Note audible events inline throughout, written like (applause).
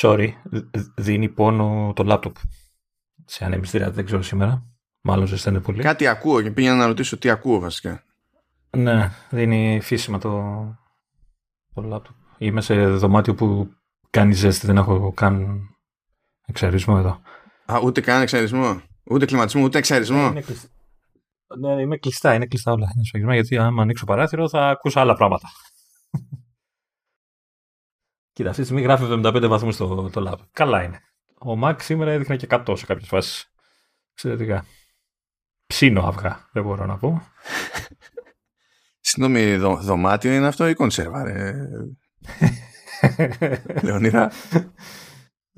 Sorry, δίνει πόνο το λάπτοπ. Σε ανεμιστήρα δεν ξέρω σήμερα. Μάλλον ζεσταίνεται πολύ. Κάτι ακούω και πήγα να ρωτήσω τι ακούω βασικά. Ναι, δίνει φύσιμα το, το λάπτοπ. Είμαι σε δωμάτιο που κάνει ζέστη, δεν έχω καν εξαρισμό εδώ. Α, ούτε καν εξαρισμό. Ούτε κλιματισμό, ούτε εξαρισμό. Είναι κλειστά. Ναι, είμαι κλειστά, είναι κλειστά όλα. Είναι σφαγισμένα, γιατί άμα ανοίξω παράθυρο θα ακούσω άλλα πράγματα. Κοίτα, αυτή τη στιγμή γράφει 75 βαθμούς το, το lab. Καλά είναι. Ο Mac σήμερα έδειχνε και 100 σε κάποιες φάσεις. Εξαιρετικά. Ψήνω αυγά, δεν μπορώ να πω. Συγγνώμη, δω, δωμάτιο είναι αυτό ή κονσέρβα, ρε; (laughs) Λεωνίδα;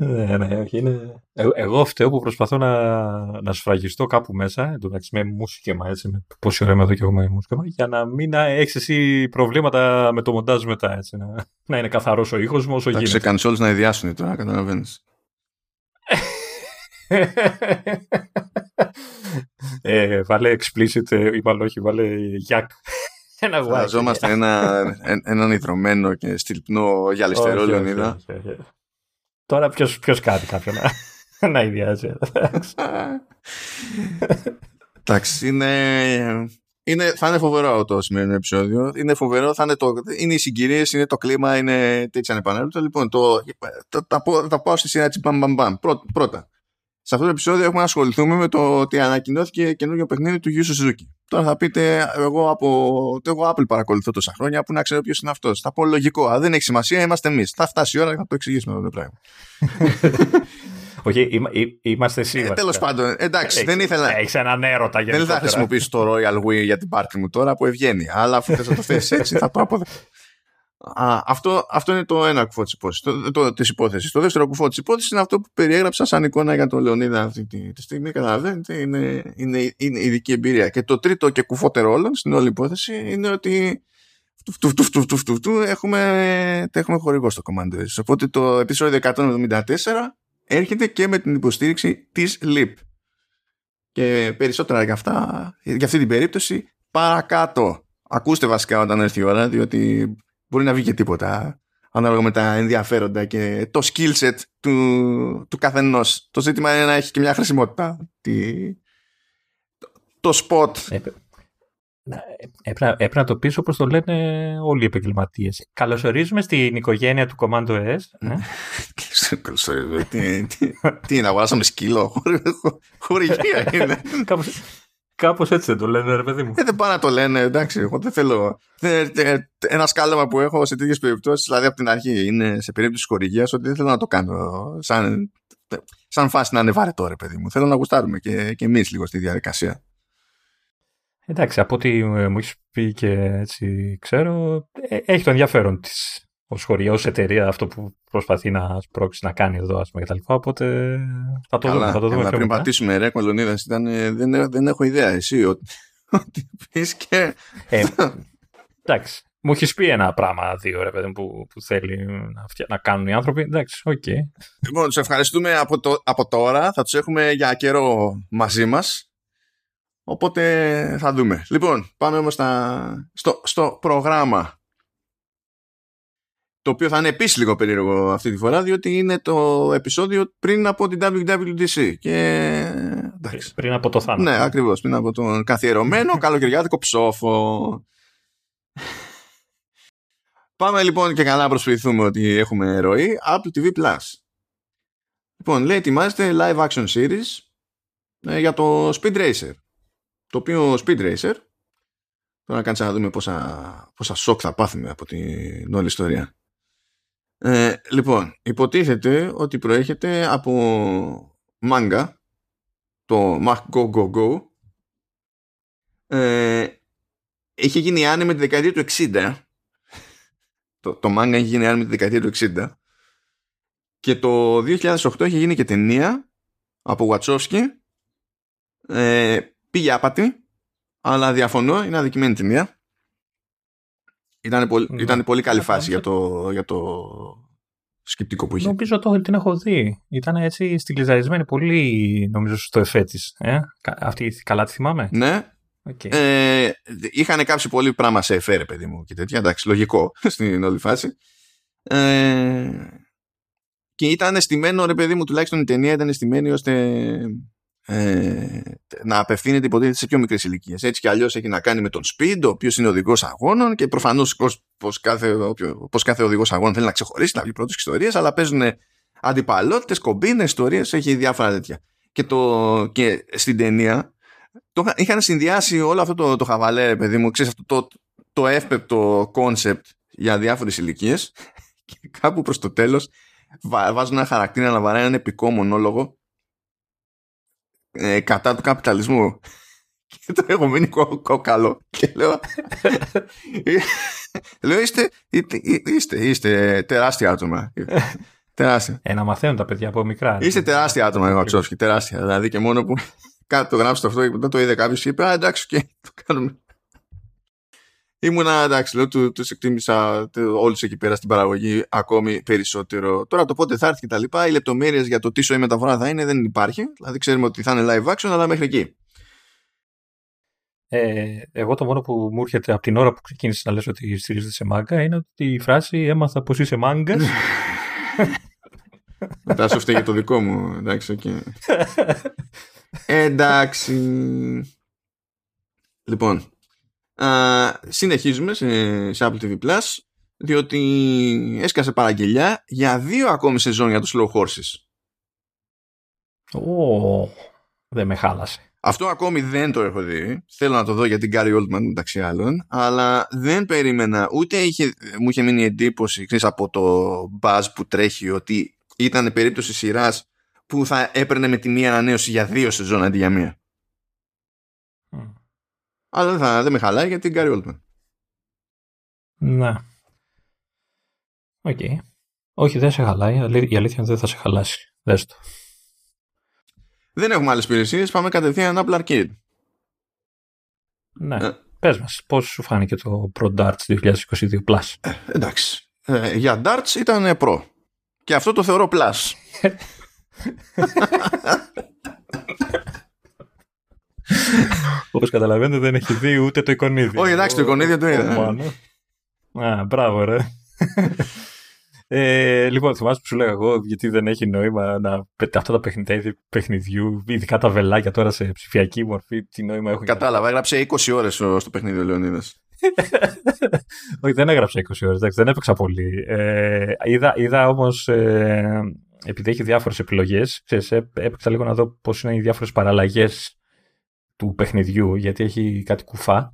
Ναι, ναι, όχι. Είναι... Ε, εγώ φταίω που προσπαθώ να, να σφραγιστώ κάπου μέσα, εντάξει με μουσικέμα έτσι, με πόση ώρα είμαι εδώ και εγώ με μουσικέμα, για να μην έχεις εσύ προβλήματα με το μοντάζ μετά, έτσι, να, να είναι καθαρός ο ήχος μου όσο γίνεται. Σε κανσόλες να ιδιάσουν τώρα, καταλαβαίνεις. ε, βάλε explicit, ε, ή μάλλον όχι, βάλε yak. Ένα Φανταζόμαστε ένα, έναν ιδρωμένο και στυλπνό γυαλιστερό Λεωνίδα. Τώρα ποιος, ποιος κάτι κάποιον να, (laughs) να ιδιάζει. Εντάξει, είναι, είναι, θα είναι φοβερό το σημερινό επεισόδιο. Είναι φοβερό, θα είναι, το, είναι οι συγκυρίες, είναι το κλίμα, είναι τέτοια ανεπανέλειπτα. Λοιπόν, το, το, τα, τα πάω στη σειρά έτσι μπαμ μπαμ μπαμ. Πρώτα, σε αυτό το επεισόδιο έχουμε να ασχοληθούμε με το ότι ανακοινώθηκε καινούργιο παιχνίδι του Yu Suzuki. Τώρα θα πείτε, εγώ από το εγώ Apple παρακολουθώ τόσα χρόνια που να ξέρω ποιος είναι αυτός. Θα πω λογικό. Αν δεν έχει σημασία, είμαστε εμείς. Θα φτάσει η ώρα και θα το εξηγήσουμε αυτό το πράγμα. (laughs) Όχι, είμαστε σίγουροι. Ε, Τέλος πάντων, εντάξει, δεν ήθελα. Έχεις έναν έρωτα για Δεν θα χρησιμοποιήσω το Royal Wii για την πάρτι μου τώρα που ευγαίνει. Αλλά αφού θες να το θέσει έτσι, θα το αποδεχτώ. Α, αυτό, αυτό είναι το ένα κουφό της υπόθεσης. Το, το, της υπόθεσης. Το δεύτερο κουφό της υπόθεσης είναι αυτό που περιέγραψα σαν εικόνα για τον Λεωνίδα αυτή τη, τη στιγμή. Καταλαβαίνετε, είναι, είναι, είναι ειδική εμπειρία. Και το τρίτο και κουφότερο όλων στην όλη υπόθεση είναι ότι έχουμε, έχουμε χορηγό στο Commander. Οπότε το επεισόδιο 174 έρχεται και με την υποστήριξη της LIP. Και περισσότερα για αυτά, για αυτή την περίπτωση, παρακάτω. Ακούστε βασικά όταν έρθει η ώρα, διότι μπορεί να βγει και τίποτα ανάλογα με τα ενδιαφέροντα και το skill set του, του καθενός. Το ζήτημα είναι να έχει και μια χρησιμότητα. Τη, το, spot. Έπρεπε να το πεις όπως το λένε όλοι οι επαγγελματίες. Καλωσορίζουμε στην οικογένεια του Commando S. Ε. (laughs) Καλωσορίζουμε. τι, τι, τι είναι, αγοράσαμε σκύλο. Χορηγία είναι. Κάπως έτσι δεν το λένε, ρε παιδί μου. Ε, δεν πάνε να το λένε, εντάξει. Εγώ δεν θέλω. Ένα σκάλαμα που έχω σε τέτοιες περιπτώσεις, δηλαδή από την αρχή, είναι σε περίπτωση χορηγίας ότι δεν θέλω να το κάνω σαν, σαν φάση να είναι βαρετό, ρε παιδί μου. Θέλω να γουστάρουμε και, και εμείς λίγο στη διαδικασία. Εντάξει, από ό,τι μου έχεις πει και έτσι ξέρω, ε, έχει το ενδιαφέρον της ω χωριά, ω εταιρεία αυτό που προσπαθεί να σπρώξει να κάνει εδώ, ας πούμε, κτλ. Οπότε θα το δούμε. Θα το δούμε καλά, πριν πατήσουμε ρε, κολονίδας, δεν, δεν έχω ιδέα εσύ ότι, (laughs) ότι πεις και. Ε, εντάξει. Μου έχεις πει ένα πράγμα, δύο ρε παιδί που, που θέλει να, να κάνουν οι άνθρωποι. Εντάξει, ok. Okay. Λοιπόν, τους ευχαριστούμε από, το, από τώρα. Θα τους έχουμε για καιρό μαζί μας. Οπότε θα δούμε. Λοιπόν, πάμε όμως στο, στο πρόγραμμα το οποίο θα είναι επίσης λίγο περίεργο αυτή τη φορά διότι είναι το επεισόδιο πριν από την WWDC και... Εντάξει. Πριν από το θάνατο. Ναι, ακριβώς, πριν από τον καθιερωμένο (laughs) καλοκαιριάτικο ψόφο. Πάμε λοιπόν και καλά να προσποιηθούμε ότι έχουμε ροή Apple TV Plus. Λοιπόν, λέει ετοιμάζεται live action series ε, για το Speed Racer. Το οποίο Speed Racer Τώρα κάτσε να δούμε πόσα, πόσα σοκ θα πάθουμε από την όλη ιστορία. Ε, λοιπόν, υποτίθεται ότι προέρχεται από μάγκα το Mac Go Go Go. Ε, είχε γίνει άνεμο με τη δεκαετία του 60 το, το manga είχε γίνει άνεμο με τη δεκαετία του 60 και το 2008 είχε γίνει και ταινία από Wachowski. Ε, πήγε άπατη αλλά διαφωνώ είναι αδικημένη ταινία ήταν πολύ, ναι. ήταν πολύ καλή φάση για το, για το σκεπτικό που είχε. Νομίζω ότι την έχω δει. Ήταν έτσι στυλιζαρισμένη πολύ νομίζω στο εφέ της. Ε; Αυτή καλά τη θυμάμαι; Ναι. Okay. Ε, είχαν κάψει πολύ πράγμα σε εφέ ρε παιδί μου και τέτοια. Εντάξει, λογικό (laughs) στην όλη φάση. Ε, και ήταν στημένο, ρε παιδί μου, τουλάχιστον η ταινία ήταν στημένη ώστε ε, να απευθύνεται υποτίθεται σε πιο μικρές ηλικίες. Έτσι κι αλλιώς έχει να κάνει με τον Speed, ο οποίος είναι οδηγός αγώνων και προφανώς πω κάθε, πώς κάθε οδηγός αγώνων θέλει να ξεχωρίσει, να βγει πρώτος, ιστορίες, αλλά παίζουν αντιπαλότητες, κομπίνες, ιστορίες, έχει διάφορα τέτοια. Και, το, και στην ταινία το, είχαν συνδυάσει όλο αυτό το, το χαβαλέ, παιδί μου, ξέρεις, αυτό το, το εύπεπτο concept για διάφορες ηλικίες (laughs) και κάπου προς το τέλος βάζουν ένα χαρακτήρα να βαράει έναν επικό μονόλογο ε, κατά του καπιταλισμού. (laughs) Και το έχω μείνει κόκαλο και λέω (laughs) λέω είστε, είστε, είστε τεράστια άτομα. (laughs) Τεράστια. Ε, να μαθαίνουν τα παιδιά από μικρά είστε τεράστια άτομα εγώ Αξόφσκι τεράστια. Δηλαδή και μόνο που κάτι το γράψετε αυτό και το είδε κάποιος και είπε α εντάξει και το κάνουμε Ήμουνα εντάξει, λέω, του, τους εκτίμησα όλους εκεί πέρα στην παραγωγή ακόμη περισσότερο. Τώρα το πότε θα έρθει και τα λοιπά, οι λεπτομέρειες για το τι σοή μεταφορά θα είναι δεν υπάρχει. Δηλαδή ξέρουμε ότι θα είναι live action, αλλά μέχρι εκεί. Ε, εγώ το μόνο που μου έρχεται από την ώρα που ξεκίνησε να λες ότι στηρίζεται σε μάγκα είναι ότι η φράση έμαθα πως είσαι μάγκας. (laughs) Μετά σου φταίει το δικό μου. Εντάξει, okay. (laughs) εντάξει. Λοιπόν, συνεχίζουμε σε, σε Apple TV Plus διότι έσκασε παραγγελιά για δύο ακόμη σεζόν για τους Slow Horses. Oh, δεν με χάλασε. Αυτό ακόμη δεν το έχω δει. Θέλω να το δω για την Gary Oldman μεταξύ άλλων. Αλλά δεν περίμενα, ούτε είχε, μου είχε μείνει εντύπωση ξέρεις, από το buzz που τρέχει ότι ήταν περίπτωση σειράς που θα έπαιρνε με τη μία ανανέωση για δύο σεζόν αντί για μία. Αλλά δεν, θα, δεν με χαλάει γιατί την Gary Oldman. Ναι. Ok. Okay. Όχι, δεν σε χαλάει. Η αλήθεια δεν θα σε χαλάσει. Δες το. Δεν έχουμε άλλες υπηρεσίες. Πάμε κατευθείαν Apple Arcade. Ναι. Ε. Πες μας, πώς σου φάνηκε το Pro Darts 2022 Plus; Ε, εντάξει. Ε, για Darts ήταν Pro. Και αυτό το θεωρώ Plus. (laughs) (laughs) Όπως καταλαβαίνετε, δεν έχει δει ούτε το εικονίδι. Όχι, εντάξει, το εικονίδι το είδα. Α, μπράβο, ρε. Ε, λοιπόν, θυμάσαι που σου λέγα εγώ, γιατί δεν έχει νόημα να αυτά τα παιχνιδιά παιχνιδιού, ειδικά τα βελάκια τώρα σε ψηφιακή μορφή, τι νόημα έχουν. Κατάλαβα, έγραψε 20 ώρες στο παιχνίδι ο Λεωνίδας. (laughs) Όχι, δεν έγραψε 20 ώρες, δεν έπαιξα πολύ. Ε, είδα είδα όμως, ε, επειδή έχει διάφορες επιλογές, έπαιξα λίγο να δω πώς είναι οι διάφορες παραλλαγές του παιχνιδιού, γιατί έχει κάτι κουφά,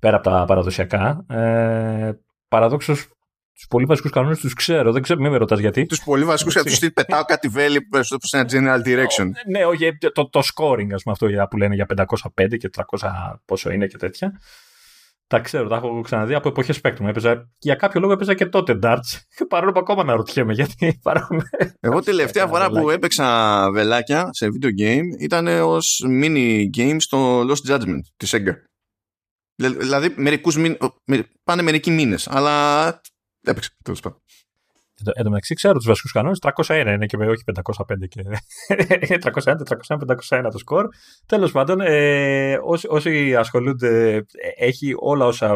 πέρα από τα παραδοσιακά. Ε, Παραδόξως, τους πολύ βασικούς κανόνες τους ξέρω. Δεν ξέρω, μην με ρωτάς γιατί. Τους πολύ βασικούς για τους πετάω κάτι βέλη σε ένα general direction. Ναι, όχι, το, το scoring, ας πούμε, αυτό που λένε για 505 και 300 πόσο είναι και τέτοια. Τα ξέρω, τα έχω ξαναδεί από εποχές Spectrum. Έπαιζα, για κάποιο λόγο έπαιζα και τότε darts. (laughs) Παρόλο που ακόμα να ρωτιέμαι γιατί (laughs) υπάρχουν. Εγώ τελευταία (laughs) φορά που έπαιξα βελάκια σε video game ήταν ως mini game στο Lost Judgment τη Sega. Δηλαδή μερικούς μήνες, πάνε μερικοί μήνες, αλλά έπαιξα τέλος πάντων. Εν τω μεταξύ ξέρω τους βασικούς κανόνες. 301 είναι και με όχι 505 και. 301, 401, 501 το σκορ. Τέλος πάντων, ε, όσοι, όσοι, ασχολούνται, ε, έχει όλα όσα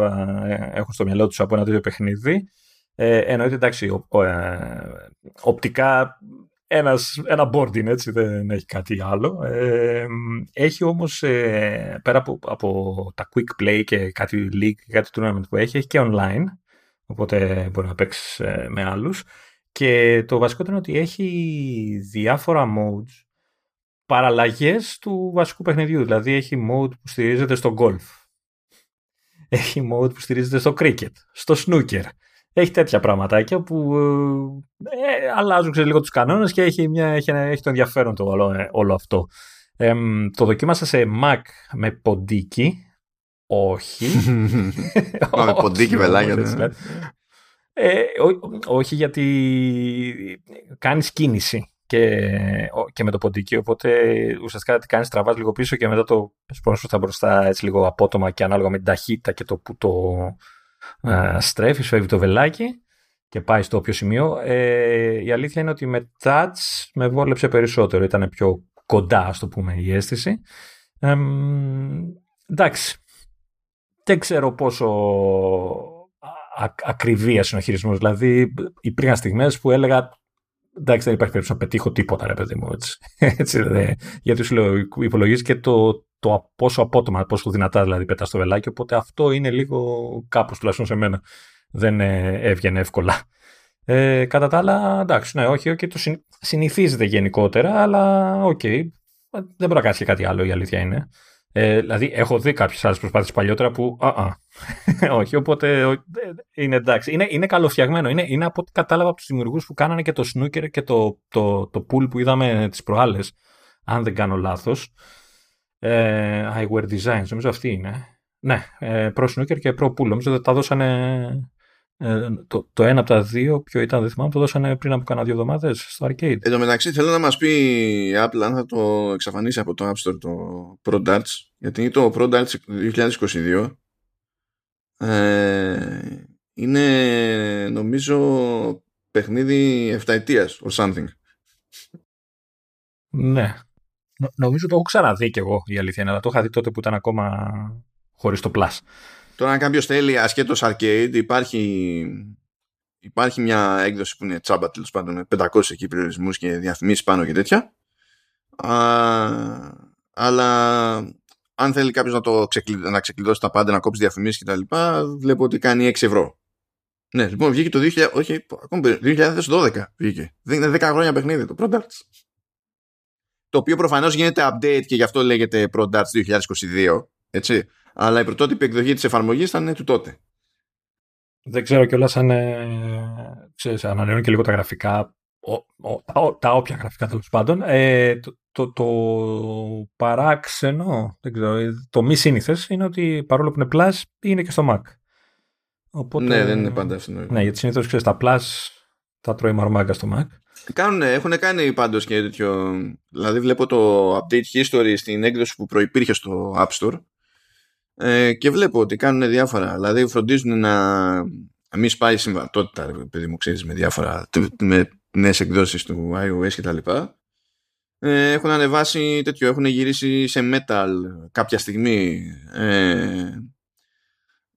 ε, έχουν στο μυαλό τους από ένα τέτοιο παιχνίδι. Ε, εννοείται εντάξει, ο, ο, ε, οπτικά ένας, ένα board είναι έτσι, δεν έχει κάτι άλλο. Ε, έχει όμως, ε, πέρα από, από τα quick play και κάτι league, κάτι tournament που έχει, έχει και online. Οπότε μπορεί να παίξεις ε, με άλλους. Και το βασικό είναι ότι έχει διάφορα modes παραλλαγές του βασικού παιχνιδιού. Δηλαδή έχει mode που στηρίζεται στο golf. Έχει mode που στηρίζεται στο cricket, στο snooker. Έχει τέτοια πραγματάκια που ε, αλλάζουν ξέρω, λίγο τους κανόνες και έχει, μια, έχει, έχει το ενδιαφέρον το όλο, ε, όλο αυτό. Ε, το δοκίμασα σε Mac με ποντίκι όχι. (laughs) Πάμε ποντίκι βελάγια. Ε, όχι γιατί κάνεις κίνηση και, και με το ποντίκι, οπότε ουσιαστικά τι κάνεις τραβάς λίγο πίσω και μετά το σπρώχνεις θα μπροστά έτσι λίγο απότομα και ανάλογα με την ταχύτητα και το που το ε, στρέφεις, φεύγει το βελάκι και πάει στο όποιο σημείο. Ε, η αλήθεια είναι ότι με touch με βόλεψε περισσότερο, ήταν πιο κοντά, ας το πούμε, η αίσθηση. Ε, εντάξει, δεν ξέρω πόσο ακριβία είναι ο χειρισμό. Δηλαδή, υπήρχαν στιγμές που έλεγα εντάξει, δεν υπάρχει περίπτωση να πετύχω τίποτα, ρε παιδί μου. Έτσι, (laughs) έτσι δε, γιατί σου λέω, υπολογίζεις και το, το πόσο απότομα, πόσο δυνατά δηλαδή πετάς το βελάκι. Οπότε αυτό είναι λίγο κάπως τουλάχιστον σε μένα. Δεν ε, έβγαινε εύκολα. Ε, κατά τα άλλα, εντάξει, ναι, όχι, okay, το συνηθίζεται γενικότερα, αλλά ok. Okay, δεν μπορεί να κάνεις και κάτι άλλο, η αλήθεια είναι. Ε, δηλαδή, έχω δει κάποιες άλλες προσπάθειες παλιότερα που. Α, α. (laughs) όχι, οπότε ε, είναι εντάξει. Είναι, είναι καλοφτιαγμένο. Είναι, είναι από ό,τι κατάλαβα από τους δημιουργούς που κάνανε και το snooker και το, το, το pool που είδαμε τις προάλλες. Αν δεν κάνω λάθος. Ε, iWare Designs, νομίζω αυτή είναι. Ναι, ε, Pro Snooker και Pro Pool. Νομίζω ότι τα δώσανε ε, το, το ένα από τα δύο, ποιο ήταν, δεν θυμάμαι, το δώσανε πριν από κάνα δύο εβδομάδες στο arcade. Εν τω μεταξύ, θέλω να μας πει η Apple αν θα το εξαφανίσει από το App Store το Pro Darts, γιατί το Pro Darts 2022 ε, είναι νομίζω παιχνίδι 7 ετίας or something. Ναι. νομίζω το έχω ξαναδεί κι εγώ η αλήθεια είναι, αλλά το είχα δει τότε που ήταν ακόμα χωρίς το Plus. Τώρα αν κάποιος θέλει ασχέτως arcade υπάρχει, υπάρχει μια έκδοση που είναι τσάμπα τέλος πάντων με 500 εκεί περιορισμούς και διαφημίσεις πάνω και τέτοια. Α, αλλά αν θέλει κάποιος να, το να ξεκλειδώσει τα πάντα, να κόψει διαφημίσεις κτλ., βλέπω ότι κάνει 6 ευρώ. Ναι, λοιπόν, βγήκε το 2000, όχι, ακόμα 2012 βγήκε. Δεν είναι 10 χρόνια παιχνίδι το Pro Darts. Το οποίο προφανώς γίνεται update και γι' αυτό λέγεται Pro Darts 2022. Έτσι αλλά η πρωτότυπη εκδοχή της εφαρμογής ήταν του τότε. Δεν ξέρω κιόλας αν ε, ξέρεις, ανανεώνει και λίγο τα γραφικά, ο, ο, τα, τα όποια γραφικά τέλος πάντων. Ε, το, το, το, παράξενο, δεν ξέρω, ε, το μη σύνηθες είναι ότι παρόλο που είναι Plus είναι και στο Mac. Οπότε, ναι, δεν είναι πάντα αυτό. Ναι, γιατί συνήθως ξέρεις τα Plus τα τρώει μαρμάγκα στο Mac. Κάνουν, έχουν κάνει πάντως και τέτοιο. Δηλαδή βλέπω το update history στην έκδοση που προϋπήρχε στο App Store ε, και βλέπω ότι κάνουν διάφορα. Δηλαδή φροντίζουν να μην σπάει συμβατότητα, παιδί μου, ξέρεις, με διάφορα με νέες εκδόσεις του iOS κτλ. Ε, έχουν ανεβάσει τέτοιο, έχουν γυρίσει σε metal κάποια στιγμή. Ε,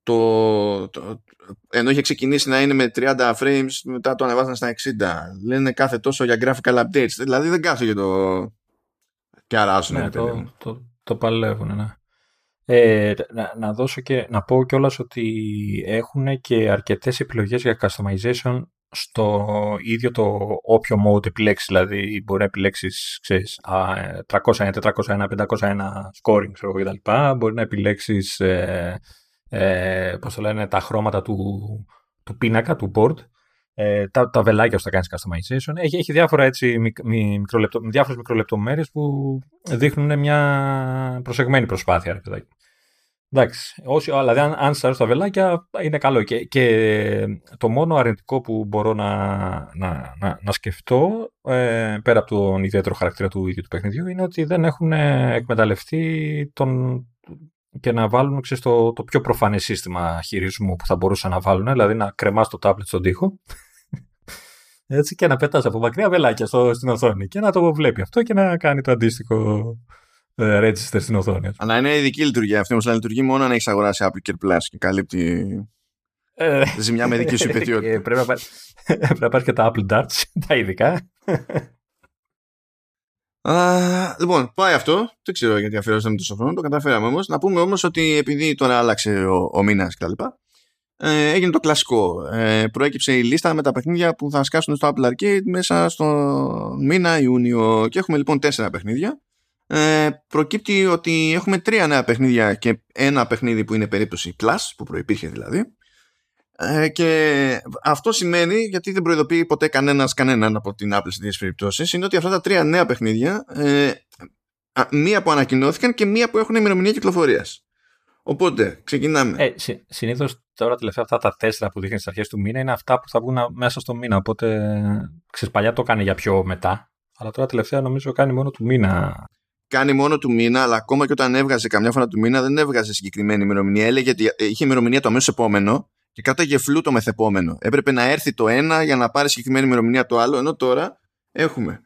το, το, ενώ είχε ξεκινήσει να είναι με 30 frames, μετά το ανεβάσαν στα 60. Λένε κάθε τόσο για graphical updates. Δηλαδή δεν κάθεται το. Και αράζουν. Ναι, το, το, το παλεύουν, ναι. Ε, να, να, δώσω και, να πω κιόλας ότι έχουν και αρκετές επιλογές για customization στο ίδιο το όποιο mode επιλέξεις. Δηλαδή μπορεί να επιλέξεις ξέρεις, 301, 401, 501 scoring ξέρω, κτλ. Μπορεί να επιλέξεις ε, ε, πώς το λένε, τα χρώματα του, του πίνακα, του board. Ε, τα, τα βελάκια όσο θα κάνεις customization. Έχει, έχει διάφορα έτσι, μικ, μικρολεπτο, διάφορες μικρολεπτομέρειες που δείχνουν μια προσεγμένη προσπάθεια. Ρε, παιδάκι. Εντάξει, όσοι, δηλαδή αν, αν σας αρέσουν τα βελάκια είναι καλό και, και το μόνο αρνητικό που μπορώ να, να, να, να σκεφτώ ε, πέρα από τον ιδιαίτερο χαρακτήρα του ίδιου του παιχνιδιού είναι ότι δεν έχουν εκμεταλλευτεί τον, και να βάλουν ξέρεις, το, το πιο προφανές σύστημα χειρισμού που θα μπορούσαν να βάλουν, δηλαδή να κρεμάς το tablet στον τοίχο έτσι, και να πετάς από μακριά βελάκια στο, στην οθόνη και να το βλέπει αυτό και να κάνει το αντίστοιχο ε, register στην οθόνη. Αλλά είναι ειδική λειτουργία αυτή, όμως να λειτουργεί μόνο αν έχεις αγοράσει Apple Care Plus και καλύπτει ε, ζημιά με δική σου υπετιότητα. (laughs) Ε, (laughs) πρέπει, να πάρεις και τα Apple Darts, (laughs) τα ειδικά. λοιπόν, πάει αυτό. Δεν ξέρω γιατί αφιερώσαμε τόσο χρόνο. Το καταφέραμε όμως. Να πούμε όμως ότι επειδή τώρα άλλαξε ο, ο μήνας κτλ. Ε, έγινε το κλασικό. Ε, προέκυψε η λίστα με τα παιχνίδια που θα σκάσουν στο Apple Arcade μέσα στο μήνα Ιούνιο. Και έχουμε λοιπόν τέσσερα παιχνίδια ε, προκύπτει ότι έχουμε τρία νέα παιχνίδια και ένα παιχνίδι που είναι περίπτωση Plus, που προϋπήρχε δηλαδή. Ε, και αυτό σημαίνει, γιατί δεν προειδοποιεί ποτέ κανένας κανέναν από την Apple σε τέτοιες περιπτώσεις, είναι ότι αυτά τα τρία νέα παιχνίδια, ε, μία που ανακοινώθηκαν και μία που έχουν ημερομηνία κυκλοφορίας. Οπότε, ξεκινάμε. Ε, συ, Συνήθως τώρα τελευταία αυτά τα τέσσερα που δείχνει στις αρχές του μήνα είναι αυτά που θα βγουν μέσα στο μήνα. Οπότε, ξέρεις, παλιά το κάνει για πιο μετά. Αλλά τώρα τελευταία νομίζω κάνει μόνο του μήνα κάνει μόνο του μήνα, αλλά ακόμα και όταν έβγαζε καμιά φορά του μήνα δεν έβγαζε συγκεκριμένη ημερομηνία. Έλεγε ότι είχε ημερομηνία το αμέσως επόμενο και κάταγε φλού το μεθεπόμενο. Έπρεπε να έρθει το ένα για να πάρει συγκεκριμένη ημερομηνία το άλλο, ενώ τώρα έχουμε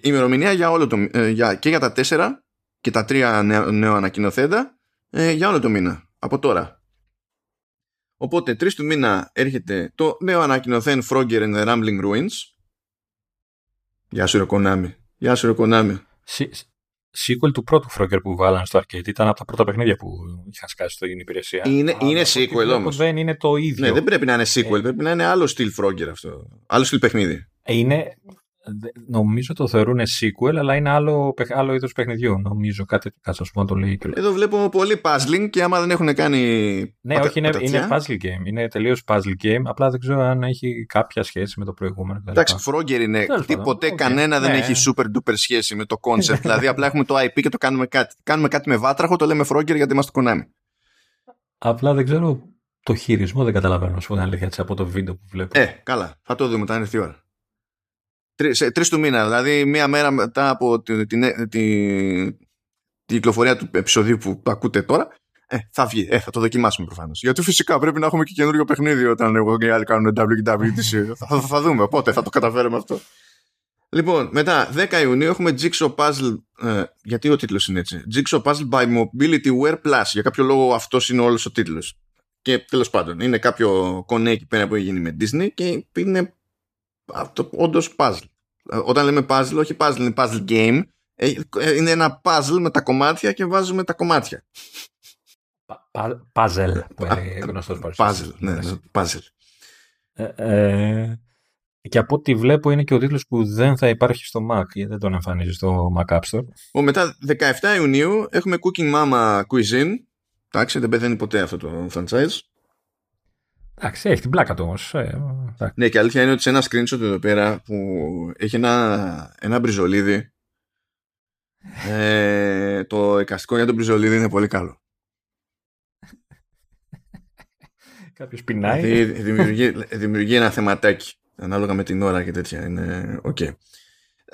ημερομηνία για όλο το, ε, για, και για τα τέσσερα και τα τρία νέο, ανακοινοθέντα ε, για όλο το μήνα. Από τώρα. Οπότε 3 του μήνα έρχεται το νέο ανακοινωθέν Frogger and the Rambling Ruins Γεια σου, Ροκονάμι. Γεια σου, Ροκονάμι. Sequel του πρώτου Frogger που βάλανε στο arcade. Ήταν από τα πρώτα παιχνίδια που είχαν σκάσει στην υπηρεσία. Είναι, είναι sequel όμως. Δεν είναι το ίδιο. Ναι, δεν πρέπει να είναι sequel. Ε... Πρέπει να είναι άλλο στυλ Frogger αυτό. Άλλο στυλ παιχνίδι. Είναι, Νομίζω το θεωρούν sequel, αλλά είναι άλλο, άλλο είδος παιχνιδιού. Νομίζω κάτι κάτσε να το λέει. Εδώ βλέπω πολύ puzzling και άμα δεν έχουν κάνει. Ναι, όχι, είναι, είναι puzzle game. Είναι τελείως puzzle game. Απλά δεν ξέρω αν έχει κάποια σχέση με το προηγούμενο. Εντάξει, Frogger είναι. Τίποτε okay. κανένα ναι. δεν έχει super duper σχέση με το concept. (laughs) δηλαδή απλά έχουμε το IP και το κάνουμε κάτι. Κάνουμε κάτι με βάτραχο, το λέμε Frogger γιατί είμαστε Konami. Απλά δεν ξέρω το χειρισμό, δεν καταλαβαίνω, σου αλήθεια, από το βίντεο που βλέπω. Ε, καλά. Θα το δούμε, θα είναι ώρα. Τρεις του μήνα, δηλαδή μία μέρα μετά από την, την, την, κυκλοφορία του επεισοδίου που ακούτε τώρα, ε, θα βγει. Ε, θα το δοκιμάσουμε προφανώς. Γιατί φυσικά πρέπει να έχουμε και καινούριο παιχνίδι όταν εγώ και οι άλλοι κάνουν WWDC. θα, θα, θα δούμε πότε θα το καταφέρουμε αυτό. Λοιπόν, μετά 10 Ιουνίου έχουμε Jigsaw Puzzle. Ε, γιατί ο τίτλος είναι έτσι; Jigsaw Puzzle by Mobility Wear Plus. Για κάποιο λόγο αυτός είναι όλος ο τίτλος. Και τέλος πάντων, είναι κάποιο κονέ εκεί πέρα που έχει γίνει με Disney και είναι όντως puzzle. Ε, όταν λέμε puzzle, όχι puzzle, είναι puzzle game. Ε, ε, είναι ένα puzzle με τα κομμάτια και βάζουμε τα κομμάτια. Puzzle, που είναι γνωστός Puzzle, ναι, ναι, puzzle. και από ό,τι βλέπω είναι και ο τίτλος που δεν θα υπάρχει στο Mac, γιατί δεν τον εμφανίζει στο Mac App Store. Ο, μετά 17 Ιουνίου έχουμε Cooking Mama Cuisine. Εντάξει, δεν πεθαίνει ποτέ αυτό το franchise. Εντάξει, έχει την πλάκα του όμως. Ε, ναι, και αλήθεια είναι ότι σε ένα screenshot εδώ πέρα που έχει ένα, ένα μπριζολίδι. Ε, το εικαστικό για τον μπριζολίδι είναι πολύ καλό. Κάποιος πεινάει. Δηλαδή δημιουργεί, δημιουργεί ένα θεματάκι ανάλογα με την ώρα και τέτοια. Είναι οκ.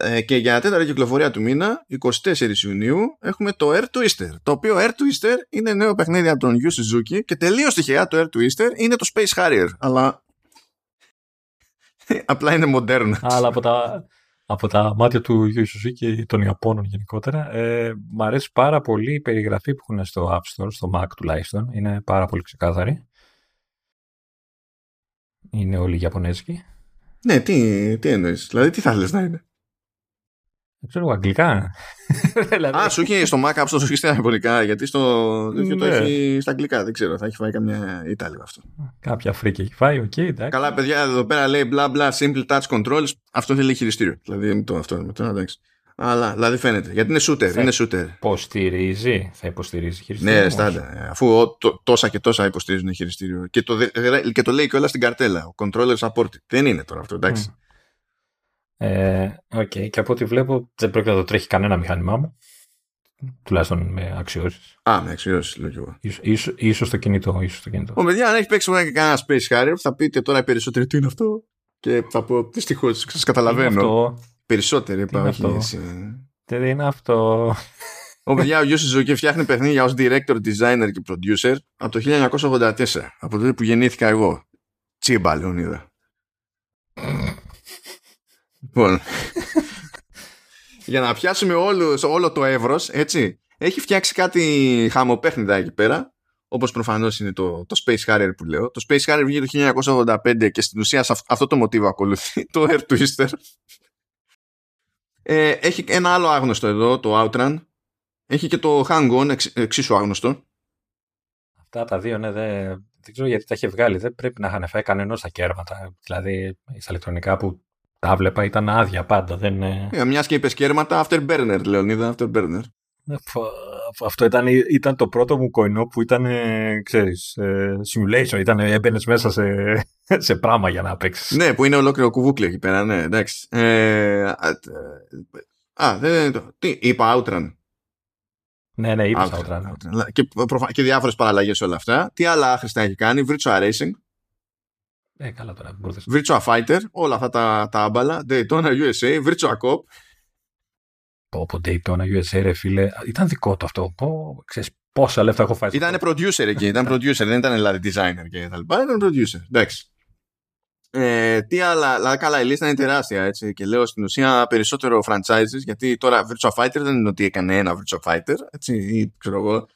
Ε, και για τέταρτη κυκλοφορία του μήνα, 24 Ιουνίου, έχουμε το Air Twister. Το οποίο Air Twister είναι νέο παιχνίδι από τον Yu Suzuki και τελείως τυχαία το Air Twister είναι το Space Harrier. Αλλά. (laughs) Απλά είναι μοντέρνο. Αλλά από τα, από τα μάτια του Yu Suzuki και των Ιαπώνων γενικότερα, ε, μ' αρέσει πάρα πολύ η περιγραφή που έχουν στο App Store, στο Mac τουλάχιστον. Είναι πάρα πολύ ξεκάθαρη. Είναι όλοι Ιαπωνέζικοι. Ναι, τι, τι εννοείς. Δηλαδή, τι θα λες να είναι; Δεν ξέρω, αγγλικά. δηλαδή... Α, σου έχει στο Mac App Store σου στα αγγλικά, γιατί στο ναι. το έχει στα αγγλικά. Δεν ξέρω, θα έχει φάει καμιά Ιταλία αυτό. Κάποια φρίκη έχει φάει, ok, okay, Καλά, παιδιά, εδώ πέρα λέει μπλα μπλα simple touch controls. Αυτό θέλει χειριστήριο. Δηλαδή, το, αυτό με το εντάξει. Αλλά δηλαδή φαίνεται. Γιατί είναι shooter. Θα είναι shooter. Υποστηρίζει, θα υποστηρίζει χειριστήριο. Ναι, στάνταρ. Αφού το, τόσα και τόσα υποστηρίζουν χειριστήριο. Και το, και το λέει και όλα στην καρτέλα. Ο controller support. Δεν είναι τώρα αυτό, εντάξει. Mm. Ε, okay. Και από ό,τι βλέπω δεν πρόκειται να το τρέχει κανένα μηχάνημά μου. Τουλάχιστον με αξιώσεις. Α, με αξιώσεις, λέω και εγώ. Ίσως, ίσως, το κινητό. Ίσως το κινητό. Ο παιδιά, αν έχει παίξει μόνο και κανένα Space Harrier, θα πείτε τώρα οι περισσότεροι τι είναι αυτό. Και θα πω δυστυχώς, σας καταλαβαίνω. Αυτό. Περισσότεροι είπα, όχι αυτό. εσύ. Τι είναι αυτό. Ο παιδιά, ο Γιώργος Ζωκέ φτιάχνει παιχνίδια ως director, designer και producer από το 1984. Από τότε που γεννήθηκα εγώ. Τσίμπα, Λεωνίδα. Λοιπόν. για να πιάσουμε όλο, όλο το εύρος, έτσι. Έχει φτιάξει κάτι χαμοπέχνιδα εκεί πέρα. Όπως προφανώς είναι το, το Space Harrier που λέω. Το Space Harrier βγήκε το 1985 και στην ουσία αυτό το μοτίβο ακολουθεί. (laughs) Το Air Twister. Ε, έχει ένα άλλο άγνωστο εδώ, το Outrun. Έχει και το Hang On, εξ, εξίσου άγνωστο. Αυτά τα δύο, ναι, δεν, δεν ξέρω γιατί τα έχει βγάλει. Δεν πρέπει να είχαν φάει κανένα τα κέρματα. Δηλαδή, στα ηλεκτρονικά που τα βλέπα ήταν άδεια πάντα. Δεν... Yeah, Μιας και είπες κέρματα, afterburner, Λεωνίδα, afterburner. Ε, αυτό ήταν, ήταν το πρώτο μου κοϊνό που ήταν, ξέρεις, ε, simulation. Ήταν, έμπαινες μέσα σε, (laughs) σε πράγμα για να παίξεις. Ναι, που είναι ολόκληρο κουβούκλι εκεί πέρα, ναι, εντάξει. Ε, α, δεν το. Τι, είπα Outrun. Ναι, ναι, είπα Outrun. Outrun. Και, και διάφορες παραλλαγές όλα αυτά. Τι άλλα άχρηστα έχει κάνει, Virtual Racing. Ε, καλά τώρα. Virtua Fighter, όλα αυτά τα, τα άμπαλα. Daytona USA, Virtua Cop. Πω, πω, Daytona USA, ρε φίλε. Ήταν δικό του αυτό. Πω, ξέρεις, πόσα λεφτά έχω φάει. Ήταν producer εκεί. ήταν producer, δεν ήταν δηλαδή designer και τα λοιπά. Ήταν producer. Εντάξει. Ε, τι άλλα, δηλαδή καλά η λίστα είναι τεράστια έτσι και λέω στην ουσία περισσότερο franchises γιατί τώρα Virtua Fighter δεν είναι ότι έκανε ένα Virtua Fighter έτσι ή ξέρω εγώ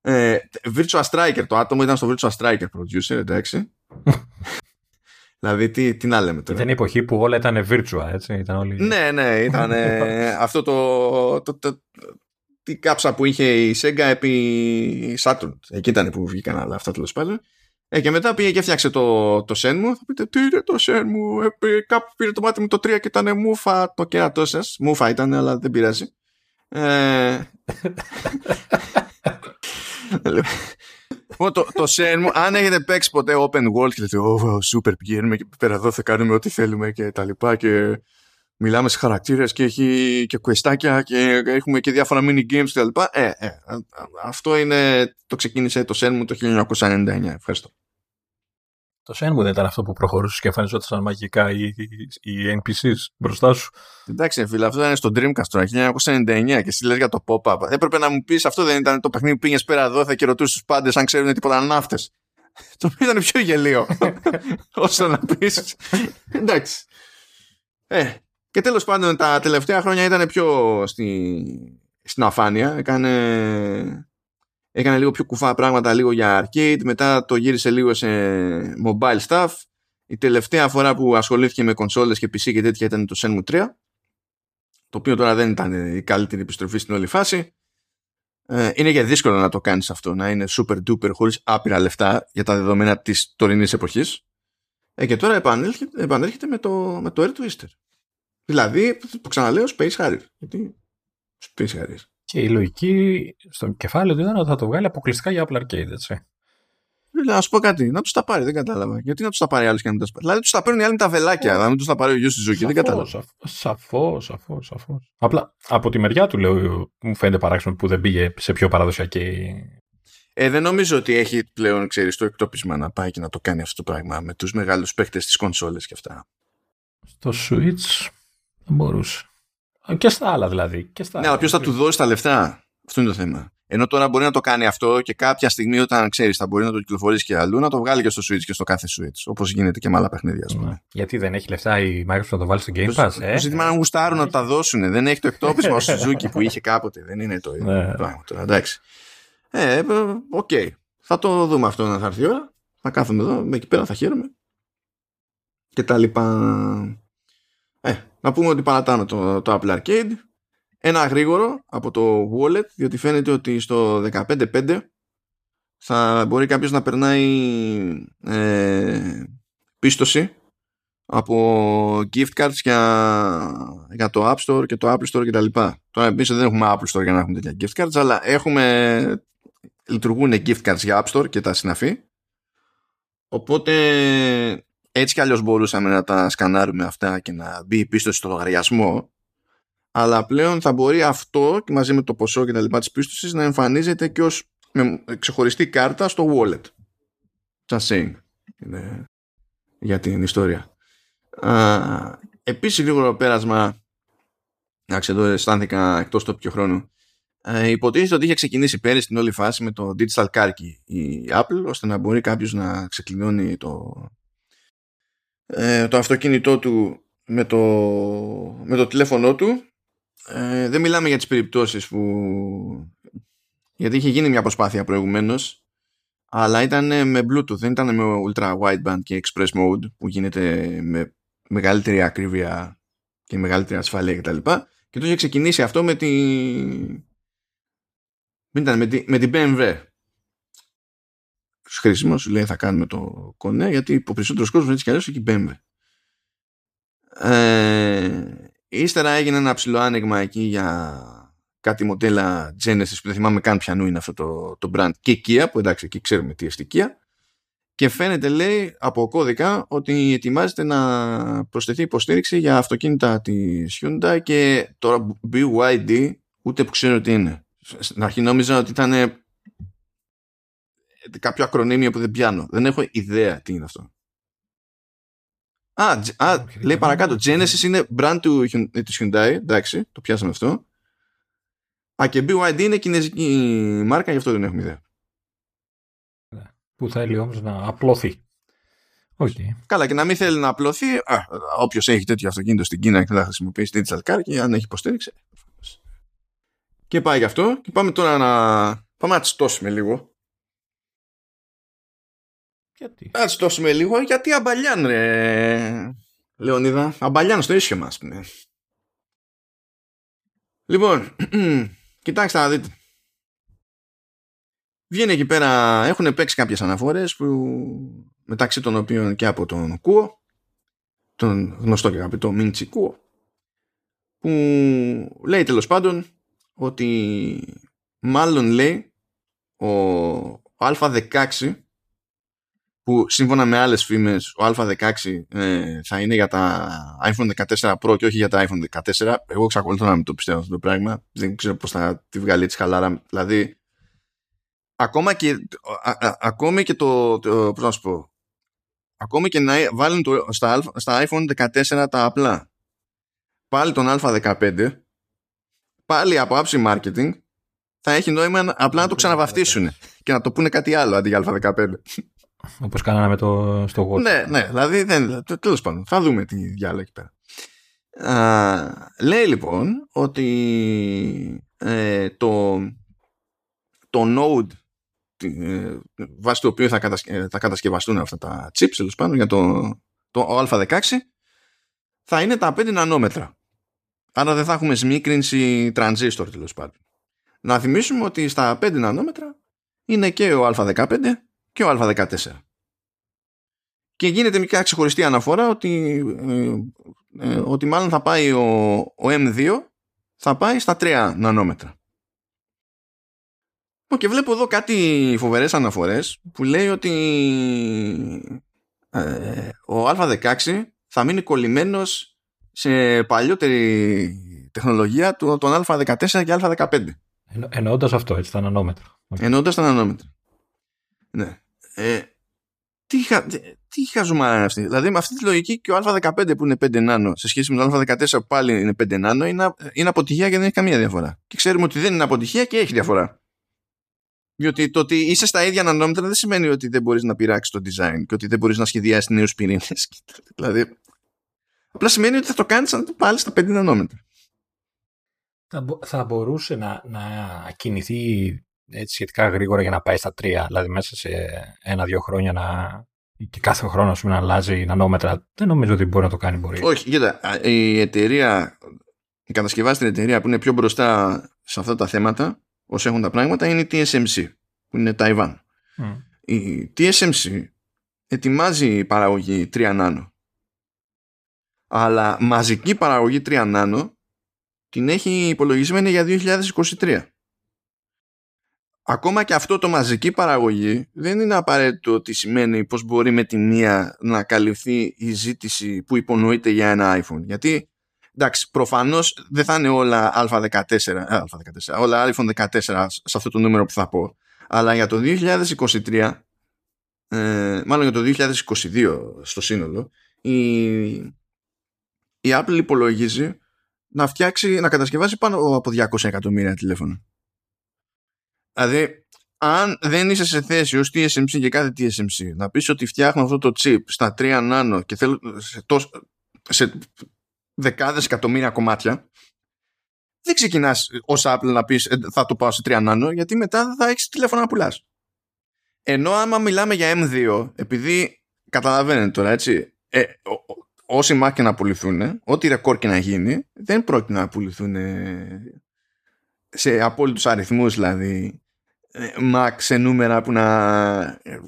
ε, Virtua Striker το άτομο ήταν στο Virtua Striker producer εντάξει (laughs) Δηλαδή, τι, τι να λέμε τώρα. Ήταν η εποχή που όλα ήταν virtual, έτσι. Ήταν όλοι... Ναι, ναι, ήταν (laughs) αυτό το, το, το, τη κάψα που είχε η Sega επί Saturn. Εκεί ήταν που βγήκαν όλα αυτά τέλος πάντων. Ε, και μετά πήγε και έφτιαξε το, το Shenmue. Θα πείτε, τι είναι το Shenmue; Ε, κάπου πήρε το μάτι μου το 3 και ήταν μούφα το κέρατό σας. Μούφα ήταν, αλλά δεν πειράζει. Ε, (laughs) (laughs) το, το Shenmue, αν έχετε παίξει ποτέ open world και λέτε, oh, super, πηγαίνουμε και πέρα εδώ θα κάνουμε ό,τι θέλουμε και τα λοιπά και μιλάμε σε χαρακτήρες και έχει και κουεστάκια και έχουμε και διάφορα mini games και τα λοιπά. Ε, ε, αυτό είναι, το ξεκίνησε το Shenmue το 1999. Ευχαριστώ. Το Shenmue δεν ήταν αυτό που προχωρούσε και εμφανιζόταν μαγικά οι, οι NPCs μπροστά σου. Εντάξει, φίλε, αυτό ήταν στο Dreamcast τώρα, 1999 και εσύ λες για το pop-up. Έπρεπε να μου πεις αυτό δεν ήταν το παιχνίδι που πήγες πέρα εδώ θα και ρωτούσες τους πάντες αν ξέρουν τίποτα ναύτες. το οποίο ήταν πιο γελίο. (laughs) Όσο να πεις. Εντάξει. Ε, και τέλος πάντων τα τελευταία χρόνια ήταν πιο στη, στην αφάνεια. Έκανε έκανε λίγο πιο κουφά πράγματα λίγο για arcade, μετά το γύρισε λίγο σε mobile stuff. Η τελευταία φορά που ασχολήθηκε με κονσόλες και PC και τέτοια ήταν το Shenmue 3, το οποίο τώρα δεν ήταν η καλύτερη επιστροφή στην όλη φάση. Ε, είναι και δύσκολο να το κάνεις αυτό, να είναι super duper χωρίς άπειρα λεφτά για τα δεδομένα της τωρινής εποχής. Ε, και τώρα επανέρχεται, επανέρχεται με, το, με το Air Twister. Δηλαδή, το ξαναλέω, Space Harrier. Γιατί Space Harrier. Και η λογική στο κεφάλι του ήταν ότι θα το βγάλει αποκλειστικά για Apple Arcade, έτσι. Να σου πω κάτι, να τους τα πάρει, δεν κατάλαβα. Γιατί να τους τα πάρει άλλους και να μην τα πάρει. Δηλαδή τους τα παίρνουν οι άλλοι τα βελάκια, να μην τους τα πάρει ο γιος της ζωή. Δεν κατάλαβα. Σαφώς, σαφώς, σαφώς. Απλά από τη μεριά του λέω, μου φαίνεται παράξενο που δεν πήγε σε πιο παραδοσιακή. Ε, δεν νομίζω ότι έχει πλέον, ξέρεις, το εκτόπισμα να πάει και να το κάνει αυτό το πράγμα με τους μεγάλους παίκτες της κονσόλε και αυτά. Στο Switch δεν μπορούσε. Και στα άλλα δηλαδή. Και στα ναι, αλλά ποιο θα του δώσει τα λεφτά. Αυτό είναι το θέμα. Ενώ τώρα μπορεί να το κάνει αυτό και κάποια στιγμή όταν ξέρεις θα μπορεί να το κυκλοφορήσει και αλλού να το βγάλει και στο Switch και στο κάθε Switch. Όπως γίνεται και με άλλα παιχνίδια, ας πούμε. Γιατί δεν έχει λεφτά η Microsoft να το βάλει στο Game Pass. Το, ε; το ζήτημα να γουστάρουν να τα δώσουν. Δεν έχει το εκτόπισμα ο (laughs) Suzuki που είχε κάποτε. Δεν είναι το ίδιο ναι. πράγμα τώρα. Εντάξει. Ε, ε, ok. Okay. Θα το δούμε αυτό να θα έρθει η ώρα. Θα κάθομαι εδώ, με εκεί πέρα θα χαίρομαι. Και τα λοιπά. Ε, να πούμε ότι παρατάμε το, το Apple Arcade. Ένα γρήγορο από το wallet, διότι φαίνεται ότι στο 15.5 θα μπορεί κάποιος να περνάει ε, πίστοση από gift cards για, για το App Store και το Apple Store κτλ. Τώρα επίσης δεν έχουμε Apple Store για να έχουμε τέτοια gift cards, αλλά έχουμε λειτουργούν gift cards για App Store και τα συναφή. Οπότε έτσι κι αλλιώς μπορούσαμε να τα σκανάρουμε αυτά και να μπει πίστοση στο λογαριασμό αλλά πλέον θα μπορεί αυτό και μαζί με το ποσό και τα λοιπά της πίστοσης να εμφανίζεται και ως με ξεχωριστή κάρτα στο wallet. Just saying. Είναι για την ιστορία. Α, επίσης γρήγορο πέρασμα Εντάξει, εδώ αισθάνθηκα εκτός το πιο χρόνο. Ε, υποτίθεται ότι είχε ξεκινήσει πέρυσι την όλη φάση με το Digital Car η Apple, ώστε να μπορεί κάποιος να ξεκλειδώνει το, ε, το αυτοκίνητό του με το, με το τηλέφωνό του ε, δεν μιλάμε για τις περιπτώσεις που γιατί είχε γίνει μια προσπάθεια προηγουμένως αλλά ήταν με Bluetooth δεν ήταν με Ultra Wideband και Express Mode που γίνεται με μεγαλύτερη ακρίβεια και μεγαλύτερη ασφάλεια κτλ. Και, και το είχε ξεκινήσει αυτό με τη... με, τη... με την BMW χρήσιμο, σου λέει θα κάνουμε το κονέ, γιατί ο περισσότερος κόσμος έτσι κι αλλιώς έχει BMW. Ε, ύστερα έγινε ένα ψηλό άνοιγμα εκεί για κάτι μοντέλα Genesis που δεν θυμάμαι καν πιανού είναι αυτό το, το brand και Kia που εντάξει εκεί ξέρουμε τι είναι Kia και φαίνεται λέει από κώδικα ότι ετοιμάζεται να προσθεθεί υποστήριξη για αυτοκίνητα της Hyundai και τώρα BYD ούτε που ξέρω τι είναι. Στην αρχή νόμιζα ότι ήταν κάποιο ακρονίμιο που δεν πιάνω. Δεν έχω ιδέα τι είναι αυτό. Α, α λέει παρακάτω. Genesis είναι brand του, της Hyundai. Εντάξει, το πιάσαμε αυτό. Α, και BYD είναι κινέζικη μάρκα, γι' αυτό δεν έχουμε ιδέα. Που θέλει όμως να απλωθεί. Okay. Καλά, και να μην θέλει να απλωθεί, όποιος έχει τέτοιο αυτοκίνητο στην Κίνα και θα χρησιμοποιήσει digital car και αν έχει υποστήριξη. Και πάει γι' αυτό. Και πάμε τώρα να. Πάμε να τσιτώσουμε λίγο Γιατί; Ας το δώσουμε λίγο γιατί αμπαλιάν ρε Λεωνίδα. Αμπαλιάν στο ίσιο μας. Ναι. Λοιπόν, (clears throat) κοιτάξτε να δείτε. Βγαίνει εκεί πέρα, έχουν παίξει κάποιες αναφορές που μεταξύ των οποίων και από τον Κούο, τον γνωστό και αγαπητό Μίντσι Κούο, που λέει τέλος πάντων ότι μάλλον λέει ο Α16 που σύμφωνα με άλλες φήμες ο Α16 ε, θα είναι για τα iPhone 14 Pro και όχι για τα iPhone 14 εγώ εξακολουθώ να μην το πιστεύω αυτό το πράγμα. Δεν ξέρω πώς θα τη βγάλει έτσι χαλάρα. Δηλαδή ακόμα και, ακόμη και το, το πώς να σου πω ακόμη και να βάλουν το, στα, στα iPhone 14 τα απλά. Πάλι τον Α15 πάλι από άψη marketing θα έχει νόημα απλά να το ξαναβαφτίσουν και να το πούνε κάτι άλλο αντί για Α15 όπως κάναμε το, στο Watch. Ναι, ναι, δηλαδή δεν, τέλος πάντων, θα δούμε τι διάλογο εκεί πέρα. Α, λέει λοιπόν ότι ε, το, το Node ε, βάσει του οποίου θα, κατασκε, θα κατασκευαστούν αυτά τα chips τέλος πάντων για το, το Α16 θα είναι τα 5 νανόμετρα. Άρα δεν θα έχουμε σμίκρινση τρανζίστορ τέλος πάντων. Να θυμίσουμε ότι στα 5 νανόμετρα είναι και ο Α15 και ο Α14. Και γίνεται μικρά ξεχωριστή αναφορά ότι, ε, ε, ότι μάλλον θα πάει ο, ο M2 θα πάει στα 3 νανόμετρα. Και βλέπω εδώ κάτι φοβερές αναφορές που λέει ότι ε, ο Α16 θα μείνει κολλημένος σε παλιότερη τεχνολογία του, των Α14 και Α15. Εννο, εννοώντας αυτό, έτσι, τα νανόμετρα. Εννοώντας τα νανόμετρα. Ναι. Ε, τι, χα, τι χαζομάρα είναι αυτή; Δηλαδή με αυτή τη λογική και ο Α15 που είναι 5 νάνο σε σχέση με το Α14 που πάλι είναι 5 νάνο είναι, είναι αποτυχία και δεν έχει καμία διαφορά. Και ξέρουμε ότι δεν είναι αποτυχία και έχει διαφορά. Διότι το ότι είσαι στα ίδια νανόμετρα δεν σημαίνει ότι δεν μπορείς να πειράξεις το design και ότι δεν μπορείς να σχεδιάσεις νέους πυρήνες. (laughs) δηλαδή. Απλά σημαίνει ότι θα το κάνεις πάλι στα 5 νανόμετρα. Θα, θα μπορούσε να, να κινηθεί έτσι σχετικά γρήγορα για να πάει στα 3, δηλαδή μέσα σε ένα-δύο χρόνια να, και κάθε χρόνο να αλλάζει νανόμετρα. Δεν νομίζω ότι μπορεί να το κάνει. Μπορεί. Όχι, κοίτα, η εταιρεία, η κατασκευάστρια εταιρεία που είναι πιο μπροστά σε αυτά τα θέματα, όσο έχουν τα πράγματα, είναι η TSMC, που είναι Ταϊβάν. Mm. Η TSMC ετοιμάζει παραγωγή 3 νάνο. Αλλά μαζική παραγωγή 3 νάνο την έχει υπολογισμένη για 2023 ακόμα και αυτό το μαζική παραγωγή δεν είναι απαραίτητο ότι σημαίνει πως μπορεί με τη μία να καλυφθεί η ζήτηση που υπονοείται για ένα iPhone. Γιατί εντάξει, προφανώς δεν θα είναι όλα α14, α14 όλα iPhone 14 σε αυτό το νούμερο που θα πω. Αλλά για το 2023, ε, μάλλον για το 2022 στο σύνολο, η, η Apple υπολογίζει να φτιάξει, να κατασκευάσει πάνω από 200 εκατομμύρια τηλέφωνα. Δηλαδή, αν δεν είσαι σε θέση ως TSMC και κάθε TSMC να πεις ότι φτιάχνω αυτό το chip στα 3 νάνο και θέλω σε, τόσο, σε δεκάδες εκατομμύρια κομμάτια δεν ξεκινάς ως Apple να πεις «Ε, θα το πάω σε 3 νάνο γιατί μετά θα έχεις τηλέφωνο να πουλάς. Ενώ άμα μιλάμε για M2 επειδή καταλαβαίνετε τώρα έτσι ε, όσοι Mac και να πουληθούν ό,τι ρεκόρ και να γίνει δεν πρόκειται να πουληθούν σε απόλυτους αριθμούς δηλαδή ε, Mac σε νούμερα που να ε,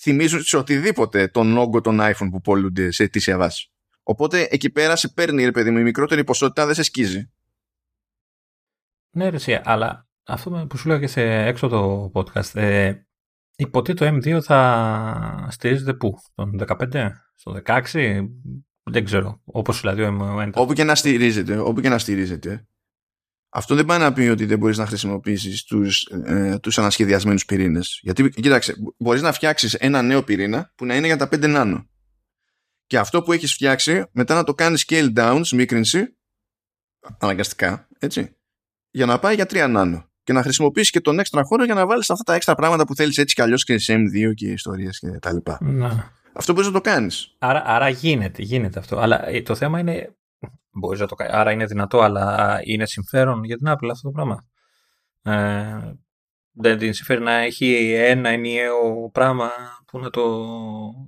θυμίζουν σε οτιδήποτε τον όγκο των iPhone που πολλούνται σε αιτήσια βάση. Οπότε εκεί πέρα σε παίρνει ρε παιδί μου η μικρότερη ποσότητα δεν σε σκίζει. Ναι ρε αλλά αυτό που σου λέω και σε έξω το podcast ε, υποτίθεται το M2 θα στηρίζεται πού, τον 15, στο 16, δεν ξέρω, όπως δηλαδή ο M1. Όπου και να στηρίζεται, όπου και να στηρίζεται αυτό δεν πάει να πει ότι δεν μπορείς να χρησιμοποιήσεις τους, ε, τους ανασχεδιασμένους πυρήνες. Γιατί, κοίταξε, μπορείς να φτιάξεις ένα νέο πυρήνα που να είναι για τα 5 νάνο. Και αυτό που έχεις φτιάξει, μετά να το κάνεις scale down, σμίκρινση, αναγκαστικά, έτσι, για να πάει για 3 νάνο. Και να χρησιμοποιήσεις και τον έξτρα χώρο για να βάλεις αυτά τα έξτρα πράγματα που θέλεις έτσι κι αλλιώς και σε M2 και ιστορίες και τα λοιπά. Να. Αυτό μπορείς να το κάνεις. Άρα, άρα γίνεται, γίνεται αυτό. Αλλά ε, το θέμα είναι Μπορείς να το κάνει. Άρα είναι δυνατό, αλλά είναι συμφέρον για την Apple αυτό το πράγμα. Ε, δεν την συμφέρει να έχει ένα ενιαίο πράγμα που να το,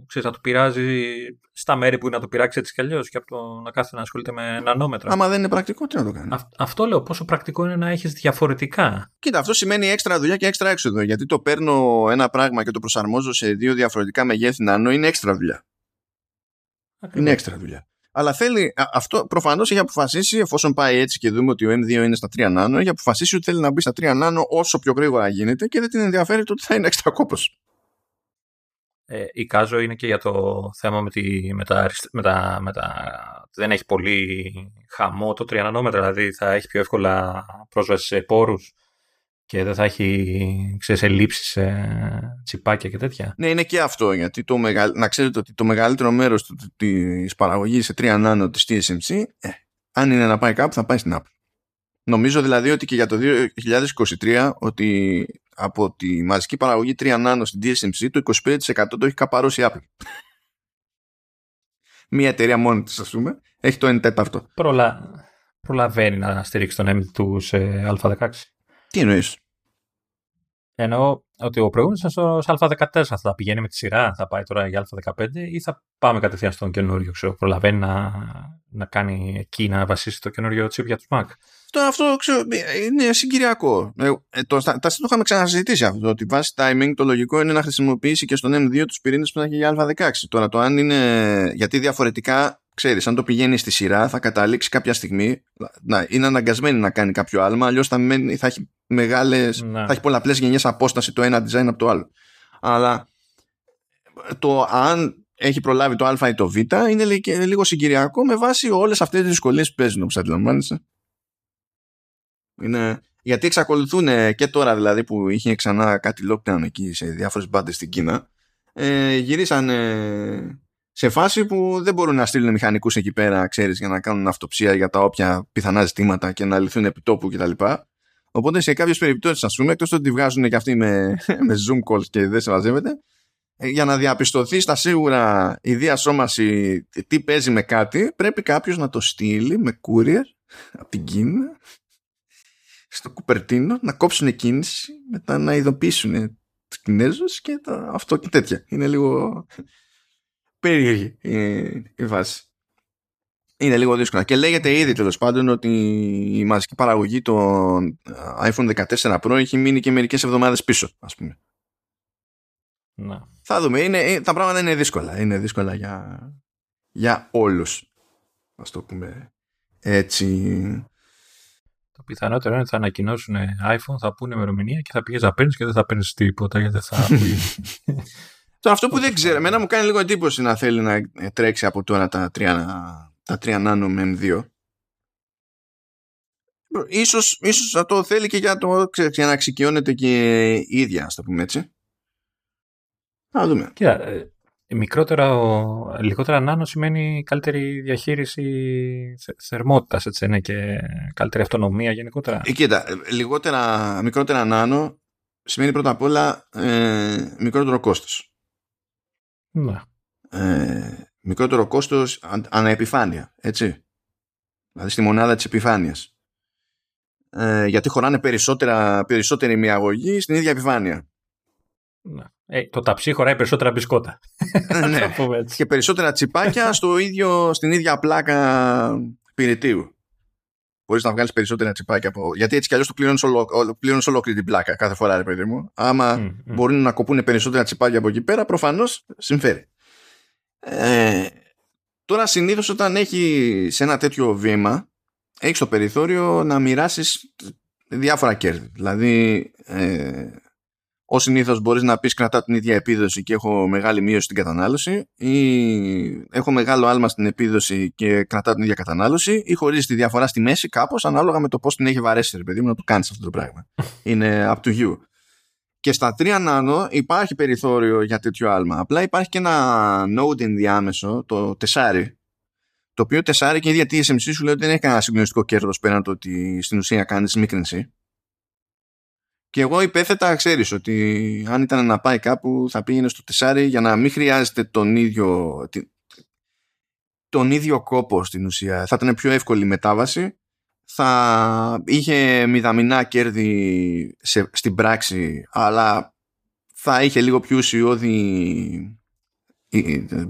ξέρεις, να το πειράζει στα μέρη που να το πειράξει έτσι κι αλλιώς και από το να κάθεται να ασχολείται με νανόμετρα. Άμα δεν είναι πρακτικό, τι να το κάνει; Α, αυτό λέω. Πόσο πρακτικό είναι να έχεις διαφορετικά. Κοίτα, αυτό σημαίνει έξτρα δουλειά και έξτρα έξοδο. Γιατί το παίρνω ένα πράγμα και το προσαρμόζω σε δύο διαφορετικά μεγέθη νανό είναι έξτρα δουλειά. Ακριβώς. Είναι έξτρα δουλειά. Αλλά θέλει, αυτό προφανώς έχει αποφασίσει, εφόσον πάει έτσι και δούμε ότι ο M2 είναι στα 3 νάνο, έχει αποφασίσει ότι θέλει να μπει στα 3 νάνο όσο πιο γρήγορα γίνεται και δεν την ενδιαφέρει το ότι θα είναι έξτρα κόπο. Ε, η Κάζο είναι και για το θέμα με, τη, με, τα, με, τα, με τα, Δεν έχει πολύ χαμό το 3 νανόμετρα, δηλαδή θα έχει πιο εύκολα πρόσβαση σε πόρους και δεν θα έχει ξέρεις, ελλείψεις σε τσιπάκια και τέτοια. Ναι, είναι και αυτό, γιατί το μεγα... να ξέρετε ότι το μεγαλύτερο μέρος της παραγωγής σε 3 νάνο της TSMC, ε, αν είναι να πάει κάπου θα πάει στην Apple. Νομίζω δηλαδή ότι και για το 2023 ότι από τη μαζική παραγωγή 3 νάνο στην TSMC το 25% το έχει καπαρώσει η Apple. Μία εταιρεία μόνη της ας πούμε έχει το 1 τέταρτο. Προλα... Προλαβαίνει να στηρίξει τον M του σε Α16. Τι εννοείς; Εννοώ ότι ο προηγούμενος ήταν στο Α14. Θα πηγαίνει με τη σειρά, θα πάει τώρα για Α15 ή θα πάμε κατευθείαν στον καινούριο. Ξέρω, προλαβαίνει να, να κάνει εκεί να βασίσει το καινούριο chip για τους Mac. Τώρα αυτό ξέρω, είναι συγκυριακό. Ε, ε το, τα, τα το είχαμε ξανασυζητήσει αυτό. Ότι βάσει timing το λογικό είναι να χρησιμοποιήσει και στον M2 τους πυρήνες που θα έχει για Α16. Τώρα το αν είναι. Γιατί διαφορετικά ξέρεις, αν το πηγαίνεις στη σειρά θα καταλήξεις κάποια στιγμή να είναι αναγκασμένη να κάνει κάποιο άλμα, αλλιώς θα, θα έχει μεγάλες, ναι. θα έχει πολλαπλές γενιές απόσταση το ένα design από το άλλο. Αλλά το αν έχει προλάβει το α ή το β είναι λίγο συγκυριακό με βάση όλες αυτές τις δυσκολίες που παίζουν όπως αντιλαμβάνεσαι. Είναι... Γιατί εξακολουθούν και τώρα δηλαδή που είχε ξανά κάτι lockdown εκεί σε διάφορες μπάντες στην Κίνα ε, γυρίσανε σε φάση που δεν μπορούν να στείλουν μηχανικούς εκεί πέρα, ξέρεις, για να κάνουν αυτοψία για τα όποια πιθανά ζητήματα και να λυθούν επί τόπου κτλ. Οπότε σε κάποιες περιπτώσεις, ας πούμε, εκτός ότι τη βγάζουν και αυτοί με, (laughs) με Zoom calls και δεν σε μαζεύεται, ε, για να διαπιστωθεί στα σίγουρα η διασώμαση τι παίζει με κάτι, πρέπει κάποιος να το στείλει με courier από την Κίνα στο Κουπερτίνο να κόψουν κίνηση, μετά να ειδοποιήσουν τους Κινέζους και τα, αυτό και τέτοια. Είναι λίγο περίεργη η, βάση. Είναι λίγο δύσκολα. Και λέγεται ήδη τέλος πάντων ότι η μαζική παραγωγή των iPhone 14 Pro έχει μείνει και μερικές εβδομάδες πίσω, ας πούμε. Να. Θα δούμε. Είναι, ε, τα πράγματα είναι δύσκολα. Είναι δύσκολα για, για όλους. Ας το πούμε έτσι. Το πιθανότερο είναι ότι θα ανακοινώσουν iPhone, θα πούνε ημερομηνία και θα πηγαίνεις να παίρνεις και δεν θα παίρνεις τίποτα γιατί θα. (laughs) Τώρα αυτό που δεν ξέρω, εμένα μου κάνει λίγο εντύπωση να θέλει να τρέξει από τώρα τα 3, τα 3 nano με M2. Ίσως, ίσως να το θέλει και για, το, για να εξοικειώνεται και η ίδια, ας το πούμε έτσι. Να δούμε. Κοίτα, ε, μικρότερα, λιγότερα νάνο σημαίνει καλύτερη διαχείριση θερμότητας, έτσι είναι, και καλύτερη αυτονομία γενικότερα. Ε, κοίτα, ε, λιγότερα, μικρότερα νάνο σημαίνει πρώτα απ' όλα ε, μικρότερο κόστος. Ναι. Ε, μικρότερο κόστος αναεπιφάνεια, έτσι. Δηλαδή στη μονάδα της επιφάνειας. Ε, γιατί χωράνε περισσότερα, περισσότερη μια αγωγή στην ίδια επιφάνεια. Ναι. Ε, το ταψί χωράει περισσότερα μπισκότα. Ε, ναι. (laughs) και περισσότερα τσιπάκια στο ίδιο, στην ίδια πλάκα πυρητίου. Μπορείς να βγάλεις περισσότερα τσιπάκια από. Γιατί έτσι κι αλλιώς το πλήρωνε ολόκληρη την πλάκα κάθε φορά, ρε παιδί μου. Άμα mm, μπορούν να κοπούν περισσότερα τσιπάκια από εκεί πέρα, προφανώς συμφέρει. Ε, τώρα συνήθως όταν έχει σε ένα τέτοιο βήμα, έχεις το περιθώριο να μοιράσεις διάφορα κέρδη. Δηλαδή, ε, Ω συνήθως μπορείς να πεις κρατά την ίδια επίδοση και έχω μεγάλη μείωση στην κατανάλωση ή έχω μεγάλο άλμα στην επίδοση και κρατάω την ίδια κατανάλωση ή χωρίζει τη διαφορά στη μέση κάπως ανάλογα με το πώς την έχει βαρέσει, ρε παιδί μου, να το κάνεις αυτό το πράγμα. (laughs) Είναι up to you. Και στα 3 nano υπάρχει περιθώριο για τέτοιο άλμα. Απλά υπάρχει και ένα node ενδιάμεσο, το 4, το οποίο 4 και η ίδια TSMC σου λέει ότι δεν έχει κανένα συγκλονιστικό κέρδος πέραν το ότι στην ουσία κάνεις μίκρινση. Και εγώ υπέθετα, ξέρεις, ότι αν ήταν να πάει κάπου θα πήγαινε στο τεσάρι για να μην χρειάζεται τον ίδιο, τον ίδιο κόπο στην ουσία. Θα ήταν πιο εύκολη η μετάβαση. Θα είχε μηδαμινά κέρδη σε, στην πράξη, αλλά θα είχε λίγο πιο ουσιώδη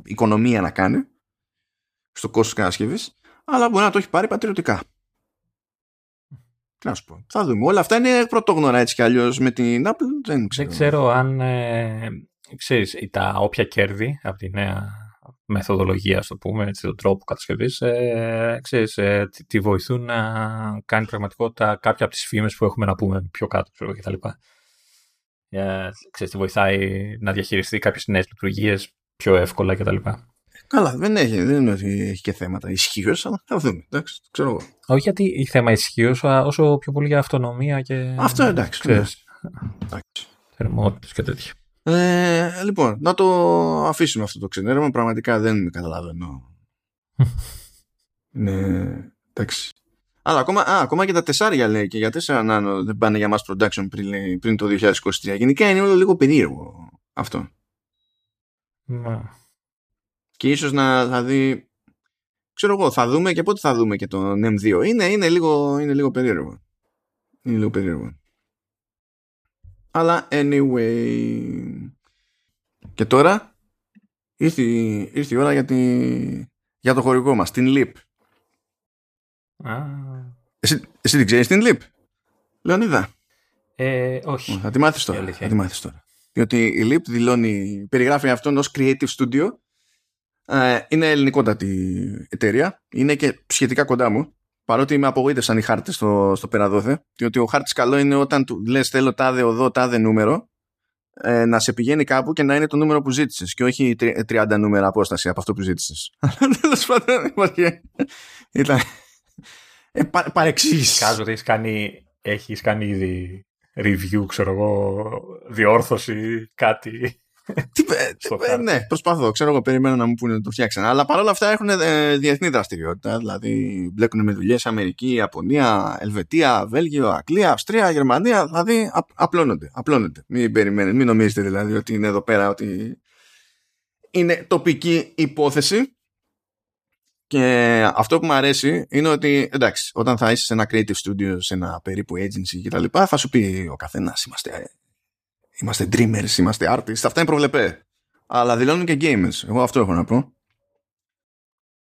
οικονομία να κάνει στο κόστος κατασκευής αλλά μπορεί να το έχει πάρει πατριωτικά. Να σου πω. Θα δούμε. Όλα αυτά είναι πρωτόγνωρα έτσι κι αλλιώς με την Apple. Δεν ξέρω, δεν ξέρω αν ε, ξέρεις, τα όποια κέρδη από τη νέα μεθοδολογία, το πούμε, έτσι, τον τρόπο κατασκευής, ε, ξέρεις, ε, τη, βοηθούν να κάνει πραγματικότητα κάποια από τις φήμες που έχουμε να πούμε πιο κάτω, ξέρω, κτλ. Ε, ξέρεις, τη βοηθάει να διαχειριστεί κάποιες νέες λειτουργίες πιο εύκολα κτλ. Καλά, δεν έχει, δεν είναι ότι έχει και θέματα ισχύως, αλλά θα δούμε. Εντάξει, ξέρω εγώ. Όχι γιατί η θέμα ισχύως, όσο πιο πολύ για αυτονομία και. Αυτό εντάξει. Ξέρεις, Θερμότητες και τέτοια. Ε, λοιπόν, να το αφήσουμε αυτό το ξενέρωμα. Πραγματικά δεν καταλαβαίνω. (laughs) ναι, εντάξει. Αλλά ακόμα, α, ακόμα και τα τεσσάρια λέει και για τέσσερα νάνο δεν πάνε για mass production πριν, πριν το 2023. Γενικά είναι όλο λίγο περίεργο αυτό. Μα. Και ίσως να δηλαδή ξέρω εγώ θα δούμε και πότε θα δούμε και τον M2. Είναι, είναι, λίγο, είναι λίγο περίεργο. Είναι λίγο περίεργο. Αλλά anyway. Και τώρα ήρθε, ήρθε η ώρα για, για το χορηγό μας, την LIP. Εσύ, εσύ την ξέρεις την LIP, Λεωνίδα. Ε, όχι. Θα τη μάθεις τώρα. Θα τη μάθεις τώρα. Διότι η LIP δηλώνει, περιγράφει αυτόν ως creative studio. Ε, είναι ελληνικότατη εταιρεία. Είναι και σχετικά κοντά μου. Παρότι με απογοήτευσαν οι χάρτες στο, στο Περαδόθε, διότι ο χάρτης καλό είναι όταν του λες: Θέλω τάδε οδό, τάδε νούμερο, ε, να σε πηγαίνει κάπου και να είναι το νούμερο που ζήτησες και όχι 30 νούμερα απόσταση από αυτό που ζήτησες. (laughs) Τέλος πάντων, ήταν. Ε, πα, παρεξήγηση. Κάζω ότι έχεις κάνει, έχεις κάνει ήδη review, ξέρω εγώ, διόρθωση, κάτι. Τι, ε, ναι, προσπαθώ. Ξέρω εγώ, περιμένω να μου πούνε να το φτιάξουν. Αλλά παρόλα αυτά έχουν ε, διεθνή δραστηριότητα. Δηλαδή μπλέκουν με δουλειές Αμερική, Ιαπωνία, Ελβετία, Βέλγιο, Αγγλία, Αυστρία, Γερμανία. Δηλαδή απλώνονται. απλώνονται. Μην περιμένετε, μην νομίζετε δηλαδή ότι είναι εδώ πέρα ότι είναι τοπική υπόθεση. Και αυτό που μου αρέσει είναι ότι εντάξει, όταν θα είσαι σε ένα creative studio, σε ένα περίπου agency κτλ., θα σου πει ο καθένας είμαστε Είμαστε dreamers, είμαστε artists. Αυτά είναι προβλεπέ. Αλλά δηλώνουν και gamers. Εγώ αυτό έχω να πω.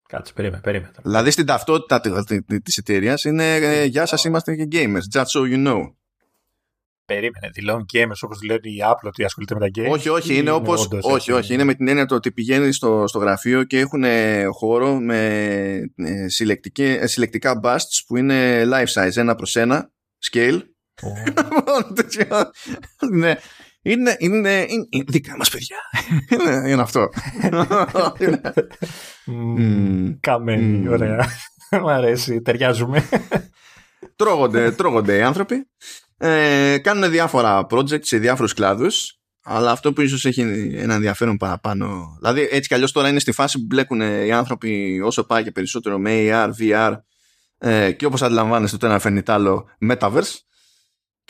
Κάτσε, περίμενε, περίμενε. Δηλαδή στην ταυτότητα τη εταιρείας είναι ε, Γεια σας, είμαστε και gamers. Just so you know. Περίμενε, δηλώνουν gamers όπως δηλώνει η Apple ότι ασχολείται με τα games. Όχι, όχι, είναι όπω. Όχι, όχι, είναι με την έννοια το ότι πηγαίνει στο, στο γραφείο και έχουν χώρο με ε, συλλεκτικά busts που είναι life size, ένα προς ένα, scale. Ναι, είναι, είναι, είναι, είναι δικά μας παιδιά. είναι, είναι αυτό. Καμένη, ωραία. Μ' αρέσει, ταιριάζουμε. τρώγονται, τρώγονται οι άνθρωποι. Ε, κάνουν διάφορα project σε διάφορους κλάδους αλλά αυτό που ίσως έχει ένα ενδιαφέρον παραπάνω δηλαδή έτσι κι αλλιώς τώρα είναι στη φάση που μπλέκουν οι άνθρωποι όσο πάει και περισσότερο με AR, VR ε, και όπως αντιλαμβάνεστε το ένα φέρνει άλλο Metaverse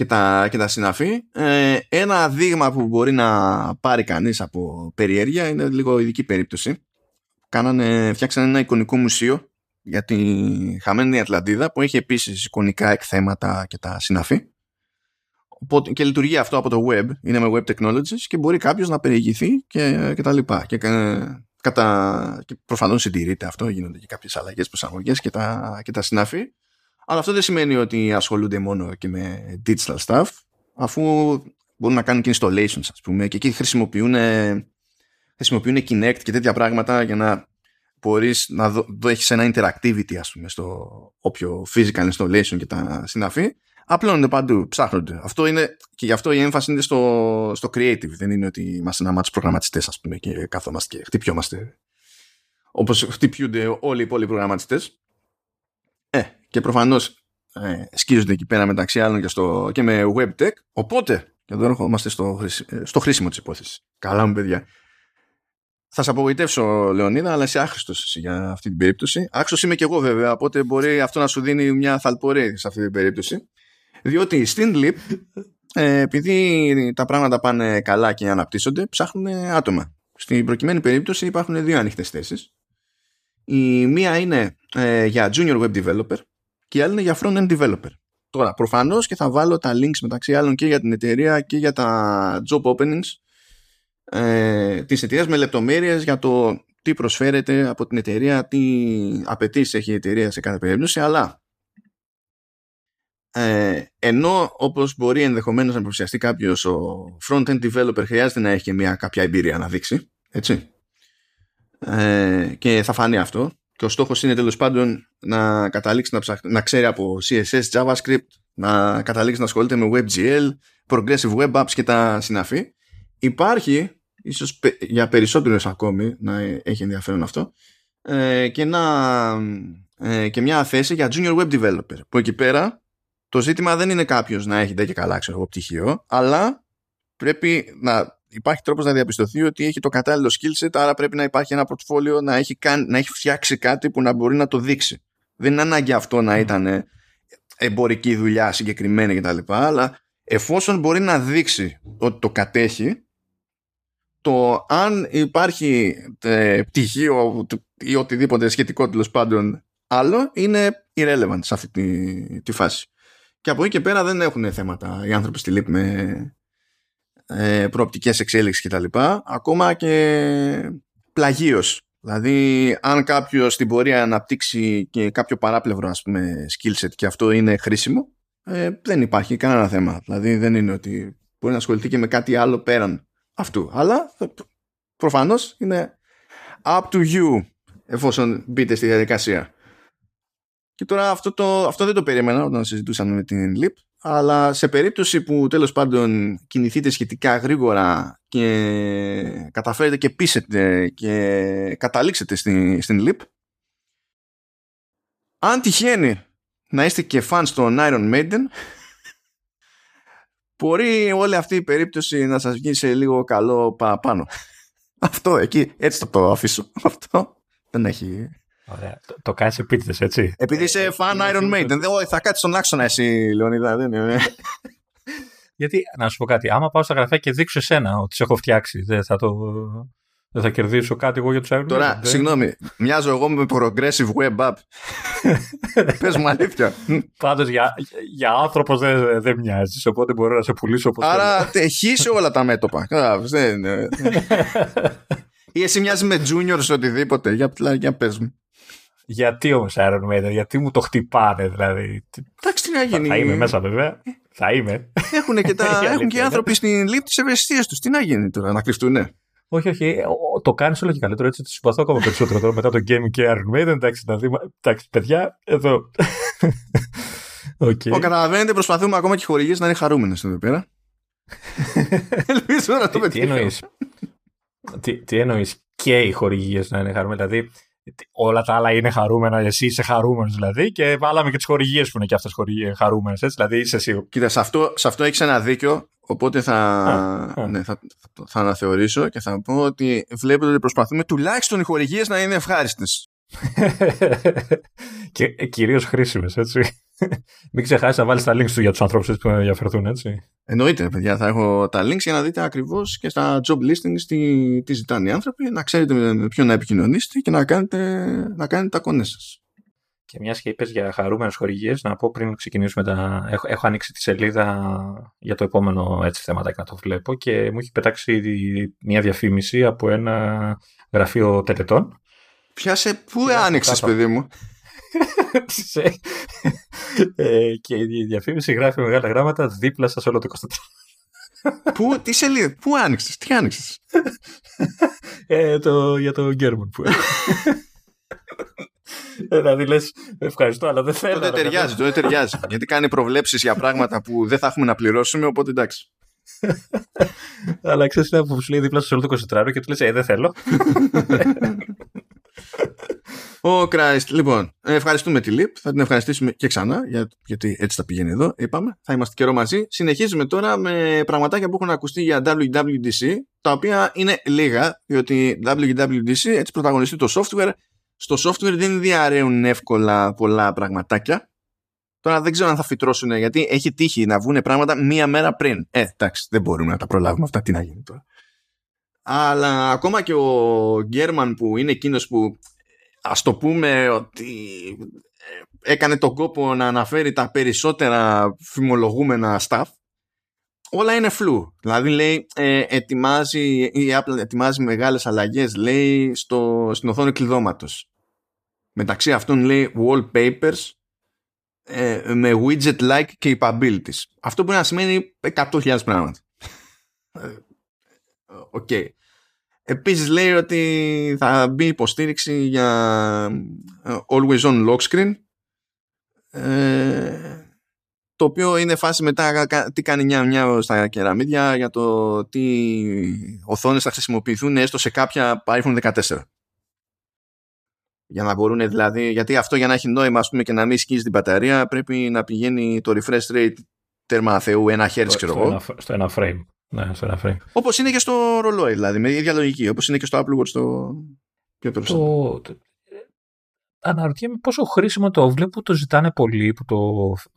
και τα, και τα συναφή. Ε, ένα δείγμα που μπορεί να πάρει κανείς από περιέργεια είναι λίγο ειδική περίπτωση. Κάνανε, φτιάξανε ένα εικονικό μουσείο για τη χαμένη Ατλαντίδα που έχει επίσης εικονικά εκθέματα και τα συναφή. Και λειτουργεί αυτό από το web, είναι με web technologies και μπορεί κάποιος να περιηγηθεί και, και τα λοιπά. Και, κατά, και προφανώς συντηρείται αυτό, γίνονται και κάποιες αλλαγές προσαρμογές και τα, και τα συναφή. Αλλά αυτό δεν σημαίνει ότι ασχολούνται μόνο και με digital stuff, αφού μπορούν να κάνουν και installations, ας πούμε, και εκεί χρησιμοποιούν, χρησιμοποιούν Kinect και τέτοια πράγματα για να μπορείς να δω, έχεις ένα interactivity, ας πούμε, στο όποιο physical installation και τα συναφή. Απλώνονται παντού, ψάχνονται. Αυτό είναι, και γι' αυτό η έμφαση είναι στο, στο creative. Δεν είναι ότι είμαστε ένα μάτσο προγραμματιστές, ας πούμε, και καθόμαστε και χτυπιόμαστε όπως χτυπιούνται όλοι οι υπόλοιποι προγραμματιστές. Ε, και προφανώς ε, σκίζονται εκεί πέρα μεταξύ άλλων και, στο, και με web tech. Οπότε, και εδώ ερχόμαστε στο, ε, στο χρήσιμο της υπόθεσης. Καλά μου παιδιά. Θα σε απογοητεύσω, Λεωνίδα, αλλά είσαι άχρηστος για αυτή την περίπτωση. Άξιος είμαι και εγώ, βέβαια, οπότε μπορεί αυτό να σου δίνει μια θαλπορή σε αυτή την περίπτωση. Διότι στην LIP, ε, επειδή τα πράγματα πάνε καλά και αναπτύσσονται, ψάχνουν άτομα. Στην προκειμένη περίπτωση υπάρχουν δύο ανοιχτές θέσεις. Η μία είναι ε, για junior web developer και η άλλη είναι για front-end developer. Τώρα, προφανώς και θα βάλω τα links μεταξύ άλλων και για την εταιρεία και για τα job openings ε, της εταιρείας με λεπτομέρειες για το τι προσφέρεται από την εταιρεία, τι απαιτήσεις έχει η εταιρεία σε κάθε περίπτωση, αλλά ε, ενώ όπως μπορεί ενδεχομένως να υποψιαστεί κάποιος ο front-end developer χρειάζεται να έχει και μια κάποια εμπειρία να δείξει, έτσι, ε, και θα φανεί αυτό και ο στόχος είναι τέλος πάντων να καταλήξει να, να ξέρει από CSS, JavaScript, να καταλήξει να ασχολείται με WebGL, Progressive Web Apps και τα συναφή. Υπάρχει, ίσως για περισσότερους ακόμη να έχει ενδιαφέρον αυτό, ε, και, ε, και μια θέση για Junior Web Developer, που εκεί πέρα το ζήτημα δεν είναι κάποιος να έχει και καλά ξέρω πτυχίο, αλλά πρέπει να υπάρχει τρόπος να διαπιστωθεί ότι έχει το κατάλληλο skill set, άρα πρέπει να υπάρχει ένα πορτφόλιο να έχει, να έχει φτιάξει κάτι που να μπορεί να το δείξει. Δεν είναι ανάγκη αυτό να ήταν εμπορική δουλειά συγκεκριμένη κτλ. Αλλά εφόσον μπορεί να δείξει ότι το κατέχει, το αν υπάρχει ε, πτυχίο ή οτιδήποτε σχετικό τέλος πάντων άλλο είναι irrelevant σε αυτή τη, τη φάση. Και από εκεί και πέρα δεν έχουν θέματα οι άνθρωποι στη ΛΥΠ με ε, προοπτικές εξέλιξης κτλ. Ακόμα και πλαγίως. Δηλαδή αν κάποιος στην πορεία αναπτύξει και κάποιο παράπλευρο ας πούμε skill set και αυτό είναι χρήσιμο ε, δεν υπάρχει κανένα θέμα. Δηλαδή δεν είναι ότι μπορεί να ασχοληθεί και με κάτι άλλο πέραν αυτού. Αλλά προφανώς είναι up to you εφόσον μπείτε στη διαδικασία. Και τώρα αυτό, το, αυτό δεν το περίμενα όταν συζητούσαμε με την LIP, αλλά σε περίπτωση που τέλος πάντων κινηθείτε σχετικά γρήγορα και καταφέρετε και πείσετε και καταλήξετε στην, στην LIP, αν τυχαίνει να είστε και φαν στον Iron Maiden, μπορεί όλη αυτή η περίπτωση να σας βγει σε λίγο καλό παραπάνω. Αυτό εκεί, έτσι θα το αφήσω. Αυτό δεν έχει Ωραία. Το, το κάνεις επίτηδες, έτσι; Επειδή είσαι fan Iron Maiden. Δεν, θα κάτσεις στον άξονα εσύ, Λεωνίδα. Δεν είναι. Γιατί, να σου πω κάτι, άμα πάω στα γραφεία και δείξω εσένα ότι σε έχω φτιάξει, δεν θα το. Δεν θα κερδίσω κάτι εγώ για τους Iron Τώρα, Maiden. συγγνώμη, μοιάζω εγώ με progressive web app. (laughs) Πες μου αλήθεια. Πάντως για, για άνθρωπος δεν, δεν μοιάζεις, οπότε μπορώ να σε πουλήσω όπως Άρα έχει σε όλα τα μέτωπα. δεν (laughs) Ή εσύ μοιάζεις με junior σε οτιδήποτε. Για, για πες μου. Γιατί όμως Iron Maiden, γιατί μου το χτυπάνε, δηλαδή. Εντάξει, τι να γίνει. Θα είμαι μέσα, βέβαια. Θα είμαι. Έχουν και, τα, (laughs) έχουν και οι άνθρωποι στην λύπη τι ευαισθησίε τους. Τι να γίνει τώρα, να κρυφτούν. Όχι, όχι. Το κάνεις όλο και καλύτερο. Έτσι το συμπαθώ ακόμα περισσότερο τώρα μετά το Game και Iron Maiden. Εντάξει, να δούμε. Εντάξει, παιδιά, εδώ. (laughs) okay. Ο, καταλαβαίνετε, προσπαθούμε ακόμα και οι χορηγίε να είναι χαρούμενες εδώ πέρα. (laughs) Ελπίζω να το πετύχουμε. Τι εννοείς; τι, τι εννοείς και οι χορηγίες να είναι χαρούμενες; Δηλαδή, όλα τα άλλα είναι χαρούμενα, εσύ είσαι χαρούμενος δηλαδή, και βάλαμε και τις χορηγίες που είναι και αυτές χαρούμενες. Δηλαδή είσαι εσύ. Κοίτα, σε αυτό, σε αυτό έχεις ένα δίκιο. Οπότε θα, α, ναι, θα, θα αναθεωρήσω και θα πω ότι βλέπετε ότι προσπαθούμε τουλάχιστον οι χορηγίες να είναι ευχάριστες. (laughs) και κυρίως χρήσιμες, έτσι. (laughs) Μην ξεχάσεις να βάλεις τα links του για τους ανθρώπους που ενδιαφερθούν, έτσι. Εννοείται, παιδιά. Θα έχω τα links για να δείτε ακριβώς και στα job listings τι, τι ζητάνε οι άνθρωποι, να ξέρετε με ποιον να επικοινωνήσετε και να κάνετε, να κάνετε τα κονές σας. Και μιας και είπες για χαρούμενε χορηγίες, να πω πριν ξεκινήσουμε τα. Έχω, έχω ανοίξει τη σελίδα για το επόμενο έτσι θέματα να το βλέπω και μου έχει πετάξει μια διαφήμιση από ένα γραφείο τελετών. Πιάσε, πού άνοιξες, παιδί μου; ε, και η διαφήμιση γράφει μεγάλα γράμματα δίπλα σας όλο το 24. Πού, τι σελίδα, πού άνοιξες, τι άνοιξες; ε, το, για το Γκέρμον που Δηλαδή λες, ευχαριστώ, αλλά δεν θέλω. Δεν ταιριάζει, δεν ταιριάζει. Γιατί κάνει προβλέψεις για πράγματα που δεν θα έχουμε να πληρώσουμε, οπότε εντάξει. αλλά ξέρεις να που σου λέει δίπλα σε όλο το 24 και του λες, Ε, δεν θέλω. (laughs) (laughs) Ο Christ. Λοιπόν, ευχαριστούμε τη ΛΥΠ. Θα την ευχαριστήσουμε και ξανά, για, γιατί έτσι θα πηγαίνει εδώ. Είπαμε. Θα είμαστε καιρό μαζί. Συνεχίζουμε τώρα με πραγματάκια που έχουν ακουστεί για WWDC, τα οποία είναι λίγα, διότι WWDC έτσι πρωταγωνιστεί το software. Στο software δεν διαρρέουν εύκολα πολλά πραγματάκια. Τώρα δεν ξέρω αν θα φυτρώσουν, γιατί έχει τύχει να βγουν πράγματα μία μέρα πριν. Ε, εντάξει, δεν μπορούμε να τα προλάβουμε αυτά. Τι να γίνει τώρα. Αλλά ακόμα και ο Γκέρμαν που είναι εκείνος που ας το πούμε ότι ε, έκανε τον κόπο να αναφέρει τα περισσότερα φημολογούμενα staff όλα είναι φλου. Δηλαδή λέει ε, ετοιμάζει, η Apple ετοιμάζει μεγάλες αλλαγές λέει στο, στην οθόνη κλειδώματος. Μεταξύ αυτών λέει wallpapers ε, με widget-like capabilities. Αυτό μπορεί να σημαίνει 100.000 πράγματα. Ε, ok. Okay. Επίσης λέει ότι θα μπει υποστήριξη για ε, always on lock screen ε, το οποίο είναι φάση μετά τι κάνει μια μια στα κεραμίδια για το τι οθόνες θα χρησιμοποιηθούν έστω σε κάποια iPhone 14. Για να μπορούν δηλαδή, γιατί αυτό για να έχει νόημα ας πούμε, και να μην σκίζει την μπαταρία πρέπει να πηγαίνει το refresh rate τέρμα θεού ένα χέρι ξέρω εγώ. Στο ένα frame. Ναι, στο ένα frame. Όπως είναι και στο ρολόι δηλαδή, με ίδια λογική, όπως είναι και στο Apple Watch στο... Το, αναρωτιέμαι πόσο χρήσιμο το βλέπω που το ζητάνε πολύ, που το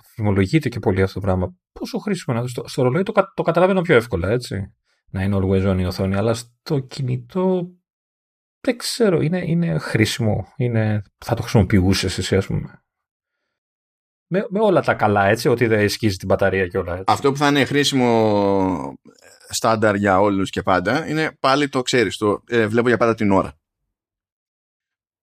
φημολογείται και πολύ αυτό το πράγμα. Πόσο χρήσιμο είναι στο, στο ρολόι το, το καταλαβαίνω πιο εύκολα, έτσι. Να είναι always on η οθόνη, αλλά στο κινητό δεν ξέρω, είναι, είναι χρήσιμο. Είναι, θα το χρησιμοποιούσες εσύ, ας πούμε. Με, με, όλα τα καλά, έτσι, ότι δεν σκίζει την μπαταρία και όλα. Έτσι. Αυτό που θα είναι χρήσιμο στάνταρ για όλους και πάντα είναι πάλι το ξέρεις, το ε, βλέπω για πάντα την ώρα.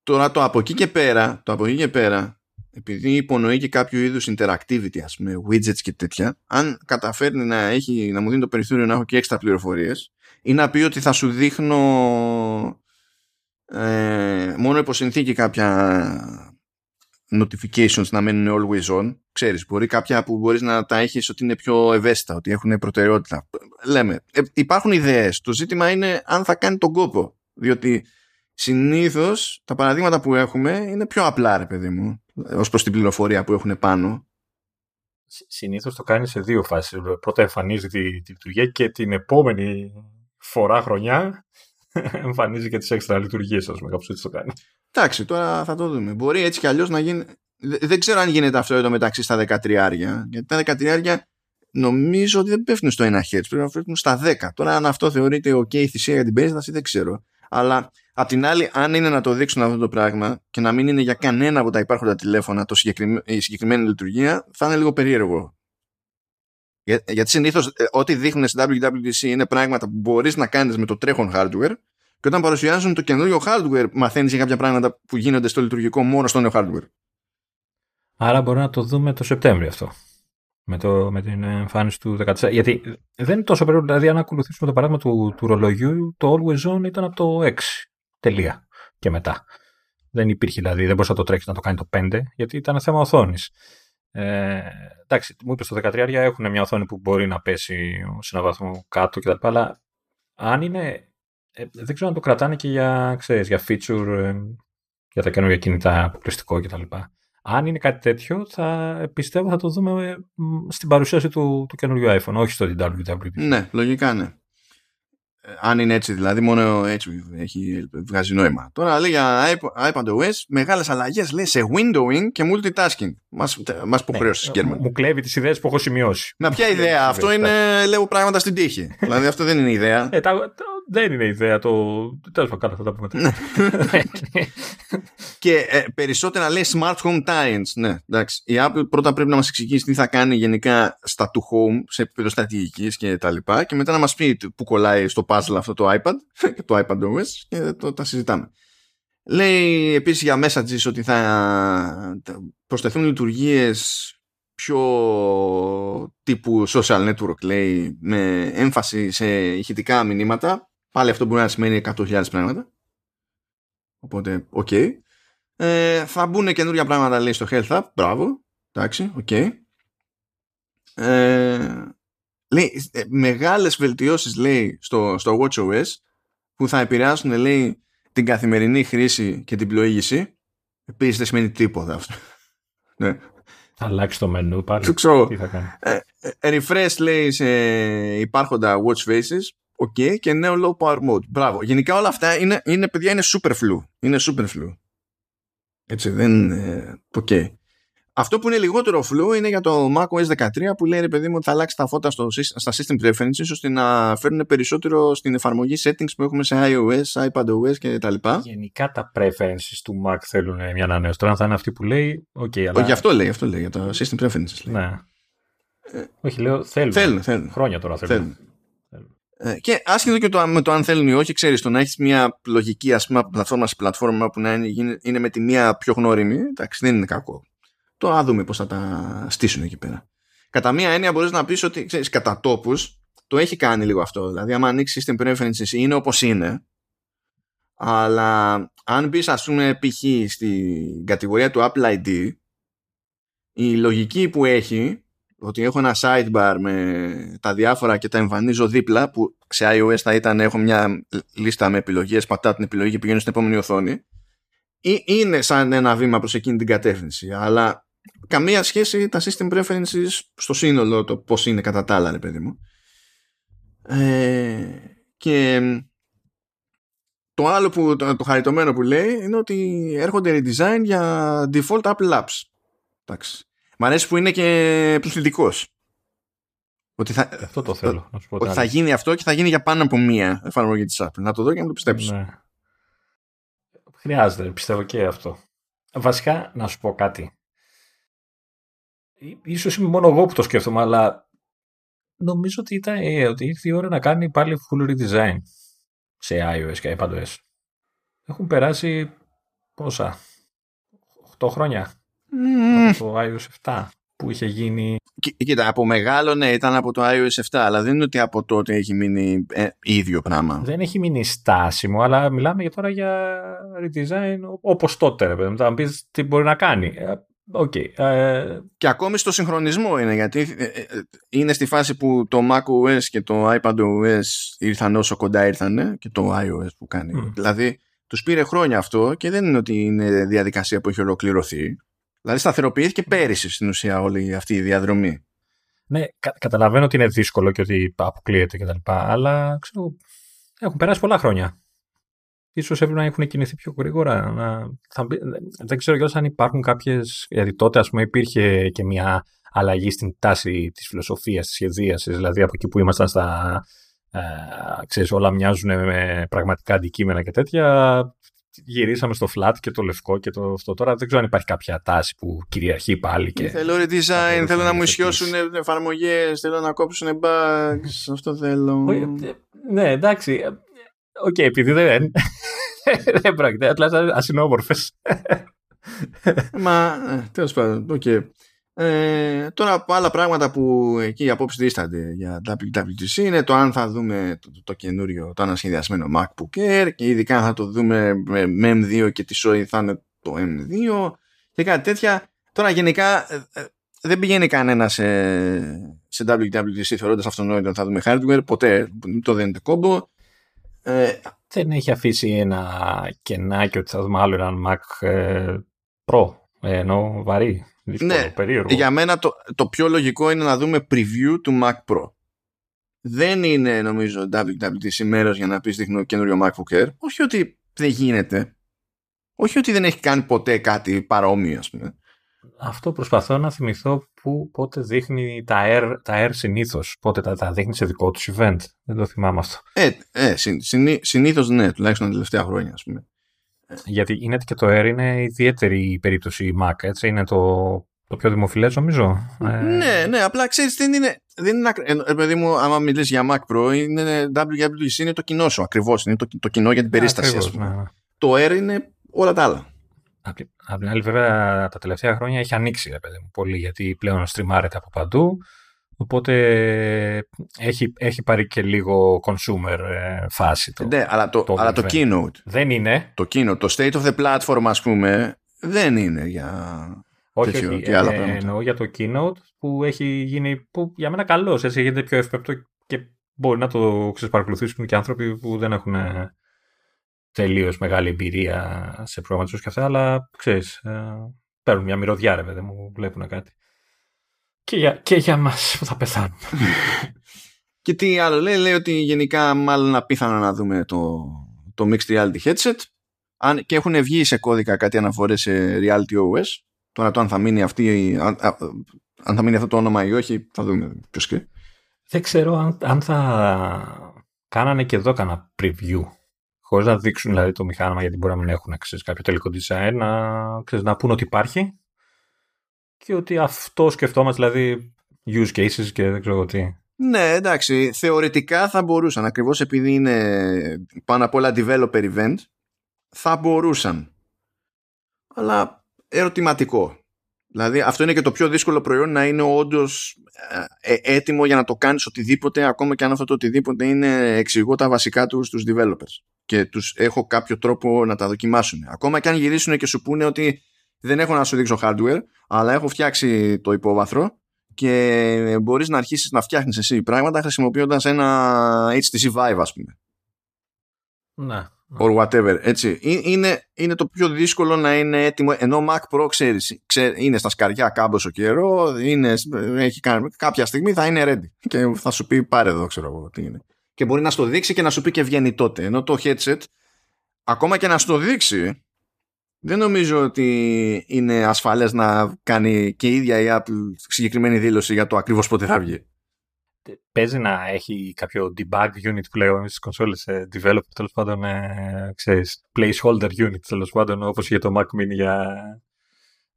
Τώρα το από εκεί και πέρα, το από εκεί και πέρα, επειδή υπονοεί και κάποιο είδους interactivity, ας πούμε, widgets και τέτοια, αν καταφέρνει να, έχει, να μου δίνει το περιθώριο να έχω και έξτρα πληροφορίες, ή να πει ότι θα σου δείχνω ε, μόνο υπό συνθήκη κάποια notifications να μένουν always on. Ξέρεις, μπορεί κάποια που μπορείς να τα έχεις ότι είναι πιο ευαίσθητα, ότι έχουν προτεραιότητα. Λέμε, ε, υπάρχουν ιδέες. Το ζήτημα είναι αν θα κάνει τον κόπο. Διότι Συνήθως τα παραδείγματα που έχουμε είναι πιο απλά, ρε παιδί μου, ως προς την πληροφορία που έχουν πάνω. Συνήθως το κάνεις σε δύο φάσεις. Πρώτα εμφανίζει τη, τη λειτουργία και την επόμενη φορά χρονιά (laughs) εμφανίζει και τις έξτρα λειτουργίες, ας πούμε. Κάπως έτσι το κάνει. Εντάξει, τώρα θα το δούμε. Μπορεί έτσι κι αλλιώς να γίνει. Δεν ξέρω αν γίνεται αυτό εδώ μεταξύ στα 13 άρια. Γιατί τα 13 άρια νομίζω ότι δεν πέφτουν στο 1 Hz, πρέπει να πέφτουν στα 10. Τώρα, αν αυτό θεωρείται OK θυσία για την περίσταση, δεν ξέρω. Αλλά Απ' την άλλη, αν είναι να το δείξουν αυτό το πράγμα και να μην είναι για κανένα από τα υπάρχοντα τηλέφωνα το η συγκεκριμένη λειτουργία, θα είναι λίγο περίεργο. Για, γιατί συνήθως ε, ό,τι δείχνουν στην WWDC είναι πράγματα που μπορείς να κάνεις με το τρέχον hardware και όταν παρουσιάζουν το καινούριο hardware, μαθαίνεις για κάποια πράγματα που γίνονται στο λειτουργικό μόνο στο νέο hardware. Άρα μπορεί να το δούμε το Σεπτέμβριο αυτό. Με, το, με την εμφάνιση του 14. Γιατί δεν είναι τόσο περίεργο. Δηλαδή, αν ακολουθήσουμε το παράδειγμα του, του ρολογιού, το Always On ήταν από το 6. Τελεία. Και μετά. Δεν υπήρχε δηλαδή, δεν μπορούσε να το τρέξει να το κάνει το 5, γιατί ήταν θέμα οθόνης. Ε, εντάξει, μου είπες στο 13 έχουν μια οθόνη που μπορεί να πέσει σε έναν βαθμό κάτω κτλ. Αλλά αν είναι. Ε, δεν ξέρω αν το κρατάνε και για, ξέρεις, για feature, ε, για τα καινούργια κινητά αποκλειστικό κτλ. Αν είναι κάτι τέτοιο, θα πιστεύω θα το δούμε ε, στην παρουσίαση του, του καινούργιου iPhone, όχι στο WWDC. Ναι, λογικά ναι. Αν είναι έτσι δηλαδή μόνο έτσι έχει βγάζει νόημα. Τώρα λέει για iPadOS μεγάλες αλλαγές λέει σε windowing και multitasking. Μας, μας υποχρέωσες ναι, μου κλέβει τις ιδέες που έχω σημειώσει. Με ποια ιδέα αυτό είναι λέω πράγματα στην τύχη. (laughs) Δηλαδή αυτό δεν είναι ιδέα. Ε, τα, δεν είναι ιδέα το. Τέλος πάντων, θα τα πούμε. Ναι. και ε, περισσότερα λέει smart home times. Ναι, εντάξει. Η Apple πρώτα πρέπει να μας εξηγήσει τι θα κάνει γενικά στα to home σε επίπεδο στρατηγικής και τα λοιπά. Και μετά να μας πει που κολλάει στο puzzle αυτό το iPad και (laughs) το iPad OS και το, τα συζητάμε. Λέει επίσης για messages ότι θα προσθεθούν λειτουργίες πιο τύπου social network λέει με έμφαση σε ηχητικά μηνύματα Πάλι αυτό μπορεί να σημαίνει 100.000 πράγματα. Οπότε, ok. Okay. Ε, θα μπουν καινούργια πράγματα λέει στο Health App. Μπράβο. Εντάξει, ok. Okay. Ε, λέει, ε, μεγάλες βελτιώσεις λέει στο, στο WatchOS που θα επηρεάσουν λέει την καθημερινή χρήση και την πλοήγηση. Επίσης δεν σημαίνει τίποτα αυτό. ναι. Θα αλλάξει το μενού πάλι. Τι θα κάνει. Ε, ε, refresh λέει σε υπάρχοντα watch faces OK και νέο low power mode. Μπράβο. Γενικά όλα αυτά είναι, είναι παιδιά, είναι super flu. Είναι super flu. Έτσι, δεν. Ε, OK. Αυτό που είναι λιγότερο flu είναι για το macOS 13 που λέει ρε παιδί μου ότι θα αλλάξει τα φώτα στο, στα system preferences ώστε να φέρνουν περισσότερο στην εφαρμογή settings που έχουμε σε iOS, iPadOS και τα λοιπά. Γενικά τα preferences του Mac θέλουν μια ανανέωση. Τώρα αν θα είναι αυτή που λέει, OK. Αλλά... Όχι, αυτό λέει, αυτό λέει για τα system preferences. Λέει. Ναι. Όχι, λέω θέλουν. Θέλουν, θέλουν. Χρόνια τώρα θέλουν. θέλουν. Ε, και άσχετο και το, με το αν θέλουν ή όχι, ξέρεις, το να έχεις μια λογική ας πούμε, πλατφόρμα σε πλατφόρμα που να είναι, είναι με τη μία πιο γνώριμη, εντάξει, δεν είναι κακό. Το να δούμε πώς θα τα στήσουν εκεί πέρα. Κατά μία έννοια μπορείς να πεις ότι ξέρεις, κατά τόπους το έχει κάνει λίγο αυτό. Δηλαδή, άμα ανοίξεις system preferences, είναι όπως είναι. Αλλά αν μπει, ας πούμε, π.χ. στην κατηγορία του Apple ID, η λογική που έχει ότι έχω ένα sidebar με τα διάφορα και τα εμφανίζω δίπλα που σε iOS θα ήταν έχω μια λίστα με επιλογές πατάω την επιλογή και πηγαίνω στην επόμενη οθόνη. Ή είναι σαν ένα βήμα προς εκείνη την κατεύθυνση αλλά καμία σχέση τα system preferences στο σύνολο το πώς είναι κατά τα άλλα ρε παιδί μου. Ε, και το άλλο που το, το χαριτωμένο που λέει είναι ότι έρχονται redesign για default Apple Apps εντάξει Μ' αρέσει που είναι και πληθυντικός. Ότι θα, αυτό το θέλω. Να σου πω ότι θα γίνει αυτό και θα γίνει για πάνω από μία εφαρμογή της Apple. Να το δω και να το πιστέψω. Ναι. Χρειάζεται, πιστεύω και αυτό. Βασικά, να σου πω κάτι. Ίσως είμαι μόνο εγώ που το σκέφτομαι, αλλά νομίζω ότι, ήταν, ε, ότι ήρθε η ώρα να κάνει πάλι full redesign σε iOS και iPadOS. Έχουν περάσει πόσα, 8 χρόνια Mm. Από το iOS 7 που είχε γίνει. Κοίτα, από μεγάλο ναι, ήταν από το iOS 7, αλλά δεν είναι ότι από τότε έχει μείνει ε, ίδιο πράγμα. Δεν έχει μείνει στάσιμο, αλλά μιλάμε για τώρα για redesign όπως τότε. Ρε, παιδί, να πεις τι μπορεί να κάνει. Okay. Ε, ε, και ακόμη στο συγχρονισμό είναι, γιατί ε, είναι στη φάση που το macOS και το iPadOS ήρθαν όσο κοντά ήρθαν και το iOS που κάνει. Mm. Δηλαδή, τους πήρε χρόνια αυτό και δεν είναι ότι είναι διαδικασία που έχει ολοκληρωθεί. Δηλαδή σταθεροποιήθηκε πέρυσι στην ουσία όλη αυτή η διαδρομή. Ναι, κα, καταλαβαίνω ότι είναι δύσκολο και ότι αποκλείεται κτλ. Αλλά ξέρω, έχουν περάσει πολλά χρόνια. Ίσως έπρεπε να έχουν κινηθεί πιο γρήγορα. Να, θα, δεν ξέρω κιόλας αν υπάρχουν κάποιες... Γιατί τότε ας πούμε υπήρχε και μια αλλαγή στην τάση της φιλοσοφίας, της σχεδίασης. Δηλαδή από εκεί που ήμασταν στα... Ε, ξέρεις, όλα μοιάζουν με πραγματικά αντικείμενα και τέτοια γυρίσαμε στο flat και το λευκό και το αυτό. Τώρα δεν ξέρω αν υπάρχει κάποια τάση που κυριαρχεί πάλι. Και... Θέλω redesign, θέλω να μου ισιώσουν εφαρμογές, θέλω να κόψουν bugs. (laughs) Αυτό θέλω. Ναι, εντάξει. OK, okay, επειδή δεν. δεν πρόκειται. Απλά ασυνόμορφε. Μα, ε, τέλος πάντων. Okay. Ε, τώρα από άλλα πράγματα που εκεί οι απόψεις δίστανται για WWDC είναι το αν θα δούμε το, το, το καινούριο, το ανασχεδιασμένο MacBook Air και ειδικά θα το δούμε με, M2 και τι SoC θα είναι το M2 και κάτι τέτοια. Τώρα γενικά ε, ε, δεν πηγαίνει κανένα σε, σε WWDC θεωρώντας αυτονόητο ότι θα δούμε hardware, ποτέ το δεν είναι κόμπο. Ε, δεν έχει αφήσει ένα κενάκι ότι θα δούμε άλλο έναν Mac ε, Pro, ενώ βαρύ ναι, για μένα το, το πιο λογικό είναι να δούμε preview του Mac Pro. Δεν είναι νομίζω WWDC μέρος για να πεις δείχνω καινούριο MacBook Air. Όχι ότι δεν γίνεται. Όχι ότι δεν έχει κάνει ποτέ κάτι παρόμοιο ας πούμε. Αυτό προσπαθώ να θυμηθώ που πότε δείχνει τα Air, τα Air συνήθως. Πότε τα, τα δείχνει σε δικό τους event. Δεν το θυμάμαι αυτό. Ε, ε συνήθως ναι, τουλάχιστον τα τελευταία χρόνια ας πούμε. Γιατί είναι και το Air είναι ιδιαίτερη περίπτωση Mac, έτσι. Είναι το, το πιο δημοφιλές, νομίζω. Ε, ναι, ναι, απλά ξέρεις, δεν είναι. Δεν είναι ε, παιδί μου, άμα μιλήσεις για Mac Pro, είναι WWDC, είναι το κοινό σου ακριβώς. Είναι το, το κοινό για την περίσταση. Ακριβώς, ναι, ναι. Το Air είναι όλα τα άλλα. Απ' την άλλη, βέβαια, τα τελευταία χρόνια έχει ανοίξει, ρε παιδί μου, πολύ, γιατί πλέον στριμάρεται από παντού. Οπότε έχει, έχει πάρει και λίγο consumer ε, φάση. Το, ναι, αλλά το, το, αλλά το keynote. Δεν είναι. Το keynote, το state of the platform, ας πούμε, δεν είναι για όχι, τέτοιο, όχι. Και άλλα ε, εννοώ για το keynote που έχει γίνει που για μένα καλός. Έτσι γίνεται πιο ευπεπτό και μπορεί να το ξεσπαρακολουθήσουν και άνθρωποι που δεν έχουν ε, τελείως μεγάλη εμπειρία σε προγραμματισμό και αυτά, αλλά ξέρεις, ε, παίρνουν μια μυρωδιά, ρε παιδί μου, βλέπουν κάτι. Και για, και για μας που θα πεθάνουμε. (laughs) και τι άλλο λέει, λέει ότι γενικά μάλλον απίθανο να δούμε το, το Mixed Reality Headset. Αν, και έχουν βγει σε κώδικα κάτι αναφορές σε Reality OS τώρα το αν θα μείνει, αυτή, αν, αν θα μείνει αυτό το όνομα ή όχι θα δούμε ποιος και. Δεν ξέρω αν, αν θα κάνανε και εδώ κανένα preview. Χωρίς να δείξουν δηλαδή το μηχάνημα γιατί μπορεί να μην έχουν ξέρεις, κάποιο τελικό design να, ξέρεις, να πούν ότι υπάρχει και ότι αυτό σκεφτόμαστε, δηλαδή use cases και δεν ξέρω τι. Ναι, εντάξει, θεωρητικά θα μπορούσαν, ακριβώς επειδή είναι πάνω απ' όλα developer event, θα μπορούσαν. Αλλά ερωτηματικό. Δηλαδή αυτό είναι και το πιο δύσκολο προϊόν να είναι όντως ε, ε, έτοιμο για να το κάνεις οτιδήποτε ακόμα και αν αυτό το οτιδήποτε είναι εξηγώ τα βασικά τους στους developers και τους έχω κάποιο τρόπο να τα δοκιμάσουν. Ακόμα και αν γυρίσουν και σου πούνε ότι δεν έχω να σου δείξω hardware αλλά έχω φτιάξει το υπόβαθρο και μπορείς να αρχίσεις να φτιάχνεις εσύ πράγματα χρησιμοποιώντας ένα HTC Vive ας πούμε. Ναι. Or whatever, έτσι. Είναι, είναι το πιο δύσκολο να είναι έτοιμο, ενώ Mac Pro ξέρεις, είναι στα σκαριά κάμποσο καιρό, είναι, έχει κάνει, κάποια στιγμή θα είναι ready και θα σου πει πάρε εδώ, ξέρω εγώ τι είναι. Και μπορεί να στο δείξει και να σου πει και βγαίνει τότε. Ενώ το headset, ακόμα και να στο δείξει, δεν νομίζω ότι είναι ασφαλές να κάνει και η ίδια η Apple συγκεκριμένη δήλωση για το ακριβώς πότε θα βγει. Παίζει να έχει κάποιο debug unit που λέγαμε στις κονσόλες ε, developer, τέλος πάντων, ε, ξέρεις, placeholder unit, τέλος πάντων, όπως για το Mac Mini για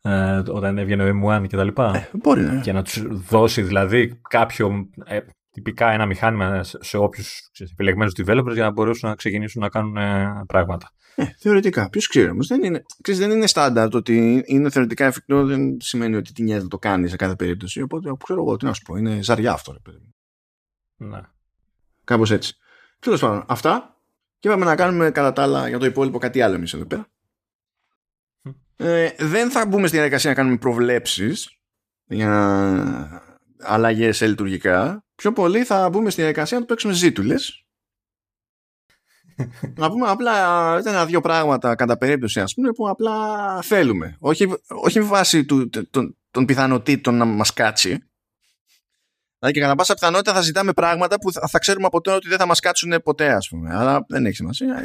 ε, όταν έβγαινε ο M1 και τα λοιπά. Ε, μπορεί να. Και να τους δώσει δηλαδή κάποιο, ε, τυπικά ένα μηχάνημα σε όποιους επιλεγμένους developers για να μπορέσουν να ξεκινήσουν να κάνουν ε, πράγματα. Ε, θεωρητικά. Ποιος ξέρει όμως. Δεν είναι, ξέρεις, δεν είναι στάνταρτ ότι είναι θεωρητικά εφικτό, δεν σημαίνει ότι την νοιάζει να το κάνει σε κάθε περίπτωση. Οπότε, ξέρω εγώ, τι να σου πω. Είναι ζαριά αυτό, ρε παιδί. Ναι. Κάπως έτσι. Τέλος πάντων, αυτά. Και πάμε να κάνουμε κατά τα άλλα για το υπόλοιπο κάτι άλλο εμείς εδώ πέρα. Ε, δεν θα μπούμε στη διαδικασία να κάνουμε προβλέψεις για αλλαγές σε λειτουργικά. Πιο πολύ θα μπούμε στη διαδικασία να το παίξουμε ζήτουλε (laughs) να πούμε απλά ένα-δύο πράγματα κατά περίπτωση ας πούμε που απλά θέλουμε. Όχι, όχι βάση του, των, των πιθανότητων να μας κάτσει. Δηλαδή και κατά πάσα πιθανότητα θα ζητάμε πράγματα που θα, θα ξέρουμε από τώρα ότι δεν θα μας κάτσουν ποτέ ας πούμε. Αλλά δεν έχει σημασία.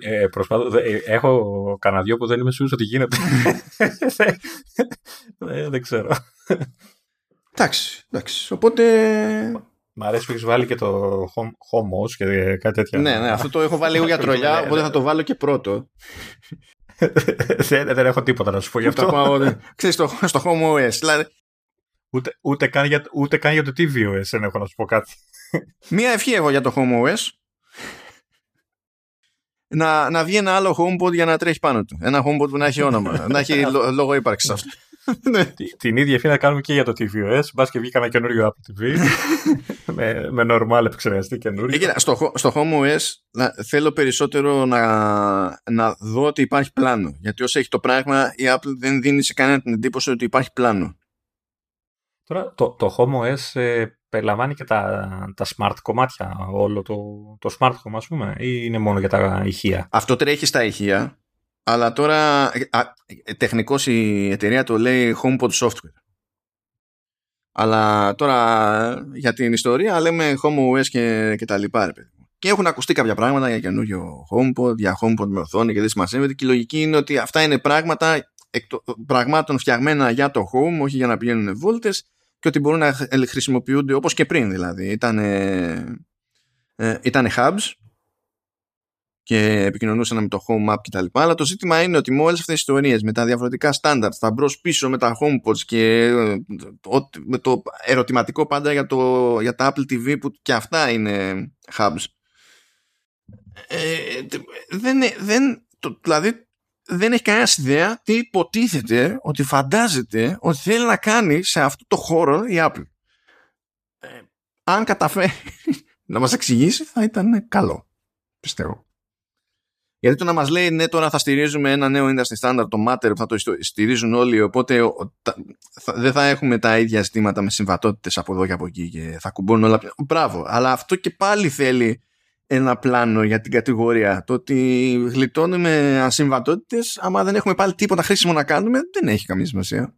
Ε, (laughs) προσπάθω, ε, έχω κανένα δυο που δεν είμαι σίγουρος ότι γίνεται. (laughs) ε, δεν ξέρω. Εντάξει, εντάξει. Οπότε Μ' αρέσει που έχεις βάλει και το home, και κάτι τέτοιο. Ναι, ναι, αυτό το έχω βάλει εγώ για (laughs) τρολιά, οπότε θα το βάλω και πρώτο. δεν, δεν έχω τίποτα να σου πω γι' αυτό. (laughs) Ξέρεις, στο, στο Home OS. Δηλαδή... Ούτε, ούτε, καν για, ούτε καν για το tvOS δεν έχω να σου πω κάτι. (laughs) Μία ευχή έχω για το Home OS. Να, να βγει ένα άλλο HomePod για να τρέχει πάνω του. Ένα HomePod που να έχει όνομα. να έχει λόγο ύπαρξης αυτό. (laughs) Ναι. Την ίδια ευθύνη να κάνουμε και για το tvOS. Μπας και βγει κανένα καινούριο Apple TV. (laughs) με, με normal επεξεργαστή καινούριο. στο, στο Home OS θέλω περισσότερο να, να δω ότι υπάρχει πλάνο. Γιατί όσο έχει το πράγμα, η Apple δεν δίνει σε κανένα την εντύπωση ότι υπάρχει πλάνο. Τώρα το, το Home OS ε, περιλαμβάνει και τα, τα smart κομμάτια, όλο το, το smart home ας πούμε, ή είναι μόνο για τα ηχεία; Αυτό τρέχει στα ηχεία αλλά τώρα τεχνικώς η εταιρεία το λέει HomePod Software. Αλλά τώρα για την ιστορία λέμε Home OS και, και τα λοιπά. Ρε, Και έχουν ακουστεί κάποια πράγματα για καινούριο HomePod, για HomePod με οθόνη και δεν σημασία. Και η λογική είναι ότι αυτά είναι πράγματα πραγμάτων φτιαγμένα για το home, όχι για να πηγαίνουν βόλτες και ότι μπορούν να χρησιμοποιούνται όπως και πριν δηλαδή. Ήταν, ε, ήταν hubs και επικοινωνούσαν με το home app κτλ. Αλλά το ζήτημα είναι ότι με όλες αυτές τις ιστορίες, με τα διαφορετικά standards, τα μπρος πίσω με τα homepods και ε, με το ερωτηματικό πάντα για, το, για τα Apple TV που και αυτά είναι hubs. Ε, δεν, δεν, το, δηλαδή δεν έχει κανένας ιδέα τι υποτίθεται ότι φαντάζεται ότι θέλει να κάνει σε αυτό το χώρο η Apple. Ε, αν καταφέρει (laughs) να μας εξηγήσει θα ήταν καλό. Πιστεύω. Γιατί το να μας λέει ναι, τώρα θα στηρίζουμε ένα νέο industry standard, το Matter, που θα το στηρίζουν όλοι, οπότε δεν θα έχουμε τα ίδια ζητήματα με συμβατότητες από εδώ και από εκεί και θα κουμπώνουν όλα. Μπράβο. Αλλά αυτό και πάλι θέλει ένα πλάνο για την κατηγορία. Το ότι γλιτώνουμε ασυμβατότητες, άμα δεν έχουμε πάλι τίποτα χρήσιμο να κάνουμε, δεν έχει καμία σημασία.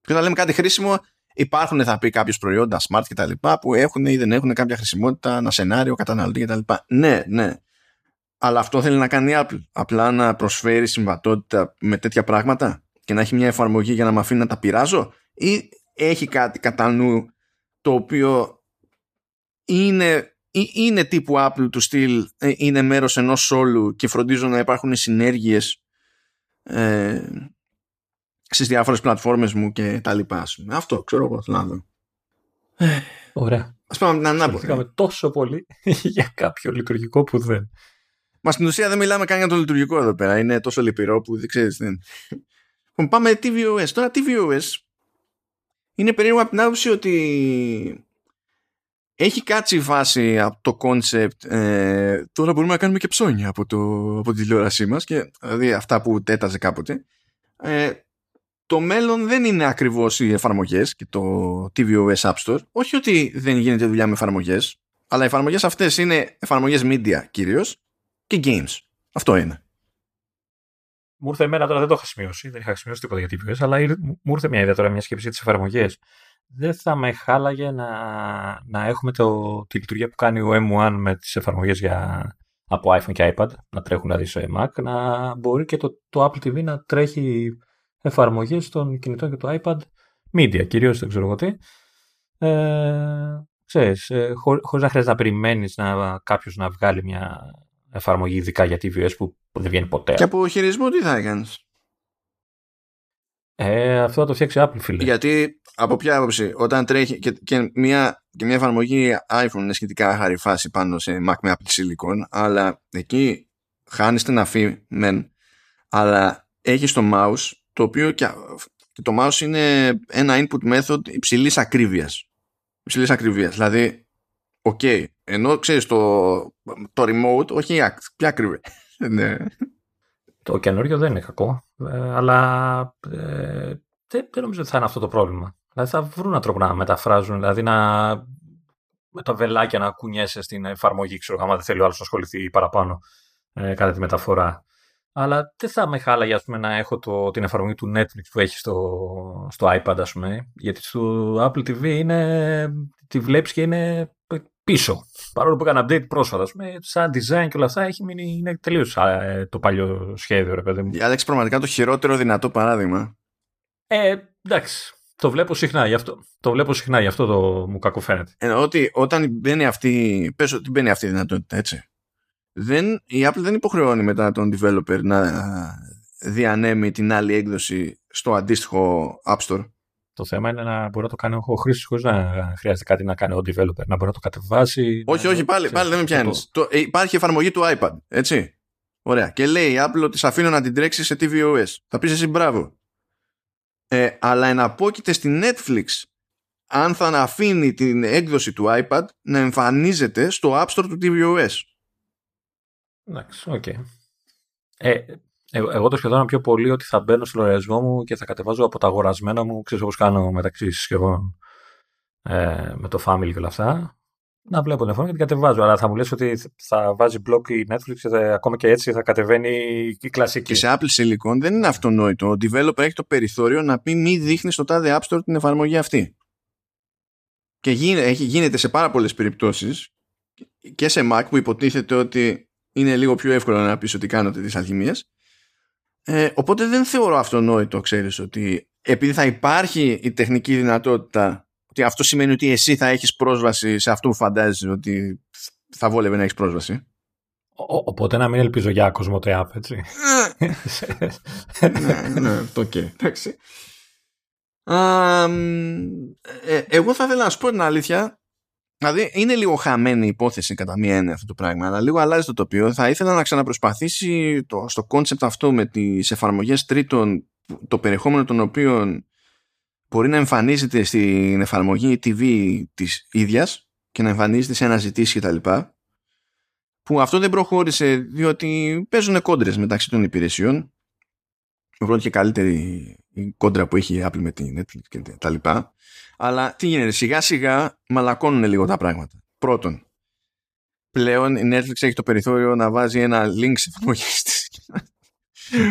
Και όταν λέμε κάτι χρήσιμο, υπάρχουν, θα πει κάποιος προϊόντα, smart κτλ. που έχουν ή δεν έχουν κάποια χρησιμότητα, ένα σενάριο, καταναλωτή κτλ. Ναι, ναι αλλά αυτό θέλει να κάνει η Apple. Απλά να προσφέρει συμβατότητα με τέτοια πράγματα και να έχει μια εφαρμογή για να με αφήνει να τα πειράζω; Ή έχει κάτι κατά νου το οποίο είναι, είναι τύπου Apple του στυλ ε, είναι μέρος ενός όλου και φροντίζουν να υπάρχουν συνέργειες ε, στις διάφορες πλατφόρμες μου και τα λοιπά. Αυτό ξέρω εγώ θέλω να δω. Ωραία. Ας πάμε την ανάποδα. τόσο πολύ (laughs) για κάποιο λειτουργικό που δεν. Μα στην ουσία δεν μιλάμε καν για το λειτουργικό εδώ πέρα. Είναι τόσο λυπηρό που δεν ξέρεις. Δεν... Λοιπόν, πάμε TVOS. Τώρα TVOS είναι περίεργο από την άποψη ότι έχει κάτσει η βάση από το κόνσεπτ ε, τώρα μπορούμε να κάνουμε και ψώνια από, το, από τη τηλεόρασή μας και δηλαδή αυτά που τέταζε κάποτε ε, το μέλλον δεν είναι ακριβώς οι εφαρμογές και το tvOS App Store όχι ότι δεν γίνεται δουλειά με εφαρμογές αλλά οι εφαρμογές αυτές είναι εφαρμογές media κυρίως και games. Αυτό είναι. Μου ήρθε εμένα τώρα, δεν το είχα σημειώσει, δεν είχα σημειώσει τίποτα για tvOS αλλά μου ήρθε μια ιδέα τώρα, μια σκέψη για τις εφαρμογές. Δεν θα με χάλαγε να, να έχουμε το, τη λειτουργία που κάνει ο M1 με τις εφαρμογές για, από iPhone και iPad, να τρέχουν δηλαδή σε Mac, να μπορεί και το, το Apple TV να τρέχει εφαρμογές των κινητών και το iPad media, κυρίως δεν ξέρω εγώ τι. Ε, ξέρεις, ε, χω, χωρίς να χρειάζεται να περιμένεις να, κάποιος να βγάλει μια εφαρμογή ειδικά για TVS που, που δεν βγαίνει ποτέ. Και από χειρισμό τι θα έκανες; Ε, αυτό θα το φτιάξει Apple, φίλε. Γιατί από ποια άποψη, όταν τρέχει και, και, μια, και μια εφαρμογή iPhone είναι σχετικά χάρη φάση πάνω σε Mac με Apple Silicon, αλλά εκεί χάνεις την αφή, μεν, αλλά έχεις το mouse, το οποίο και, το mouse είναι ένα input method υψηλής ακρίβειας. Υψηλής ακρίβειας. Δηλαδή, OK, okay, ενώ ξέρεις το, το remote, όχι πια ακρίβεια. (laughs) ναι. Το καινούριο δεν είναι κακό, ε, αλλά ε, δεν, δεν νομίζω ότι θα είναι αυτό το πρόβλημα. Δηλαδή θα βρουν έναν τρόπο να μεταφράζουν, δηλαδή να, με τα βελάκια να κουνιέσαι στην εφαρμογή, ξέρω, άμα δεν θέλει ο άλλος να ασχοληθεί παραπάνω ε, κατά τη μεταφορά. Αλλά δεν θα με χάλαγε ας πούμε, να έχω το, την εφαρμογή του Netflix που έχει στο, στο iPad, ας πούμε, γιατί στο Apple TV είναι, τη βλέπεις και είναι πίσω. Παρόλο που έκανα update πρόσφατα, πούμε, σαν design και όλα αυτά έχει μείνει, είναι τελείως ε, το παλιό σχέδιο, ρε παιδί μου. Άλεξ, πραγματικά το χειρότερο δυνατό παράδειγμα. Ε, εντάξει. Το βλέπω συχνά, γι' αυτό το, βλέπω συχνά, γι αυτό το μου κακοφαίνεται. Εννοώ ότι όταν μπαίνει αυτή, πες ότι μπαίνει αυτή η δυνατότητα, έτσι. Δεν, η Apple δεν υποχρεώνει μετά τον developer να διανέμει την άλλη έκδοση στο αντίστοιχο App Store. Το θέμα είναι να μπορεί να το κάνει ο χρήστη χωρίς να χρειάζεται κάτι να κάνει ο developer, να μπορεί να το κατεβάσει. Όχι, όχι, πάλι, πάλι δεν με πιάνεις. Το... Ε, υπάρχει εφαρμογή του iPad, έτσι. Ωραία. Και λέει η Apple ότι σε αφήνω να την τρέξει σε tvOS. Θα πεις εσύ μπράβο. Ε, αλλά εναπόκειται στη Netflix αν θα αφήνει την έκδοση του iPad να εμφανίζεται στο App Store του tvOS. Εντάξει, OK. Okay. Ε, ε, εγώ το σχεδόν πιο πολύ ότι θα μπαίνω στο λογαριασμό μου και θα κατεβάζω από τα αγορασμένα μου, ξέρεις όπως κάνω μεταξύ συσκευών ε, με το family και όλα αυτά, να βλέπω την εφαρμογή και την κατεβάζω. Αλλά θα μου λες ότι θα βάζει block η Netflix και θα, ακόμα και έτσι θα κατεβαίνει η κλασική. Και σε Apple Silicon δεν είναι αυτονόητο. Ο developer έχει το περιθώριο να πει μη δείχνεις στο τάδε App Store την εφαρμογή αυτή. Και γίνεται σε πάρα πολλές περιπτώσεις και σε Mac που υποτίθεται ότι είναι λίγο πιο εύκολο να πεις ότι κάνετε τις αλχημίες ε, οπότε δεν θεωρώ αυτονόητο, ξέρεις, ότι επειδή θα υπάρχει η τεχνική δυνατότητα ότι αυτό σημαίνει ότι εσύ θα έχεις πρόσβαση σε αυτό που φαντάζεσαι ότι θα βόλευε να έχεις πρόσβαση. οπότε να μην ελπίζω για Cosmote App, έτσι. ναι, ναι, το οκ, εντάξει. Ε, εγώ θα ήθελα να σου πω την αλήθεια Δηλαδή είναι λίγο χαμένη η υπόθεση κατά μία έννοια αυτό το πράγμα, αλλά λίγο αλλάζει το τοπίο. Θα ήθελα να ξαναπροσπαθήσει το, στο κόνσεπτ αυτό με τις εφαρμογές τρίτων, το περιεχόμενο των οποίων μπορεί να εμφανίζεται στην εφαρμογή TV της ίδιας και να εμφανίζεται σε αναζητήσεις κτλ. Που αυτό δεν προχώρησε διότι παίζουν κόντρες μεταξύ των υπηρεσιών. Πρώτη και καλύτερη η κόντρα που έχει η Apple με την Netflix και τα λοιπά. Αλλά τι γίνεται, σιγά σιγά μαλακώνουν λίγο τα πράγματα. Πρώτον, πλέον η Netflix έχει το περιθώριο να βάζει ένα link σε εφαρμογή της.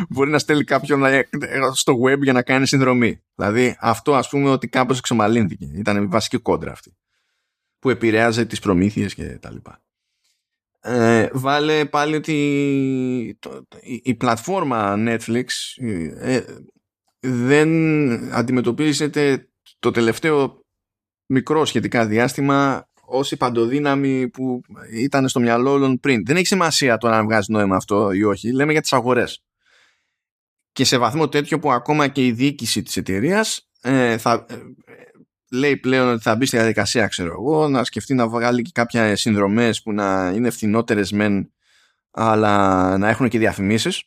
Μπορεί να στέλνει κάποιον στο web για να κάνει συνδρομή. Δηλαδή αυτό ας πούμε ότι κάπως εξομαλύνθηκε. Ήταν η βασική κόντρα αυτή. Που επηρέαζε τις προμήθειες και τα λοιπά. Ε, βάλε πάλι ότι η, η, πλατφόρμα Netflix ε, δεν αντιμετωπίζεται το τελευταίο μικρό σχετικά διάστημα ως η παντοδύναμη που ήταν στο μυαλό όλων πριν. Δεν έχει σημασία το να βγάζει νόημα αυτό ή όχι. Λέμε για τις αγορές. και σε βαθμό τέτοιο που ακόμα και η διοίκηση της εταιρείας ε, θα ε, λέει πλέον ότι θα μπει στη διαδικασία ξέρω εγώ να σκεφτεί να βγάλει και κάποια συνδρομές που να είναι φθηνότερες μεν αλλά να έχουν και διαφημίσεις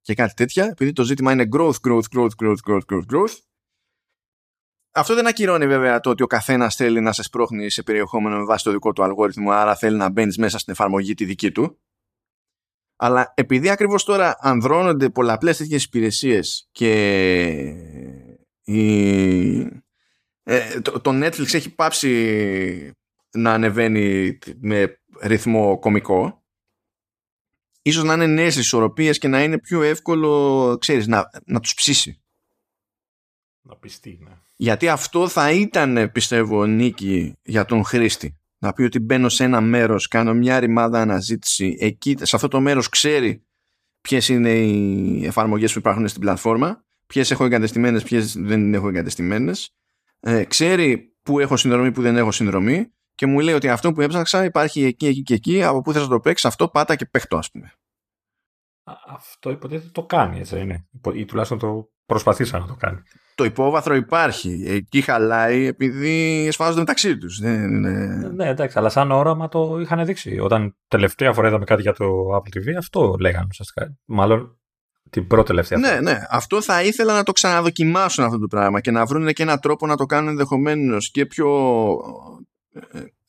και κάτι τέτοια επειδή το ζήτημα είναι growth, growth, growth, growth, growth, growth, growth αυτό δεν ακυρώνει βέβαια το ότι ο καθένας θέλει να σε σπρώχνει σε περιεχόμενο με βάση το δικό του αλγόριθμο, άρα θέλει να μπαίνεις μέσα στην εφαρμογή τη δική του. Αλλά επειδή ακριβώς τώρα ανδρώνονται πολλαπλές τέτοιες υπηρεσίες και η... ε, το, το Netflix έχει πάψει να ανεβαίνει με ρυθμό κομικό, ίσως να είναι νέες ισορροπίες και να είναι πιο εύκολο, ξέρεις, να, να τους ψήσει. Να πιστεί, ναι. Γιατί αυτό θα ήταν, πιστεύω, νίκη για τον χρήστη. Να πει ότι μπαίνω σε ένα μέρος, κάνω μια ρημάδα αναζήτηση, εκεί, σε αυτό το μέρος ξέρει ποιες είναι οι εφαρμογές που υπάρχουν στην πλατφόρμα, ποιες έχω εγκατεστημένες, ποιες δεν έχω εγκατεστημένες, ε, ξέρει που έχω συνδρομή, που δεν έχω συνδρομή και μου λέει ότι αυτό που έψαξα υπάρχει εκεί, εκεί και εκεί, από πού θες να το παίξεις αυτό πάτα και παίχτω ας πούμε. Αυτό υποτίθεται το κάνει, έτσι είναι. Ή τουλάχιστον το προσπαθήσα να το κάνει το υπόβαθρο υπάρχει. Εκεί χαλάει επειδή εσφάζονται μεταξύ τους. Ναι, εντάξει, αλλά σαν όραμα το είχαν δείξει. Όταν τελευταία φορά είδαμε κάτι για το Apple TV, αυτό λέγανε ουσιαστικά. Μάλλον την πρώτη τελευταία φορά. Ναι, ναι. Αυτό θα ήθελα να το ξαναδοκιμάσουν αυτό το πράγμα και να βρουν και έναν τρόπο να το κάνουν ενδεχομένως και πιο.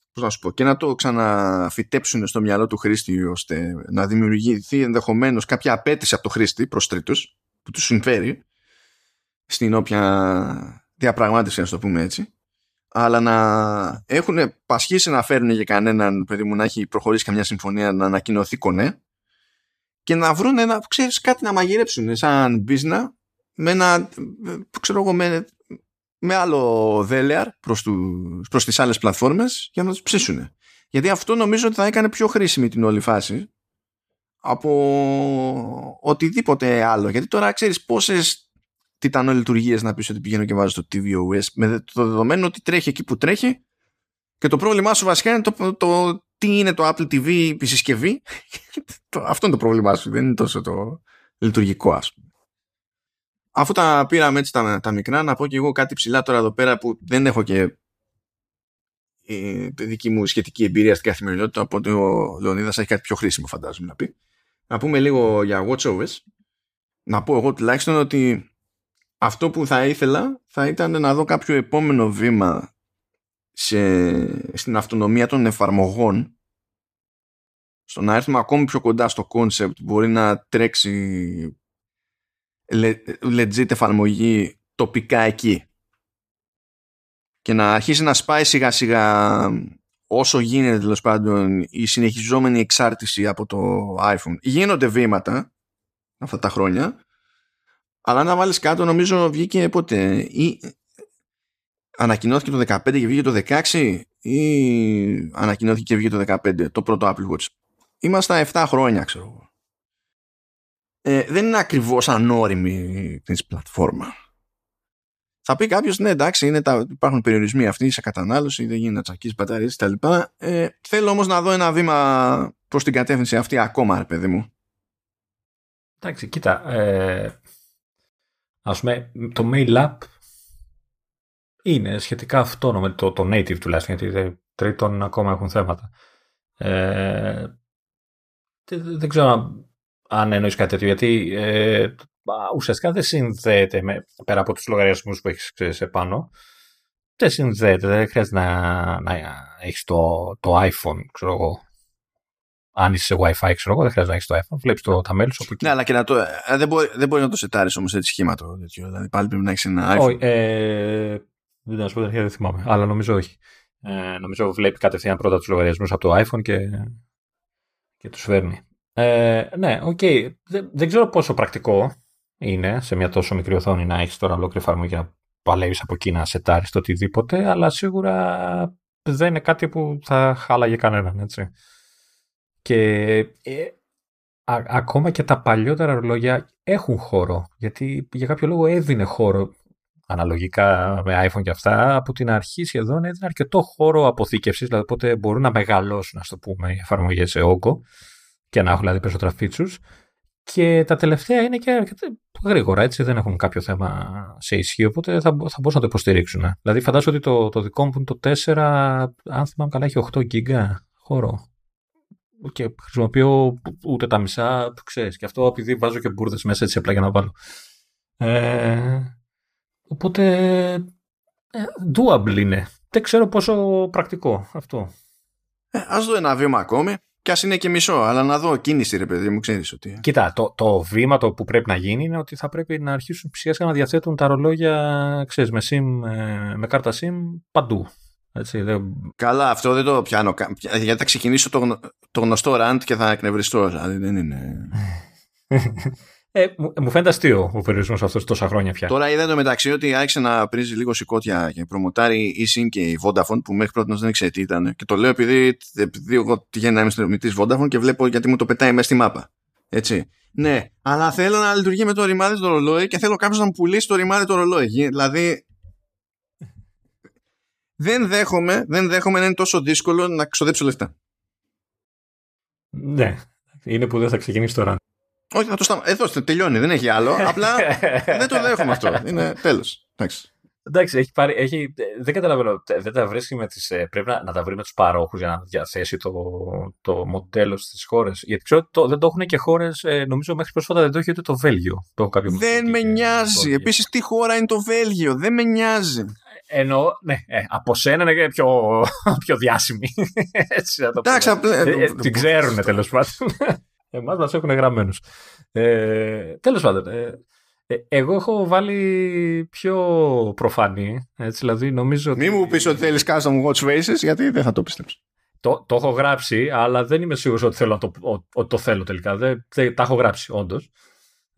Ε, πώς να σου πω, και να το ξαναφυτέψουν στο μυαλό του χρήστη ώστε να δημιουργηθεί ενδεχομένως κάποια απέτηση από το χρήστη προς τρίτους που τους συμφέρει στην όποια διαπραγμάτευση, να το πούμε έτσι, αλλά να έχουν πασχίσει να φέρουν για κανέναν παιδί μου να έχει προχωρήσει καμιά συμφωνία να ανακοινωθεί κονέ και να βρουν ένα, ξέρεις, κάτι να μαγειρέψουν σαν μπίζνα με ένα, ξέρω εγώ, με, με άλλο δέλεαρ προς, του, προς τις άλλες πλατφόρμες για να τους ψήσουν. Γιατί αυτό νομίζω ότι θα έκανε πιο χρήσιμη την όλη φάση από οτιδήποτε άλλο. Γιατί τώρα ξέρεις πόσες τιτανό λειτουργίε να πεις ότι πηγαίνω και βάζω το tvOS με το δεδομένο ότι τρέχει εκεί που τρέχει και το πρόβλημά σου βασικά είναι το, το, τι είναι το Apple TV η συσκευή. (laughs) Αυτό είναι το πρόβλημά σου, δεν είναι τόσο το λειτουργικό ας πούμε. Αφού τα πήραμε έτσι τα, τα μικρά, να πω και εγώ κάτι ψηλά τώρα εδώ πέρα που δεν έχω και η δική μου σχετική εμπειρία στην καθημερινότητα, οπότε ο Λεωνίδας έχει κάτι πιο χρήσιμο φαντάζομαι να πει. Να πούμε λίγο για WatchOS. Να πω εγώ τουλάχιστον ότι αυτό που θα ήθελα θα ήταν να δω κάποιο επόμενο βήμα σε, στην αυτονομία των εφαρμογών στο να έρθουμε ακόμη πιο κοντά στο concept μπορεί να τρέξει legit εφαρμογή τοπικά εκεί και να αρχίσει να σπάει σιγά σιγά όσο γίνεται τέλος πάντων η συνεχιζόμενη εξάρτηση από το iPhone. Γίνονται βήματα αυτά τα χρόνια αλλά να βάλεις κάτω, νομίζω βγήκε πότε. Ή ανακοινώθηκε το 15 και βγήκε το 16, ή ανακοινώθηκε και βγήκε το 15, το πρώτο Apple Watch. Είμαστε 7 χρόνια, ξέρω εγώ. Ε, δεν είναι ακριβώς ανώριμη της πλατφόρμα. Θα πει κάποιος, ναι, εντάξει, είναι τα, υπάρχουν περιορισμοί αυτοί σε κατανάλωση, δεν γίνεται να τσακίσεις μπαταρίες κτλ. Ε, θέλω όμως να δω ένα βήμα προς την κατεύθυνση αυτή ακόμα, ρε παιδί μου. Εντάξει, κοίτα. Ε, Ας πούμε, το Mail App είναι σχετικά αυτόνομο, το, το native τουλάχιστον, γιατί τρίτον ακόμα έχουν θέματα. Ε, δεν, ξέρω αν εννοείς κάτι τέτοιο, γιατί ε, ουσιαστικά δεν συνδέεται με, πέρα από τους λογαριασμούς που έχεις επάνω, δεν συνδέεται, δεν χρειάζεται να, να έχεις το, το iPhone, ξέρω εγώ, αν είσαι σε WiFi, ξέρω εγώ, δεν χρειάζεται να έχεις το iPhone. Βλέπεις το, τα μέλη σου από εκεί. Ναι, αλλά και να το, ε, δεν, μπορεί, δεν μπορεί να το σετάρεις όμως έτσι σχήμα το τέτοιο. Δηλαδή πάλι πρέπει να έχεις ένα iPhone. Όχι, ε, δεν σου πω δεν θυμάμαι, αλλά νομίζω όχι. Ε, νομίζω βλέπει κατευθείαν πρώτα τους λογαριασμούς από το iPhone και, και τους φέρνει. Ε, ναι, OK. Okay. Δεν, δεν ξέρω πόσο πρακτικό είναι σε μια τόσο μικρή οθόνη να έχεις τώρα ολόκληρη εφαρμογή να παλεύεις από εκεί να σετάρεις το οτιδήποτε, αλλά σίγουρα δεν είναι κάτι που θα χάλαγε κανέναν, έτσι. Και ε, ακόμα και τα παλιότερα ρολόγια έχουν χώρο. Γιατί για κάποιο λόγο έδινε χώρο αναλογικά με iPhone και αυτά, από την αρχή σχεδόν έδινε αρκετό χώρο αποθήκευσης, δηλαδή οπότε μπορούν να μεγαλώσουν, ας το πούμε, οι εφαρμογές σε όγκο και να έχουν δηλαδή περισσότερα features. και τα τελευταία είναι και γρήγορα, έτσι, δεν έχουν κάποιο θέμα σε ισχύ, οπότε θα, θα μπορούσαν να το υποστηρίξουν. Δηλαδή φαντάζομαι ότι το, το δικό μου που είναι το 4, αν θυμάμαι καλά, έχει 8 γίγκα χώρο. Και χρησιμοποιώ ούτε τα μισά, ξέρεις, και αυτό επειδή βάζω και μπουρδες μέσα έτσι απλά για να βάλω. Ε, οπότε, ε, doable είναι. Δεν ξέρω πόσο πρακτικό αυτό. Ε, ας δω ένα βήμα ακόμη. Κι ας είναι και μισό, αλλά να δω κίνηση, ρε παιδί μου, ξέρεις ότι. Κοίτα, το, το βήμα το που πρέπει να γίνει είναι ότι θα πρέπει να αρχίσουν σιγά να διαθέτουν τα ρολόγια, ξέρεις, με, SIM, ε, με κάρτα SIM παντού. Έτσι, δεν... Καλά, αυτό δεν το πιάνω. Γιατί θα ξεκινήσω το, το γνωστό rant και θα εκνευριστώ. Δηλαδή δεν είναι. (laughs) Ε, μου φαίνεται αστείο ο περιορισμός αυτός τόσα χρόνια πια. Τώρα είδα το μεταξύ ότι άρχισε να πρίζει λίγο σηκώτια και προμοτάρει η SIM και η Vodafone που μέχρι πρώτη δεν ήξερε τι ήταν. Και το λέω επειδή, επειδή εγώ τυχαίνει να είμαι συνδρομητής Vodafone και βλέπω γιατί μου το πετάει μέσα στη μάπα. Έτσι. Ναι, αλλά θέλω να λειτουργεί με το ρημάδι το ρολόι και θέλω κάποιος να μου πουλήσει το ρημάδι το ρολόι. Δηλαδή. Δεν δέχομαι, δεν δέχομαι να είναι τόσο δύσκολο να ξοδέψω λεφτά. Ναι. Είναι που δεν θα ξεκινήσει τώρα. Όχι, θα το σταμα... Εδώ τελειώνει, δεν έχει άλλο. Απλά δεν το δέχομαι αυτό. Είναι τέλος. Εντάξει. Εντάξει, έχει πάρει, έχει, δεν καταλαβαίνω. Δεν τα βρίσκει με τις, ε, πρέπει να, να τα βρει με τους παρόχους για να διαθέσει το, το μοντέλο στις χώρες. Γιατί ξέρω ότι δεν το έχουν και χώρες, ε, νομίζω μέχρι πρόσφατα δεν το έχει ούτε το Βέλγιο. Το δεν με νοιάζει. Επίσης, τι χώρα είναι το Βέλγιο; Δεν με νοιάζει. Ενώ, ναι, ε, από σένα είναι πιο, πιο διάσημη. (laughs) Έτσι να το Εντάξει, απλά. Ε, την ξέρουν τέλος πάντων. Εμάς μας έχουν γραμμένους. Ε, τέλος πάντων, ε, ε, εγώ έχω βάλει πιο προφανή, έτσι, δηλαδή νομίζω Μη μου πεις ότι θέλεις custom watch faces, γιατί δεν θα το πιστέψω. Το, το έχω γράψει, αλλά δεν είμαι σίγουρος ότι, θέλω το, ότι το θέλω τελικά. Δεν, δεν, τα έχω γράψει, όντως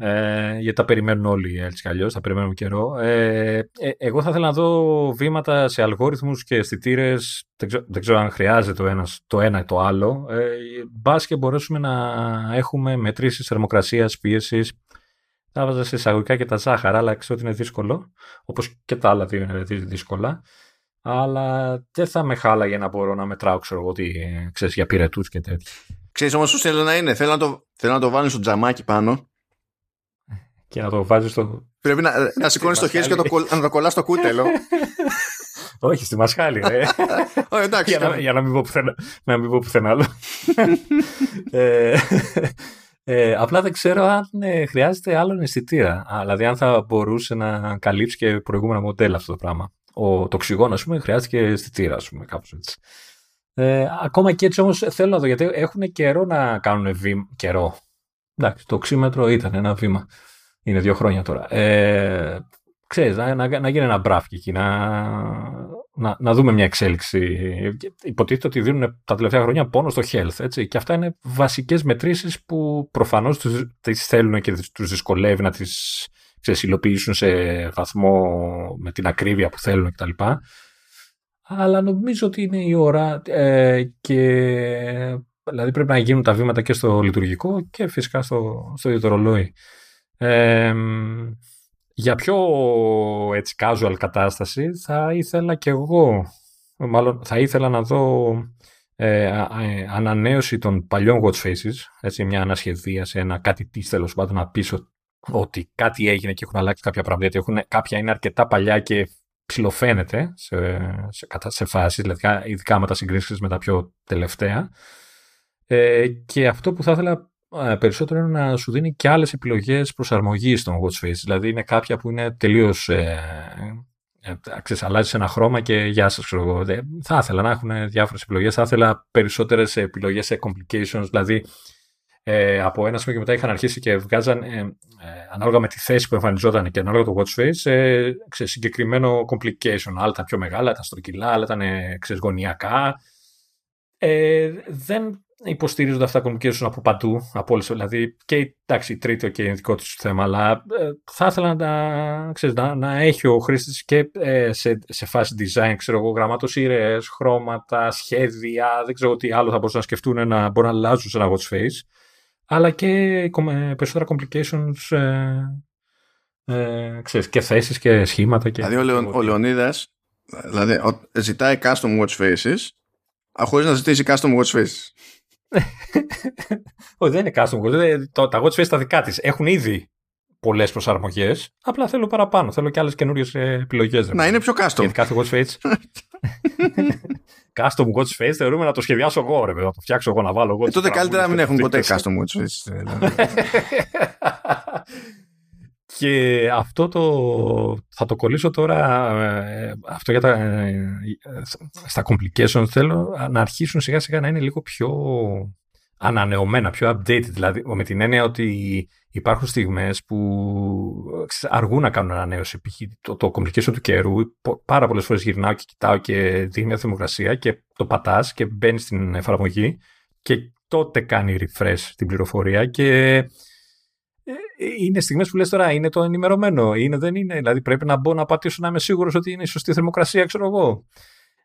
ε, γιατί τα περιμένουν όλοι έτσι κι αλλιώς, θα περιμένουμε καιρό. Ε, ε, εγώ θα ήθελα να δω βήματα σε αλγόριθμους και αισθητήρες. Δεν, δεν, ξέρω αν χρειάζεται το ένας, το ένα ή το άλλο. Ε, Μπας και μπορέσουμε να έχουμε μετρήσεις θερμοκρασίας, πίεσης. Θα βάζα σε εισαγωγικά και τα ζάχαρα, αλλά ξέρω ότι είναι δύσκολο. Όπως και τα άλλα δύο είναι δύσκολα. Αλλά δεν θα με χάλαγε να μπορώ να μετράω, ξέρω εγώ, τι, ξέρεις, για πυρετούς και τέτοια. Ξέρεις όμως πώς θέλω να είναι. Θέλω να το, θέλω να το βάλει στο τζαμάκι πάνω και να το βάζεις στο. Πρέπει να, να σηκώνεις το χέρι και να το, να το κολλάς στο κούτελο. (laughs) Όχι, στη μασχάλη, ρε. Oh, εντάξει, για, να, για να μην πω πουθενά, να μην πω πουθενά άλλο. (laughs) ε, ε, απλά δεν ξέρω αν ε, χρειάζεται άλλο αισθητήρα. Δηλαδή, αν θα μπορούσε να καλύψει και προηγούμενα μοντέλα αυτό το πράγμα. Ο, το οξυγόνο, ας πούμε, χρειάζεται και αισθητήρα, ας πούμε, κάπως έτσι. Ε, ακόμα και έτσι όμως θέλω να δω, γιατί έχουν καιρό να κάνουν βήμα. Καιρό. Εντάξει, το οξύμετρο ήταν ένα βήμα. Είναι δύο χρόνια τώρα. Ε, ξέρεις, να, να, να γίνει ένα μπράφ εκεί, να, να, να δούμε μια εξέλιξη. Υποτίθεται ότι δίνουν τα τελευταία χρόνια πόνο στο health. Έτσι, και αυτά είναι βασικές μετρήσεις που προφανώς τους, τις θέλουν και τους δυσκολεύει να τις ξέρεις, υλοποιήσουν σε βαθμό με την ακρίβεια που θέλουν κτλ. Αλλά νομίζω ότι είναι η ώρα ε, και δηλαδή πρέπει να γίνουν τα βήματα και στο λειτουργικό και φυσικά στο, στο ίδιο το ρολόι για πιο έτσι casual κατάσταση θα ήθελα και εγώ, μάλλον θα ήθελα να δω ε, ε, ανανέωση των παλιών watch faces, έτσι μια ανασχεδία σε ένα κάτι τι τέλος πάντων να πείσω ότι κάτι έγινε και έχουν αλλάξει κάποια πράγματα, γιατί έχουν, κάποια είναι αρκετά παλιά και ψηλοφαίνεται σε, σε, σε φάσεις, δηλαδή ειδικά με τα συγκρίσεις με τα πιο τελευταία. Ε, και αυτό που θα ήθελα ε, περισσότερο είναι να σου δίνει και άλλες επιλογές προσαρμογής των watch face. Δηλαδή είναι κάποια που είναι τελείως ε, ε, αλλάζεις ένα χρώμα και γεια σας ξέρω εγώ. Θα ήθελα να έχουν διάφορες επιλογές, θα ήθελα περισσότερες επιλογές σε complications, δηλαδή ε, από ένα σημείο και μετά είχαν αρχίσει και βγάζαν ε, ε, ανάλογα με τη θέση που εμφανιζόταν και ανάλογα το watch face ε, συγκεκριμένο complication. Άλλα ήταν πιο μεγάλα, ήταν στρογγυλά, άλλα ήταν ε, γωνιακά. Ε, δεν υποστηρίζονται αυτά communication από παντού, από όλες, δηλαδή και εντάξει, τρίτο και δικό τους θέμα, αλλά ε, θα ήθελα να, ξέρεις, να, να, έχει ο χρήστης και ε, σε, σε φάση design, ξέρω εγώ, γραμματοσύρες, χρώματα, σχέδια, δεν ξέρω τι άλλο θα μπορούσαν να σκεφτούν να μπορούν να αλλάζουν σε ένα watch face, αλλά και ε, περισσότερα complications ε, ξέρεις, και θέσεις και σχήματα. Και δηλαδή ο, Λεω, ο Λεωνίδας δηλαδή, ζητάει custom watch faces χωρίς να ζητήσει custom watch faces. Όχι, δεν είναι custom widgets. Τα watch face τα δικά της έχουν ήδη πολλές προσαρμογές. Απλά θέλω παραπάνω. Θέλω και άλλες καινούριες επιλογές. Να είναι πιο custom. Γιατί κάθε watch face. custom watch face θεωρούμε να το σχεδιάσω εγώ, ρε, να το φτιάξω εγώ να βάλω εγώ. Ε, τότε καλύτερα να μην έχουν ποτέ custom watch face. (laughs) Δηλαδή. Και αυτό το θα το κολλήσω τώρα ε, αυτό για τα, ε, στα complications θέλω να αρχίσουν σιγά σιγά να είναι λίγο πιο ανανεωμένα, πιο updated δηλαδή με την έννοια ότι υπάρχουν στιγμές που αργούν να κάνουν ανανέωση το, το complication του καιρού πάρα πολλές φορές γυρνάω και κοιτάω και δίνει μια θερμοκρασία και το πατάς και μπαίνει στην εφαρμογή και τότε κάνει refresh την πληροφορία και ε, είναι στιγμές που λες τώρα είναι το ενημερωμένο, είναι δεν είναι, δηλαδή πρέπει να μπω να πατήσω να είμαι σίγουρος ότι είναι η σωστή θερμοκρασία, ξέρω εγώ.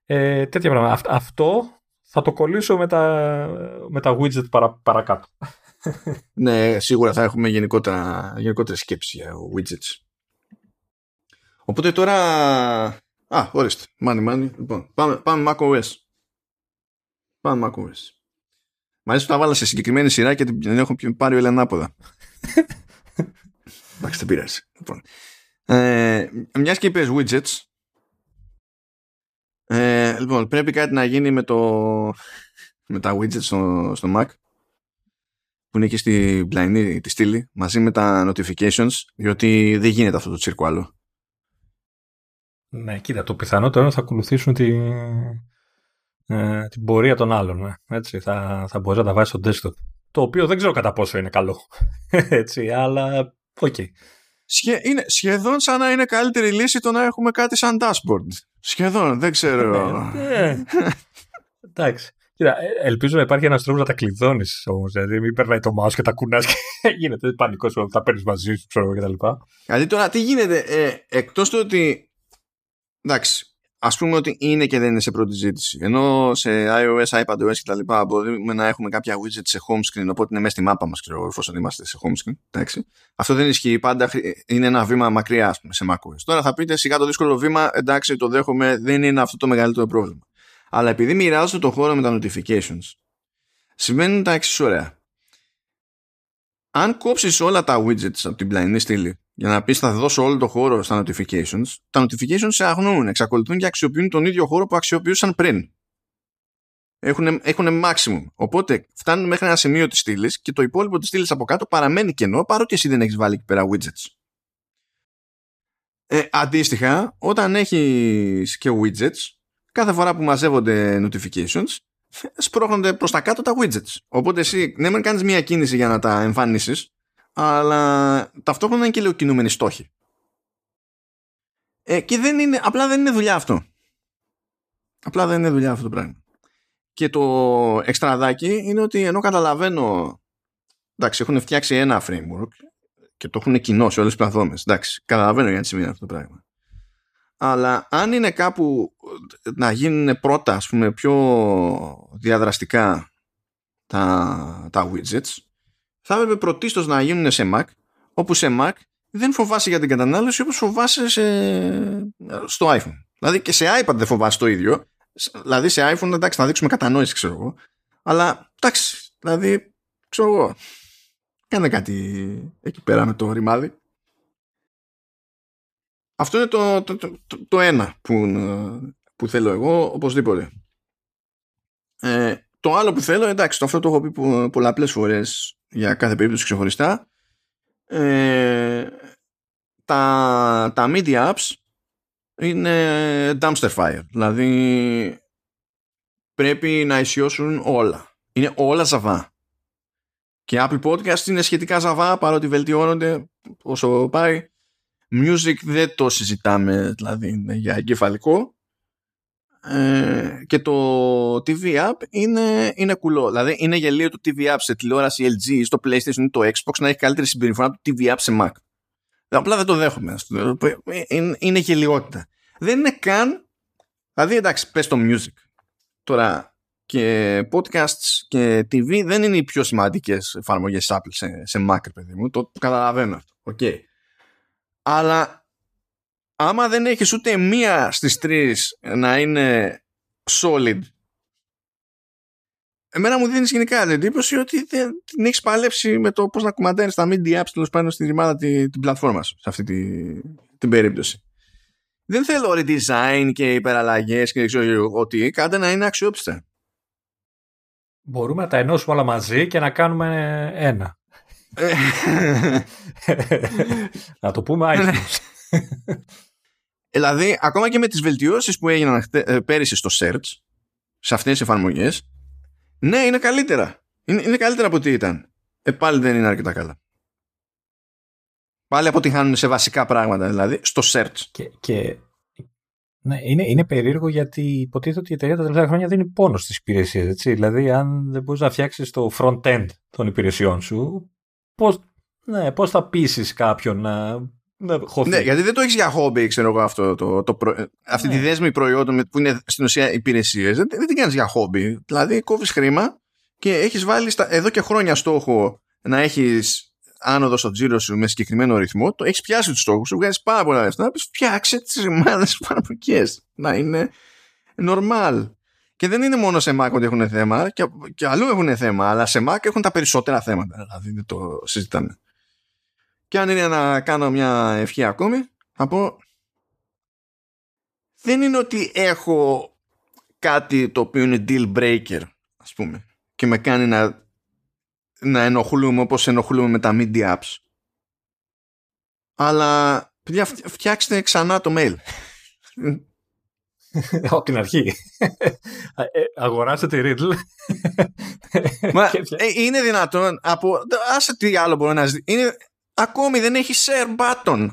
Ε, τέτοια πράγματα. Αυτό θα το κολλήσω με τα, με τα widget παρα, παρακάτω. (laughs) ναι, σίγουρα θα έχουμε γενικότερα, γενικότερα σκέψη για widgets. Οπότε τώρα... Α, ορίστε. Money, money. Λοιπόν, πάμε, πάμε macOS. Πάμε macOS. Μάλιστα τα βάλα σε συγκεκριμένη σειρά και την έχω πάρει ο Ελενάποδα. Εντάξει, δεν πειράζει. Λοιπόν. Ε, Μιας και είπες widgets. Ε, λοιπόν, πρέπει κάτι να γίνει με, το, με τα widgets στο, στο Mac που είναι εκεί στην πλαϊνή τη στήλη μαζί με τα notifications διότι δεν γίνεται αυτό το τσίρκο άλλο. Ναι, κοίτα, το πιθανότερο θα ακολουθήσουν τη, ε, την πορεία των άλλων. Ε. Έτσι, θα, θα μπορείς να τα βάζεις στο desktop. Το οποίο δεν ξέρω κατά πόσο είναι καλό. (laughs) Έτσι, αλλά OK. Okay. Σχε, είναι σχεδόν σαν να είναι καλύτερη λύση το να έχουμε κάτι σαν dashboard. Σχεδόν, δεν ξέρω. ναι, ναι. Εντάξει. Κοίτα, ε, ελπίζω να υπάρχει ένας τρόπος να τα κλειδώνεις όμως. Δηλαδή, μην περνάει το mouse και τα κουνάς και (laughs) γίνεται πανικός όταν τα παίρνεις μαζί σου, ξέρω κτλ. Δηλαδή, τώρα τι γίνεται, ε, εκτός του ότι. Εντάξει, ας πούμε ότι είναι και δεν είναι σε πρώτη ζήτηση. Ενώ σε iOS, iPadOS κτλ. μπορούμε να έχουμε κάποια widget σε home screen, οπότε είναι μέσα στη μάπα μας, ξέρω εφόσον είμαστε σε home screen. Εντάξει. Αυτό δεν ισχύει πάντα, είναι ένα βήμα μακριά, ας πούμε, σε macOS. Τώρα θα πείτε σιγά το δύσκολο βήμα, εντάξει, το δέχομαι, δεν είναι αυτό το μεγαλύτερο πρόβλημα. Αλλά επειδή μοιράζω το χώρο με τα notifications, σημαίνει τα εξής ωραία. Αν κόψεις όλα τα widgets από την πλαϊνή στήλη για να πεις θα δώσω όλο το χώρο στα notifications, τα notifications σε αγνοούν, εξακολουθούν και αξιοποιούν τον ίδιο χώρο που αξιοποιούσαν πριν. Έχουν, έχουν maximum. Οπότε φτάνουν μέχρι ένα σημείο της στήλης και το υπόλοιπο της στήλης από κάτω παραμένει κενό παρότι εσύ δεν έχεις βάλει εκεί πέρα widgets. Ε, αντίστοιχα, όταν έχεις και widgets, κάθε φορά που μαζεύονται notifications, σπρώχνονται προς τα κάτω τα widgets. Οπότε εσύ, ναι, μεν κάνεις μία κίνηση για να τα εμφανίσεις, αλλά ταυτόχρονα είναι και λίγο κινούμενοι στόχοι. Ε, και δεν είναι, απλά δεν είναι δουλειά αυτό. Απλά δεν είναι δουλειά αυτό το πράγμα. Και το εξτραδάκι είναι ότι ενώ καταλαβαίνω εντάξει έχουν φτιάξει ένα framework και το έχουν κοινό σε όλες τις πλατφόρμες εντάξει καταλαβαίνω γιατί σημαίνει αυτό το πράγμα αλλά αν είναι κάπου να γίνουν πρώτα ας πούμε πιο διαδραστικά τα, τα widgets θα έπρεπε πρωτίστως να γίνουν σε Mac όπου σε Mac δεν φοβάσαι για την κατανάλωση όπως φοβάσαι σε, στο iPhone. Δηλαδή και σε iPad δεν φοβάσαι το ίδιο. Δηλαδή σε iPhone εντάξει να δείξουμε κατανόηση ξέρω εγώ. Αλλά εντάξει δηλαδή ξέρω εγώ. Κάνε κάτι εκεί πέρα με το ρημάδι. Αυτό είναι το, το, το, το ένα που, που θέλω εγώ οπωσδήποτε. Ε, το άλλο που θέλω, εντάξει, το αυτό το έχω πει πολλαπλές φορές για κάθε περίπτωση ξεχωριστά. Ε, τα, τα media apps είναι dumpster fire. Δηλαδή πρέπει να ισιώσουν όλα. Είναι όλα ζαβά. Και Apple Podcast είναι σχετικά ζαβά παρότι βελτιώνονται όσο πάει. Music δεν το συζητάμε, δηλαδή είναι για εγκεφαλικό. Ε, και το TV App είναι, είναι κουλό. Δηλαδή είναι γελίο το TV App σε τηλεόραση LG ή στο PlayStation ή το Xbox να έχει καλύτερη συμπεριφορά από το TV App σε Mac. Απλά δεν το δέχομαι. Είναι, είναι γελιότητα. Δεν είναι καν. Δηλαδή εντάξει, πες το music. Τώρα και podcasts και TV δεν είναι οι πιο σημαντικές εφαρμογές Apple σε, σε Mac, παιδί μου. Το καταλαβαίνω αυτό. Okay αλλά άμα δεν έχεις ούτε μία στις τρεις να είναι solid εμένα μου δίνεις γενικά την εντύπωση ότι δεν την έχεις παλέψει με το πώς να κουμαντάρει τα media apps τέλος πάντων στην ρημάδα την, την πλατφόρμα σου σε αυτή τη, την περίπτωση. Δεν θέλω redesign και υπεραλλαγές και δεν ξέρω ότι κάντε να είναι αξιόπιστα. Μπορούμε να τα ενώσουμε όλα μαζί και να κάνουμε ένα. (laughs) να το πούμε iTunes. (laughs) δηλαδή, ακόμα και με τις βελτιώσεις που έγιναν ε, πέρυσι στο search, σε αυτές τις εφαρμογές, ναι, είναι καλύτερα. Είναι, είναι καλύτερα από ό,τι ήταν. Ε, πάλι δεν είναι αρκετά καλά. Πάλι αποτυχάνουν σε βασικά πράγματα, δηλαδή στο search. Και, και ναι, είναι, είναι περίεργο γιατί υποτίθεται ότι η εταιρεία τα τελευταία χρόνια δίνει πόνος στις υπηρεσίες. Δηλαδή, αν δεν μπορείς να φτιάξεις το front-end των υπηρεσιών σου, πώς ναι, πώς θα πείσει κάποιον να, να χωθεί. Ναι, γιατί δεν το έχεις για χόμπι, ξέρω εγώ, αυτό, το, το, αυτή ναι. τη δέσμη προϊόντων που είναι στην ουσία υπηρεσίες. Δεν, δεν την κάνεις για χόμπι. Δηλαδή, κόβεις χρήμα και έχεις βάλει στα, εδώ και χρόνια στόχο να έχεις άνοδο στο τζίρο σου με συγκεκριμένο ρυθμό, το έχεις πιάσει τους στόχους σου, βγάζεις πάρα πολλά λεφτά, να πεις φτιάξε τις ρημάδες (laughs) παραπλοκέ. Να είναι normal. Και δεν είναι μόνο σε Mac ότι έχουν θέμα, και, και αλλού έχουν θέμα, αλλά σε Mac έχουν τα περισσότερα θέματα. Δηλαδή δεν το συζητάμε. Και αν είναι να κάνω μια ευχή ακόμη, θα πω δεν είναι ότι έχω κάτι το οποίο είναι deal breaker, ας πούμε, και με κάνει να να ενοχλούμε όπως ενοχλούμε με τα media apps. Αλλά παιδιά φτιάξτε ξανά το mail. Από την αρχή. Ε, αγοράστε τη Riddle. Μα, ε, είναι δυνατόν από... Άσε τι άλλο μπορεί να ζητήσει. Είναι... Ακόμη δεν έχει share button.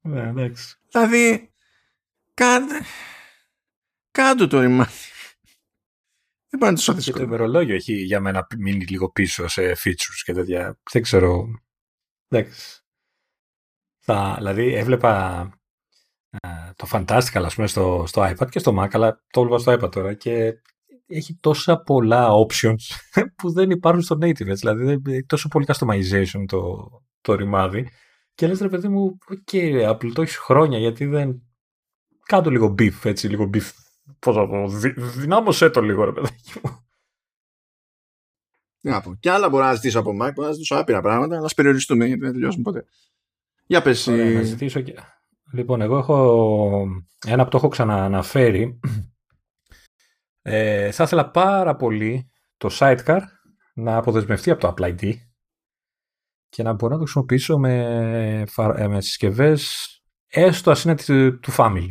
Ναι, εντάξει. Δηλαδή, κάντε... Κάντο το ρημάδι. Δεν πάνε τόσο δύσκολο. Και το ημερολόγιο έχει για μένα μείνει λίγο πίσω σε features και τέτοια. Δεν ξέρω. Εντάξει. Θα, δηλαδή έβλεπα το Fantastical ας πούμε στο, στο iPad και στο Mac αλλά το έβλεπα στο iPad τώρα και έχει τόσα πολλά options (laughs) που δεν υπάρχουν στο native δηλαδή έχει τόσο πολύ customization το, το ρημάδι και λες ρε παιδί μου OK okay, Apple το έχεις χρόνια γιατί δεν κάν' το λίγο beef έτσι λίγο beef Πώς θα πω, δυνάμωσέ το λίγο ρε παιδάκι μου. Να πω. Και άλλα μπορώ να ζητήσω από Mac, μπορώ να ζητήσω άπειρα πράγματα, αλλά περιοριστούμε γιατί δεν τελειώσουμε ποτέ. Για πες. Ωραία, να ζητήσω και... Λοιπόν, εγώ έχω ένα που το έχω ξανααναφέρει. Ε, θα ήθελα πάρα πολύ το Sidecar να αποδεσμευτεί από το Apple ID και να μπορώ να το χρησιμοποιήσω με, με συσκευές έστω ας είναι του Family.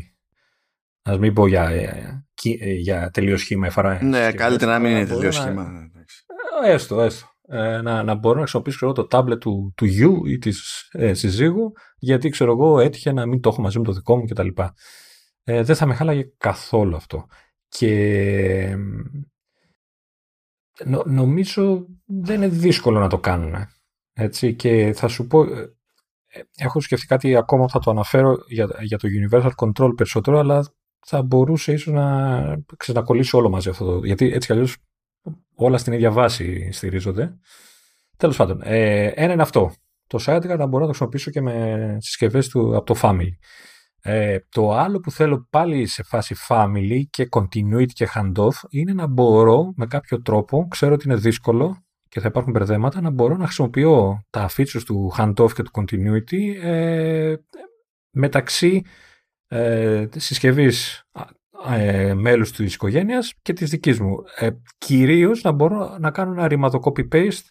Α μην πω για, ε, ε, για τελείως σχήμα εφαρά. Ναι, καλύτερα να μην είναι τελείως σχήμα. Ναι, έστω, έστω. Ε, να, να μπορώ να χρησιμοποιήσω το tablet του, του γιου ή της ε, συζύγου, γιατί ξέρω εγώ έτυχε να μην το έχω μαζί με το δικό μου κτλ. Ε, δεν θα με χάλαγε καθόλου αυτό. Και νο, νομίζω δεν είναι δύσκολο να το κάνουν. Έτσι, και θα σου πω, έχω σκεφτεί κάτι ακόμα που θα το αναφέρω για, για το Universal Control περισσότερο, αλλά θα μπορούσε ίσως να ξανακολλήσει όλο μαζί αυτό. Γιατί έτσι κι αλλιώς όλα στην ίδια βάση στηρίζονται. Τέλος πάντων, ε, ένα είναι αυτό. Το Sidecar να μπορώ να το χρησιμοποιήσω και με συσκευές του από το Family. Ε, το άλλο που θέλω πάλι σε φάση Family και Continuity και Handoff είναι να μπορώ με κάποιο τρόπο, ξέρω ότι είναι δύσκολο και θα υπάρχουν μπερδέματα, να μπορώ να χρησιμοποιώ τα features του Handoff και του Continuity ε, μεταξύ ε, συσκευής ε, μέλους της οικογένειας και της δικής μου. Ε, κυρίως να μπορώ να κάνω ένα ρημαδο copy-paste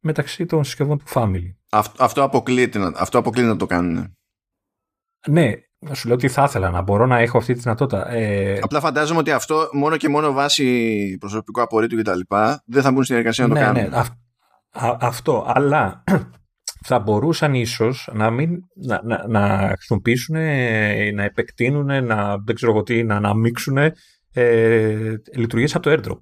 μεταξύ των συσκευών του family. Αυτό, αυτό, αποκλείεται, αυτό αποκλείεται να το κάνουν. Ναι, να σου λέω ότι θα ήθελα να μπορώ να έχω αυτή τη δυνατότητα. Ε... Απλά φαντάζομαι ότι αυτό μόνο και μόνο βάσει προσωπικού απορρίτου και τα λοιπά δεν θα μπουν στην εργασία να το ναι, κάνουν. Ναι, αυτό. Αλλά (clears throat) θα μπορούσαν ίσως να, μην, να, να, να χρησιμοποιήσουν, να επεκτείνουν, να, δεν ξέρω τι, να αναμίξουν ε, λειτουργίες από το airdrop.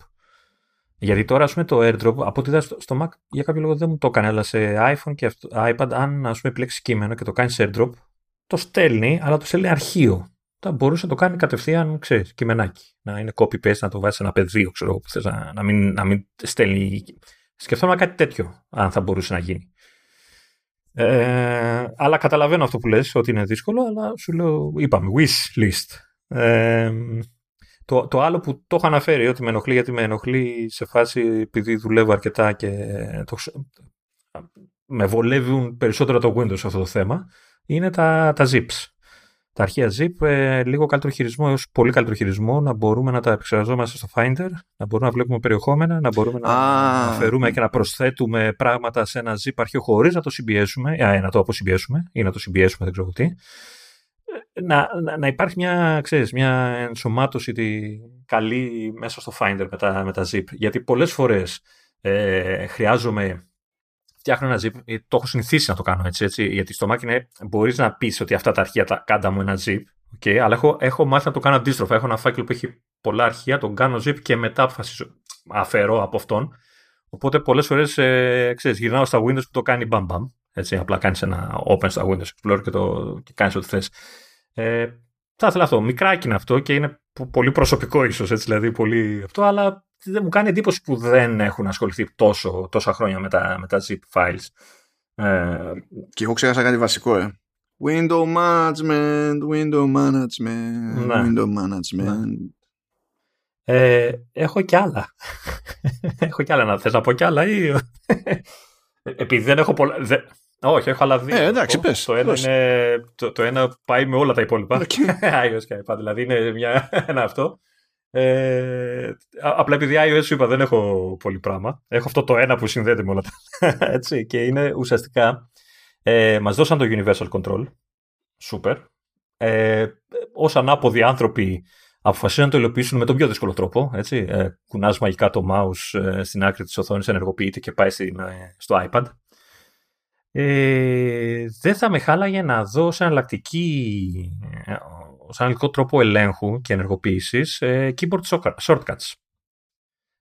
Γιατί τώρα, ας πούμε, το airdrop, από ό,τι είδα στο, Mac, για κάποιο λόγο δεν μου το έκανε, αλλά σε iPhone και iPad, αν, ας πούμε, επιλέξεις κείμενο και το κάνεις airdrop, το στέλνει, αλλά το στέλνει αρχείο. Θα μπορούσε να το κάνει κατευθείαν, ξέρεις, κειμενάκι. Να είναι copy-paste, να το βάζει σε ένα πεδίο, ξέρω, που θες, να, να, μην, να μην στέλνει. Σκεφτόμουν κάτι τέτοιο, αν θα μπορούσε να γίνει. Ε, αλλά καταλαβαίνω αυτό που λες ότι είναι δύσκολο, αλλά σου λέω, είπαμε, wish list. Ε, Το, το άλλο που το έχω αναφέρει ότι με ενοχλεί γιατί με ενοχλεί σε φάση επειδή δουλεύω αρκετά και το, με βολεύουν περισσότερο το Windows αυτό το θέμα είναι τα, τα zips. Τα αρχεία zip, ε, λίγο καλύτερο χειρισμό έως πολύ καλύτερο χειρισμό, να μπορούμε να τα επεξεργαζόμαστε στο Finder, να μπορούμε να βλέπουμε περιεχόμενα, να μπορούμε να Α. αφαιρούμε και να προσθέτουμε πράγματα σε ένα zip αρχείο χωρίς να το συμπιέσουμε, α, να το αποσυμπιέσουμε ή να το συμπιέσουμε, δεν ξέρω τι. Ε, Να, να, να υπάρχει μια, ξέρεις, μια ενσωμάτωση τη, καλή μέσα στο Finder με τα, με τα zip. Γιατί πολλές φορές ε, χρειάζομαι φτιάχνω ένα zip, ε, το έχω συνηθίσει να το κάνω έτσι, έτσι γιατί στο Mac είναι, μπορείς να πεις ότι αυτά τα αρχεία τα κάντα μου ένα zip, okay, αλλά έχω, έχω μάθει να το κάνω αντίστροφα. Έχω ένα φάκελο που έχει πολλά αρχεία, τον κάνω zip και μετά αποφασίζω, αφαιρώ από αυτόν. Οπότε πολλές φορές ε, ξέρεις, γυρνάω στα Windows που το κάνει bam bam. Έτσι, απλά κάνεις ένα open στα Windows Explorer και, το, και κάνεις ό,τι θες. Ε, θα ήθελα αυτό. Μικράκι είναι αυτό και είναι πο- πολύ προσωπικό ίσως, έτσι, δηλαδή πολύ αυτό, αλλά δεν μου κάνει εντύπωση που δεν έχουν ασχοληθεί τόσο, tόσα χρόνια με τα, με τα zip files. Ε, Και εγώ ξέχασα κάτι βασικό, ε. Window management, window management, Ναι. window management. ε, έχω κι άλλα. (laughs) έχω κι άλλα. Να θες να πω κι άλλα ή... (laughs) Επειδή δεν έχω πολλά... δεν- Όχι, έχω άλλα δύο. Ε, εντάξει, να πω. πες, Το ένα, πες. είναι... το, το ένα πάει με όλα τα υπόλοιπα. Οκ. (laughs) iOS και iPad. Δηλαδή είναι μια... ένα αυτό. Ε, α- απλά επειδή iOS σου είπα δεν έχω πολύ πράγμα. Έχω αυτό το ένα που συνδέεται με όλα τα. Έτσι, και είναι ουσιαστικά. Ε, μας δώσαν το Universal Control. Σούπερ. Ε, ως ανάποδοι άνθρωποι αποφασίσαν να το υλοποιήσουν με τον πιο δύσκολο τρόπο. Έτσι. Ε, κουνάς μαγικά το mouse ε, στην άκρη της οθόνης, ενεργοποιείται και πάει στην, ε, στο iPad. Ε, δεν θα με χάλαγε να δω σε εναλλακτική, ε, σε αναλυτικό τρόπο ελέγχου και ενεργοποίησης ε, keyboard shortcut- shortcuts.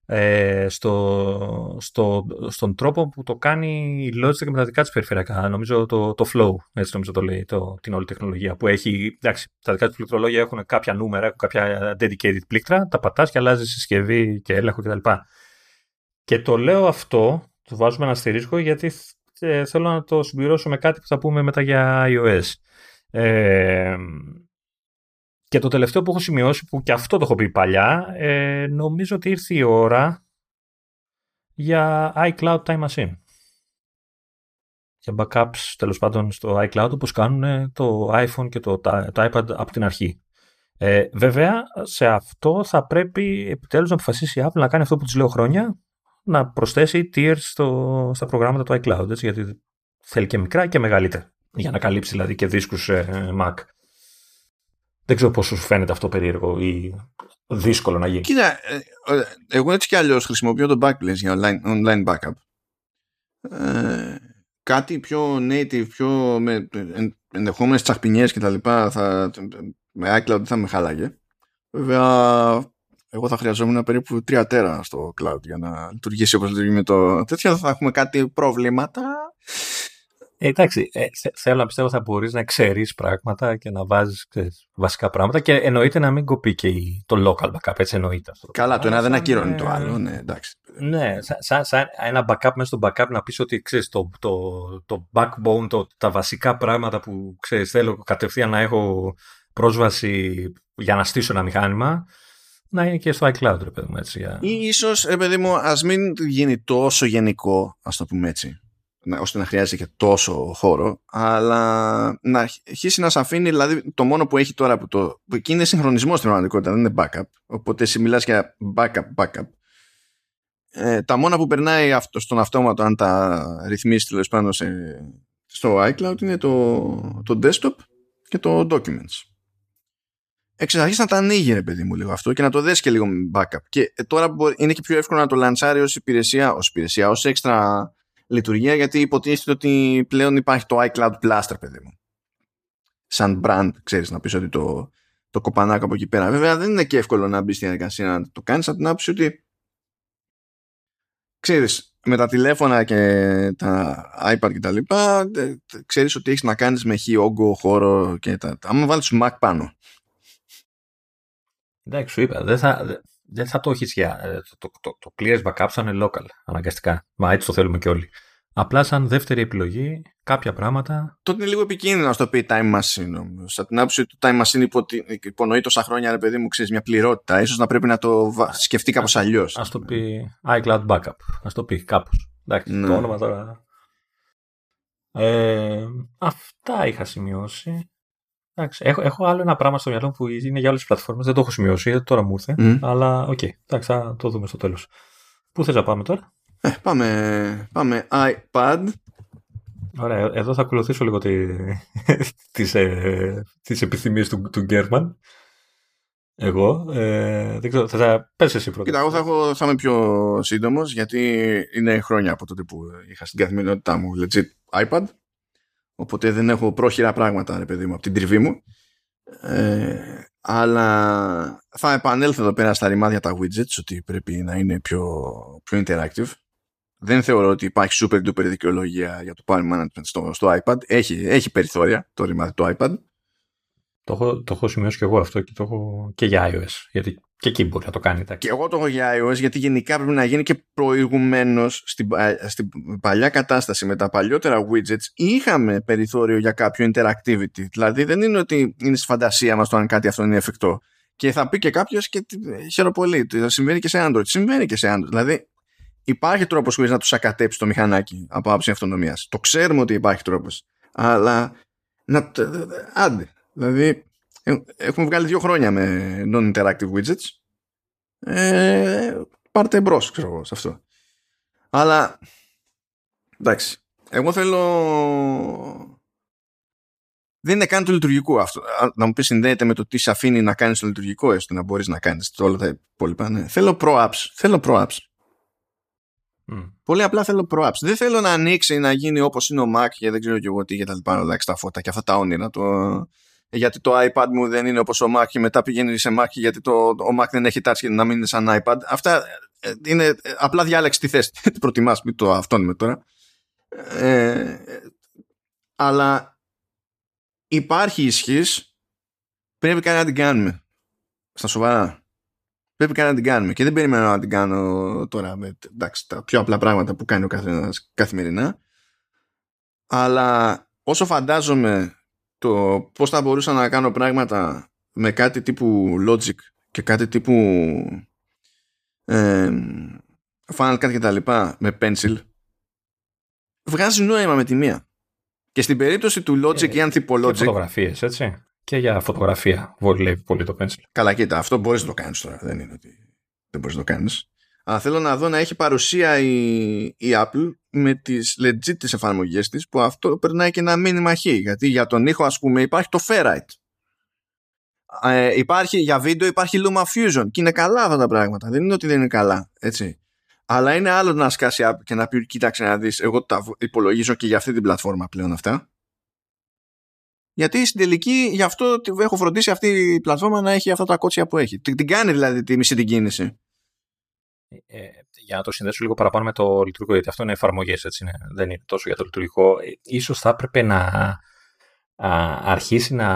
Ε, στο, στο, στον τρόπο που το κάνει η Logitech με τα δικά της περιφερειακά. Νομίζω το, το Flow, έτσι νομίζω το λέει, το, την όλη τεχνολογία που έχει, εντάξει, τα δικά της πληκτρολόγια έχουν κάποια νούμερα, έχουν κάποια dedicated πλήκτρα, τα πατάς και αλλάζεις συσκευή και έλεγχο κτλ. Και το λέω αυτό, το βάζουμε ένα αστερίσκο γιατί ε, θέλω να το συμπληρώσω με κάτι που θα πούμε μετά για iOS. Ε, και το τελευταίο που έχω σημειώσει, που και αυτό το έχω πει παλιά, ε, νομίζω ότι ήρθε η ώρα για iCloud Time Machine. Για backups, τέλος πάντων, στο iCloud, όπως κάνουν το iPhone και το, το iPad από την αρχή. Ε, βέβαια, σε αυτό θα πρέπει επιτέλους να αποφασίσει η Apple να κάνει αυτό που της λέω χρόνια, να προσθέσει tiers στο, στα προγράμματα του iCloud, έτσι, γιατί θέλει και μικρά και μεγαλύτερα, για να καλύψει δηλαδή και δίσκους ε, Mac. Δεν ξέρω πώς σου φαίνεται αυτό περίεργο ή δύσκολο να γίνει. Κοίτα, ε, ε, εγώ έτσι κι αλλιώς χρησιμοποιώ το Backblaze για online, online backup. Ε, κάτι πιο native, πιο με εν, ενδεχόμενες τσαχπινιές και τα λοιπά θα, με iCloud δεν θα με χάλαγε. Βέβαια, εγώ θα χρειαζόμουν περίπου 3 τέρα στο cloud για να λειτουργήσει όπως λειτουργεί με το τέτοιο. Θα έχουμε κάτι προβλήματα. Ε, εντάξει, ε, θε- θέλω να πιστεύω θα μπορείς να ξέρεις πράγματα και να βάζεις ξέρεις, βασικά πράγματα και εννοείται να μην κοπεί και η- το local backup, έτσι εννοείται αυτό. Καλά, το ένα δεν Σαν, ακύρωνε ε, το άλλο. Ναι, εντάξει. Ναι, σαν, σαν, σαν ένα backup μέσα στο backup να πεις ότι ξέρεις το, το, το backbone, το, τα βασικά πράγματα που ξέρεις θέλω κατευθείαν να έχω πρόσβαση για να στήσω ένα μηχάνημα να είναι και στο iCloud ρε παιδί μου έτσι. Για... Ή ίσως, ρε παιδί μου, ας μην γίνει τόσο γενικό, ας το πούμε έτσι, να- ώστε να χρειάζεται και τόσο χώρο, αλλά να αρχίσει να σε αφήνει, δηλαδή το μόνο που έχει τώρα που το. που εκεί είναι συγχρονισμός στην πραγματικότητα, δεν είναι backup. Οπότε εσύ μιλάς για backup, backup. Ε, τα μόνα που περνάει αυτό, στον αυτόματο, αν τα ρυθμίσεις τέλος πάντων σε, στο iCloud, είναι το, το desktop και το documents εξ αρχής να τα ανοίγει ρε παιδί μου λίγο αυτό και να το δες και λίγο με backup και ε, τώρα μπορεί- είναι και πιο εύκολο να το λαντσάρει ως υπηρεσία ως υπηρεσία, ως έξτρα λειτουργία γιατί υποτίθεται ότι πλέον υπάρχει το iCloud Plus ρε παιδί μου. Σαν brand ξέρεις να πεις ότι το, το κοπανάκο από εκεί πέρα. Βέβαια δεν είναι και εύκολο να μπει στη διαδικασία να το κάνεις από την άποψη ότι ξέρεις με τα τηλέφωνα και τα iPad και τα λοιπά ε, ξέρεις ότι έχεις να κάνεις με χι όγκο χώρο και τα, τα άμα βάλεις σου Mac πάνω. Εντάξει, σου είπα, δεν θα, δε- δεν θα το έχεις για. ε, Το, το, το, το clear backup θα είναι local, αναγκαστικά. Μα έτσι το θέλουμε και όλοι. Απλά σαν δεύτερη επιλογή, κάποια πράγματα. Τότε είναι λίγο επικίνδυνο να το πει Time Machine όμως. Σαν την άποψη του Time Machine υπο, υπονοεί τόσα χρόνια, ρε παιδί μου, ξέρεις μια πληρότητα. σω να πρέπει να το σκεφτεί κάπως αλλιώς. Α το πει iCloud Backup. Ας το πει κάπως. Εντάξει, ναι. το όνομα τώρα. Ε, αυτά είχα σημειώσει. Εντάξει, έχω, έχω άλλο ένα πράγμα στο μυαλό που είναι για άλλες πλατφόρμες. Δεν το έχω σημειώσει, γιατί τώρα μου ήρθε. Mm. Αλλά OK, okay, εντάξει, θα το δούμε στο τέλος. Πού θες να πάμε τώρα, ε, πάμε, πάμε iPad. Ωραία, εδώ θα ακολουθήσω λίγο τι, (laughs) τις, ε, τις επιθυμίες του, του Γκέρμαν. Εγώ. Ε, δεν ξέρω, θα πες εσύ πρώτα. Κοίτα, εγώ θα, έχω, θα είμαι πιο σύντομος γιατί είναι χρόνια από τότε που είχα στην καθημερινότητά μου legit iPad. Οπότε δεν έχω πρόχειρα πράγματα, ρε παιδί μου, από την τριβή μου. Ε, αλλά θα επανέλθω εδώ πέρα στα ρημάδια τα widgets ότι πρέπει να είναι πιο, πιο interactive δεν θεωρώ ότι υπάρχει super duper δικαιολογία για το power management στο, στο iPad. Έχει, έχει περιθώρια το ρημάδι το iPad. Το έχω, το έχω σημειώσει και εγώ αυτό και το έχω και για iOS. Γιατί και εκεί μπορεί να το κάνει. Και εγώ το έχω για iOS γιατί γενικά πρέπει να γίνει και προηγουμένως στην, στην παλιά κατάσταση με τα παλιότερα widgets είχαμε περιθώριο για κάποιο interactivity. Δηλαδή δεν είναι ότι είναι στη φαντασία μας το αν κάτι αυτό είναι εφικτό. Και θα πει και κάποιος και χαίρομαι πολύ. Συμβαίνει και σε Android. Συμβαίνει και σε Android. Δηλαδή υπάρχει τρόπος χωρί να του σακατέψεις το μηχανάκι από άψη αυτονομίας. Το ξέρουμε ότι υπάρχει τρόπος. Αλλά. Να, άντε. Δηλαδή, ε, έχουμε βγάλει δύο χρόνια με non-interactive widgets. Ε, πάρτε μπρος, ξέρω εγώ, σε αυτό. Αλλά. Εντάξει. Εγώ θέλω. Δεν είναι καν το λειτουργικό αυτό. Να μου πεις συνδέεται με το τι σε αφήνει να κάνεις το λειτουργικό, έστω να μπορείς να κάνεις όλα τα υπόλοιπα. Ναι. Θέλω pro-apps. Θέλω pro-apps. Mm. Πολύ απλά θέλω pro-apps. Δεν θέλω να ανοίξει να γίνει όπως είναι ο Mac και δεν ξέρω και εγώ τι και τα λοιπά. Να αλλάξει τα φώτα και αυτά τα όνειρα. Το... Γιατί το iPad μου δεν είναι όπως ο Mac και μετά πηγαίνει σε Mac γιατί το, ο Mac δεν έχει touch και να μην είναι σαν iPad. Αυτά ε, είναι ε, απλά διάλεξη τη θέση. Τι (laughs) προτιμάς, μην το αυτόνουμε τώρα. Ε, αλλά υπάρχει ισχύς. Πρέπει κάτι να την κάνουμε. Στα σοβαρά πρέπει κάτι να την κάνουμε. Και δεν περιμένω να την κάνω τώρα με εντάξει, τα πιο απλά πράγματα που κάνει ο καθένας καθημερινά. Αλλά όσο φαντάζομαι το πώς θα μπορούσα να κάνω πράγματα με κάτι τύπου Logic και κάτι τύπου ε, Final Cut και τα λοιπά με Pencil βγάζει νόημα με τη μία. Και στην περίπτωση του Logic ε, ή Anthropologic... Και φωτογραφίες, έτσι και για φωτογραφία βολεύει πολύ το pencil. Καλά, κοίτα, αυτό μπορείς να το κάνεις τώρα. Δεν είναι ότι δεν μπορείς να το κάνεις. Αλλά θέλω να δω να έχει παρουσία η, η Apple με τις legit τις εφαρμογές της που αυτό περνάει και ένα μήνυμα χ. Γιατί για τον ήχο, ας πούμε, υπάρχει το Ferrite. Ε, υπάρχει για βίντεο, υπάρχει Luma Fusion και είναι καλά αυτά τα πράγματα. Δεν είναι ότι δεν είναι καλά. Έτσι. Αλλά είναι άλλο να σκάσει και να πει: Κοίταξε να δεις, εγώ τα υπολογίζω και για αυτή την πλατφόρμα πλέον αυτά. Γιατί στην τελική γι' αυτό έχω φροντίσει αυτή η πλατφόρμα να έχει αυτά τα κότσια που έχει. Την κάνει δηλαδή τη μισή την κίνηση. Ε, ε, για να το συνδέσω λίγο παραπάνω με το λειτουργικό, γιατί αυτό είναι εφαρμογές, έτσι δεν είναι τόσο για το λειτουργικό. Ε, ίσως θα έπρεπε να α, αρχίσει να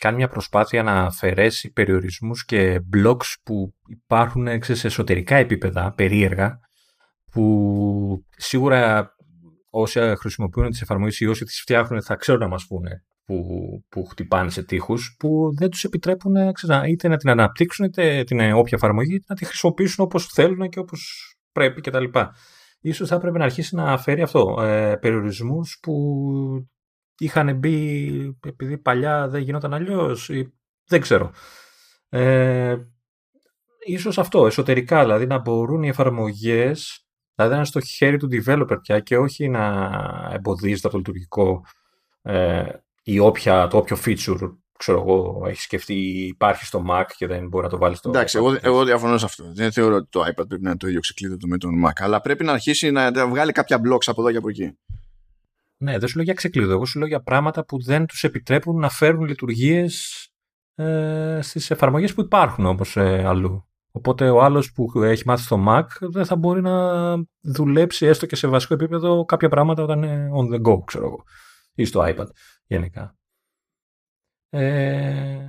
κάνει μια προσπάθεια να αφαιρέσει περιορισμούς και blogs που υπάρχουν σε εσωτερικά επίπεδα, περίεργα, που σίγουρα όσοι χρησιμοποιούν τις εφαρμογές ή όσοι τις φτιάχνουν θα ξέρουν να μας πούνε που, που χτυπάνε σε τείχους που δεν τους επιτρέπουν ε, ξέρω, είτε να την αναπτύξουν είτε την ε, όποια εφαρμογή είτε να τη χρησιμοποιήσουν όπως θέλουν και όπως πρέπει κτλ. Ίσως θα έπρεπε να αρχίσει να φέρει αυτό ε, περιορισμούς που είχαν μπει επειδή παλιά δεν γινόταν αλλιώς ή δεν ξέρω. Ε, ίσως αυτό, εσωτερικά δηλαδή να μπορούν οι εφαρμογές δηλαδή να είναι στο χέρι του developer πια και όχι να εμποδίζεται από το λειτουργικό ε, ή όποια, το όποιο feature ξέρω εγώ, έχεις σκεφτεί υπάρχει στο Mac και δεν μπορεί να το βάλεις στο. Εντάξει, εγώ, εγώ διαφωνώ σε αυτό. Δεν θεωρώ ότι το iPad πρέπει να είναι το ίδιο ξεκλείδωτο με τον Mac. Αλλά πρέπει να αρχίσει να βγάλει κάποια blocks από εδώ και από εκεί. Ναι, δεν σου λέω για ξεκλείδω. Εγώ σου λέω για πράγματα που δεν τους επιτρέπουν να φέρουν λειτουργίες ε, στις εφαρμογές που υπάρχουν όμως ε, αλλού. Οπότε ο άλλος που έχει μάθει στο Mac δεν θα μπορεί να δουλέψει έστω και σε βασικό επίπεδο κάποια πράγματα όταν είναι on the go, ξέρω εγώ, ή στο iPad γενικά. Ε,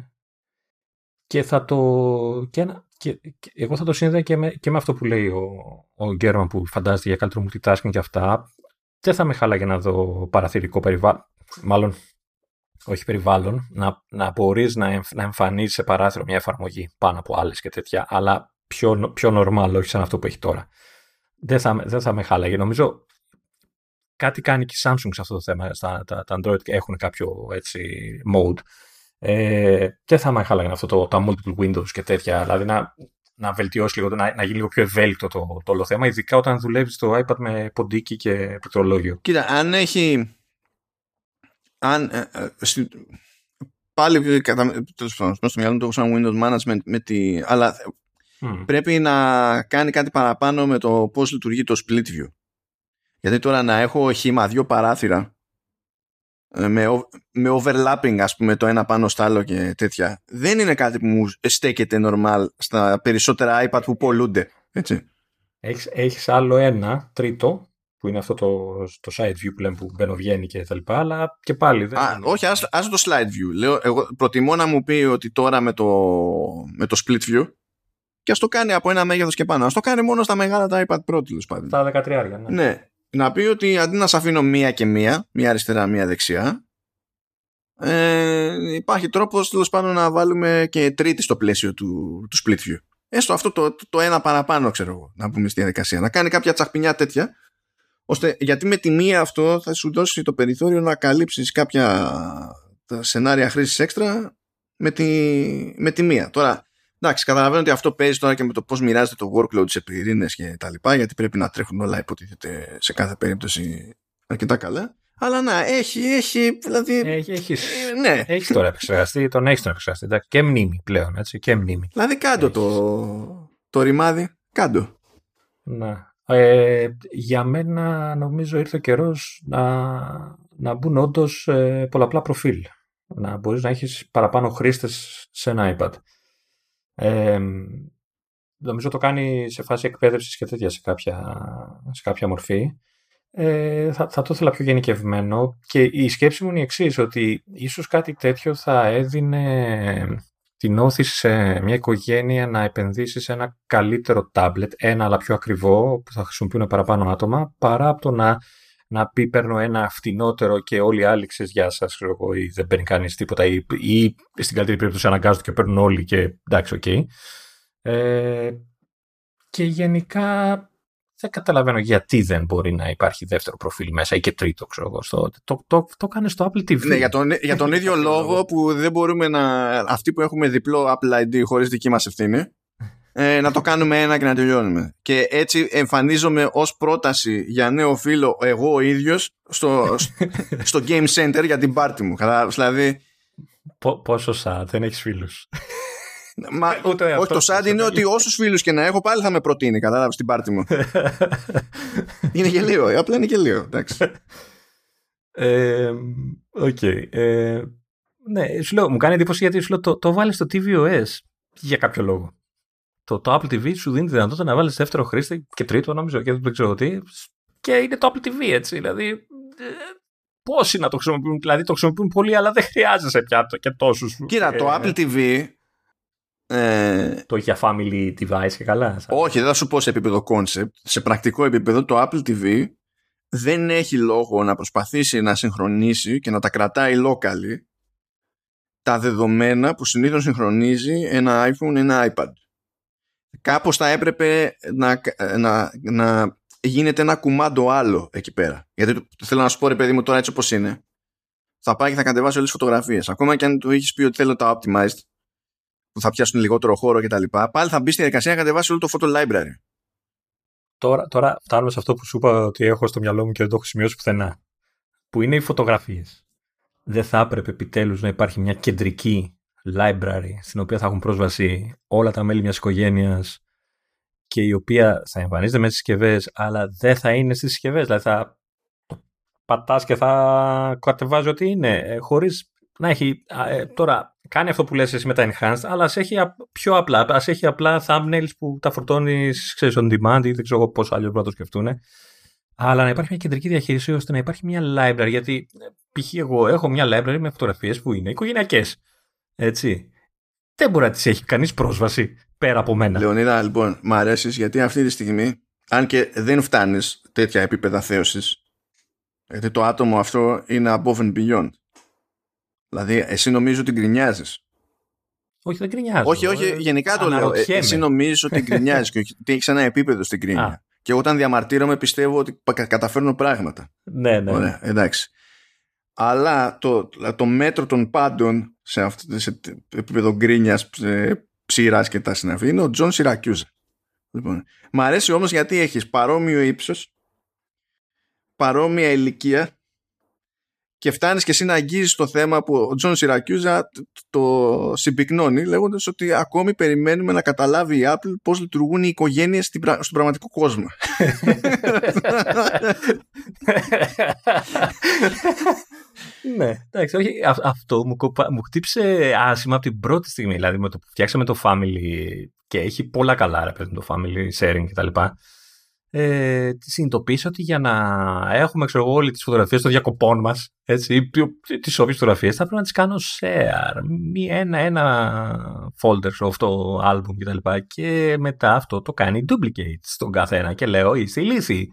και θα το. Και, και, εγώ θα το σύνδεα και με, και με αυτό που λέει ο, ο Γκέρμαν που φαντάζεται για καλύτερο multitasking και αυτά. δεν θα με χάλαγε να δω παραθυρικό περιβάλλον. Μάλλον, όχι περιβάλλον, να, να μπορείς να, εμφ, να εμφανίζει σε παράθυρο μια εφαρμογή πάνω από άλλες και τέτοια, αλλά πιο, πιο normal, όχι σαν αυτό που έχει τώρα. Δεν θα, δεν θα με χάλαγε. Νομίζω κάτι κάνει και η Samsung σε αυτό το θέμα. Στα, τα, τα Android έχουν κάποιο έτσι mode. Ε, και θα με χάλαγε αυτό το, τα multiple windows και τέτοια. Δηλαδή να, να βελτιώσει λίγο, να, να γίνει λίγο πιο ευέλικτο το, το όλο θέμα, ειδικά όταν δουλεύεις στο iPad με ποντίκι και πληκτρολόγιο. Κοίτα, αν έχει. Αν, ε, ε, στη, πάλι κατά, τέλος πάντων, στο μυαλό του έχω σαν Windows Management με τη, αλλά mm. πρέπει να κάνει κάτι παραπάνω με το πώς λειτουργεί το split view. Γιατί τώρα να έχω χήμα δύο παράθυρα ε, με, με overlapping ας πούμε το ένα πάνω στο άλλο και τέτοια δεν είναι κάτι που μου στέκεται normal στα περισσότερα iPad που πολλούνται έτσι. Έχεις, έχεις άλλο ένα τρίτο που είναι αυτό το, το side view που λέμε που μπαίνω βγαίνει και τα λοιπά αλλά και πάλι δεν Α, όχι ας, ας το slide view Λέω, εγώ προτιμώ να μου πει ότι τώρα με το, με το split view και ας το κάνει από ένα μέγεθος και πάνω ας το κάνει μόνο στα μεγάλα τα iPad Pro τέλος πάντων τα 13 ναι. ναι να πει ότι αντί να σε αφήνω μία και μία, μία αριστερά, μία δεξιά, ε, υπάρχει τρόπος τέλος πάντων να βάλουμε και τρίτη στο πλαίσιο του, του split view. Έστω αυτό το, το, ένα παραπάνω, ξέρω εγώ, να πούμε στη διαδικασία. Να κάνει κάποια τσαχπινιά τέτοια, ώστε γιατί με τη μία αυτό θα σου δώσει το περιθώριο να καλύψεις κάποια σενάρια χρήσης έξτρα με τη, με τη μία. Τώρα, Εντάξει, καταλαβαίνω ότι αυτό παίζει τώρα και με το πώς μοιράζεται το workload σε πυρήνες και τα λοιπά, γιατί πρέπει να τρέχουν όλα υποτίθεται σε κάθε περίπτωση αρκετά καλά. Αλλά να, έχει, έχει, δηλαδή... Έχει, έχεις, ε, ναι. έχεις τώρα επεξεργαστεί, τον έχει τον επεξεργαστεί, εντάξει, και μνήμη πλέον, έτσι, και μνήμη. Δηλαδή κάντο το, το ρημάδι, κάντο. Να. Ε, για μένα νομίζω ήρθε ο καιρός να, να μπουν όντως ε, πολλαπλά προφίλ. Να μπορείς να έχεις παραπάνω χρήστες σε ένα iPad. Ε, νομίζω το κάνει σε φάση εκπαίδευσης και τέτοια σε κάποια, σε κάποια μορφή. Ε, θα, θα το ήθελα πιο γενικευμένο και η σκέψη μου είναι η εξής ότι ίσως κάτι τέτοιο θα έδινε την όθηση σε μια οικογένεια να επενδύσει σε ένα καλύτερο τάμπλετ, ένα αλλά πιο ακριβό που θα χρησιμοποιούν παραπάνω άτομα παρά από το να, να πει παίρνω ένα φτηνότερο και όλοι οι άλλοι ξέρεις γεια σας ξέρω εγώ ή δεν παίρνει κανείς τίποτα ή, ή στην καλύτερη περίπτωση αναγκάζονται και παίρνουν όλοι και εντάξει OK. Okay. Ε, και γενικά δεν καταλαβαίνω γιατί δεν μπορεί να υπάρχει δεύτερο προφίλ μέσα ή και τρίτο, ξέρω εγώ. Στο, το, το, το, κάνεις στο Apple TV. Ναι, για τον, για τον (laughs) ίδιο λόγο που δεν μπορούμε να. Αυτοί που έχουμε διπλό Apple ID χωρίς δική μας ευθύνη, ε, να το κάνουμε ένα και να τελειώνουμε. Και έτσι εμφανίζομαι ως πρόταση για νέο φίλο εγώ ο ίδιος στο, (laughs) στο Game Center για την πάρτι μου. Δηλαδή. πόσο σα, δεν έχεις φίλους; (laughs) Μα, Ούτε όχι, το sad είναι ότι όσους φίλους και να έχω πάλι θα με προτείνει, κατάλαβες την πάρτι μου. (laughs) είναι γελίο, απλά είναι γελίο. Εντάξει. Ε, okay. ε, ναι, σου λέω, μου κάνει εντύπωση γιατί σου λέω, το, το βάλει στο tvOS για κάποιο λόγο. Το, το Apple TV σου δίνει τη δυνατότητα να βάλεις δεύτερο χρήστη και τρίτο, νομίζω, και δεν ξέρω τι. Και είναι το Apple TV, έτσι. Δηλαδή, ε, πόσοι να το χρησιμοποιούν, δηλαδή το χρησιμοποιούν πολύ, αλλά δεν χρειάζεσαι πια το, και τόσους. Κοίτα, το ε, Apple TV ε, το είχε family device και καλά. Όχι, δεν θα σου πω σε επίπεδο concept. Σε πρακτικό επίπεδο το Apple TV δεν έχει λόγο να προσπαθήσει να συγχρονίσει και να τα κρατάει locally τα δεδομένα που συνήθως συγχρονίζει ένα iPhone ή ένα iPad. Κάπως θα έπρεπε να, να, να γίνεται ένα κουμάντο άλλο εκεί πέρα. Γιατί θέλω να σου πω ρε παιδί μου τώρα έτσι όπως είναι. Θα πάει και θα κατεβάσει όλες τις φωτογραφίες. Ακόμα και αν του έχεις πει ότι θέλω τα optimized που θα πιάσουν λιγότερο χώρο κτλ. Πάλι θα μπει στη διαδικασία να κατεβάσει όλο το photo library. Τώρα, τώρα φτάνουμε σε αυτό που σου είπα ότι έχω στο μυαλό μου και δεν το έχω σημειώσει πουθενά. Που είναι οι φωτογραφίες. Δεν θα έπρεπε επιτέλους να υπάρχει μια κεντρική library στην οποία θα έχουν πρόσβαση όλα τα μέλη μιας οικογένειας και η οποία θα εμφανίζεται μέσα στις συσκευές, αλλά δεν θα είναι στις συσκευές. Δηλαδή θα πατάς και θα κατεβάζει ό,τι είναι, ε, χωρίς να έχει. Ε, τώρα κάνει αυτό που λες εσύ με τα enhanced, αλλά ας έχει πιο απλά. Ας έχει απλά thumbnails που τα φορτώνεις, ξέρεις, on demand ή δεν ξέρω πώς άλλο να το σκεφτούν. Αλλά να υπάρχει μια κεντρική διαχείριση ώστε να υπάρχει μια library. Γιατί π.χ. εγώ έχω μια library με φωτογραφίες που είναι οικογενειακές. Έτσι. Δεν μπορεί να τι έχει κανείς πρόσβαση πέρα από μένα. Λεωνίδα, λοιπόν, μ' αρέσεις γιατί αυτή τη στιγμή, αν και δεν φτάνεις τέτοια επίπεδα θέωσης, Γιατί το άτομο αυτό είναι above and beyond. Δηλαδή, εσύ νομίζω ότι γκρινιάζεις. Όχι, δεν γκρινιάζω. Όχι, όχι, γενικά το λέω. Ε, εσύ νομίζεις ότι γκρινιάζεις και ότι έχεις ένα επίπεδο στην κρίνια. Και όταν διαμαρτύρομαι πιστεύω ότι καταφέρνω πράγματα. Ναι, ναι. Ωραία, εντάξει. Αλλά το, το μέτρο των πάντων σε, αυτό, σε επίπεδο γκρίνια, ψείρα και τα συναφή είναι ο Τζον Σιρακιούζα. Λοιπόν, μ' αρέσει όμως γιατί έχεις παρόμοιο ύψος, παρόμοια ηλικία και φτάνεις και εσύ να αγγίζεις το θέμα που ο Τζον Σιρακιούζα το συμπυκνώνει λέγοντας ότι ακόμη περιμένουμε να καταλάβει η Apple πώς λειτουργούν οι οικογένειες στον πραγματικό κόσμο. Ναι, εντάξει, όχι, αυτό μου, μου χτύπησε άσχημα από την πρώτη στιγμή. Δηλαδή με το που φτιάξαμε το family και έχει πολλά καλά ρε παιδί το family sharing κτλ. Ε, συνειδητοποίησα ότι για να έχουμε ξέρω εγώ, όλες τις φωτογραφίες των διακοπών μας έτσι, ή τις όποιες φωτογραφίες θα πρέπει να τις κάνω share. Μη ένα, ένα folder σε αυτό album κτλ. Και, και μετά αυτό το κάνει duplicate στον καθένα και λέω είστε ηλίθιοι.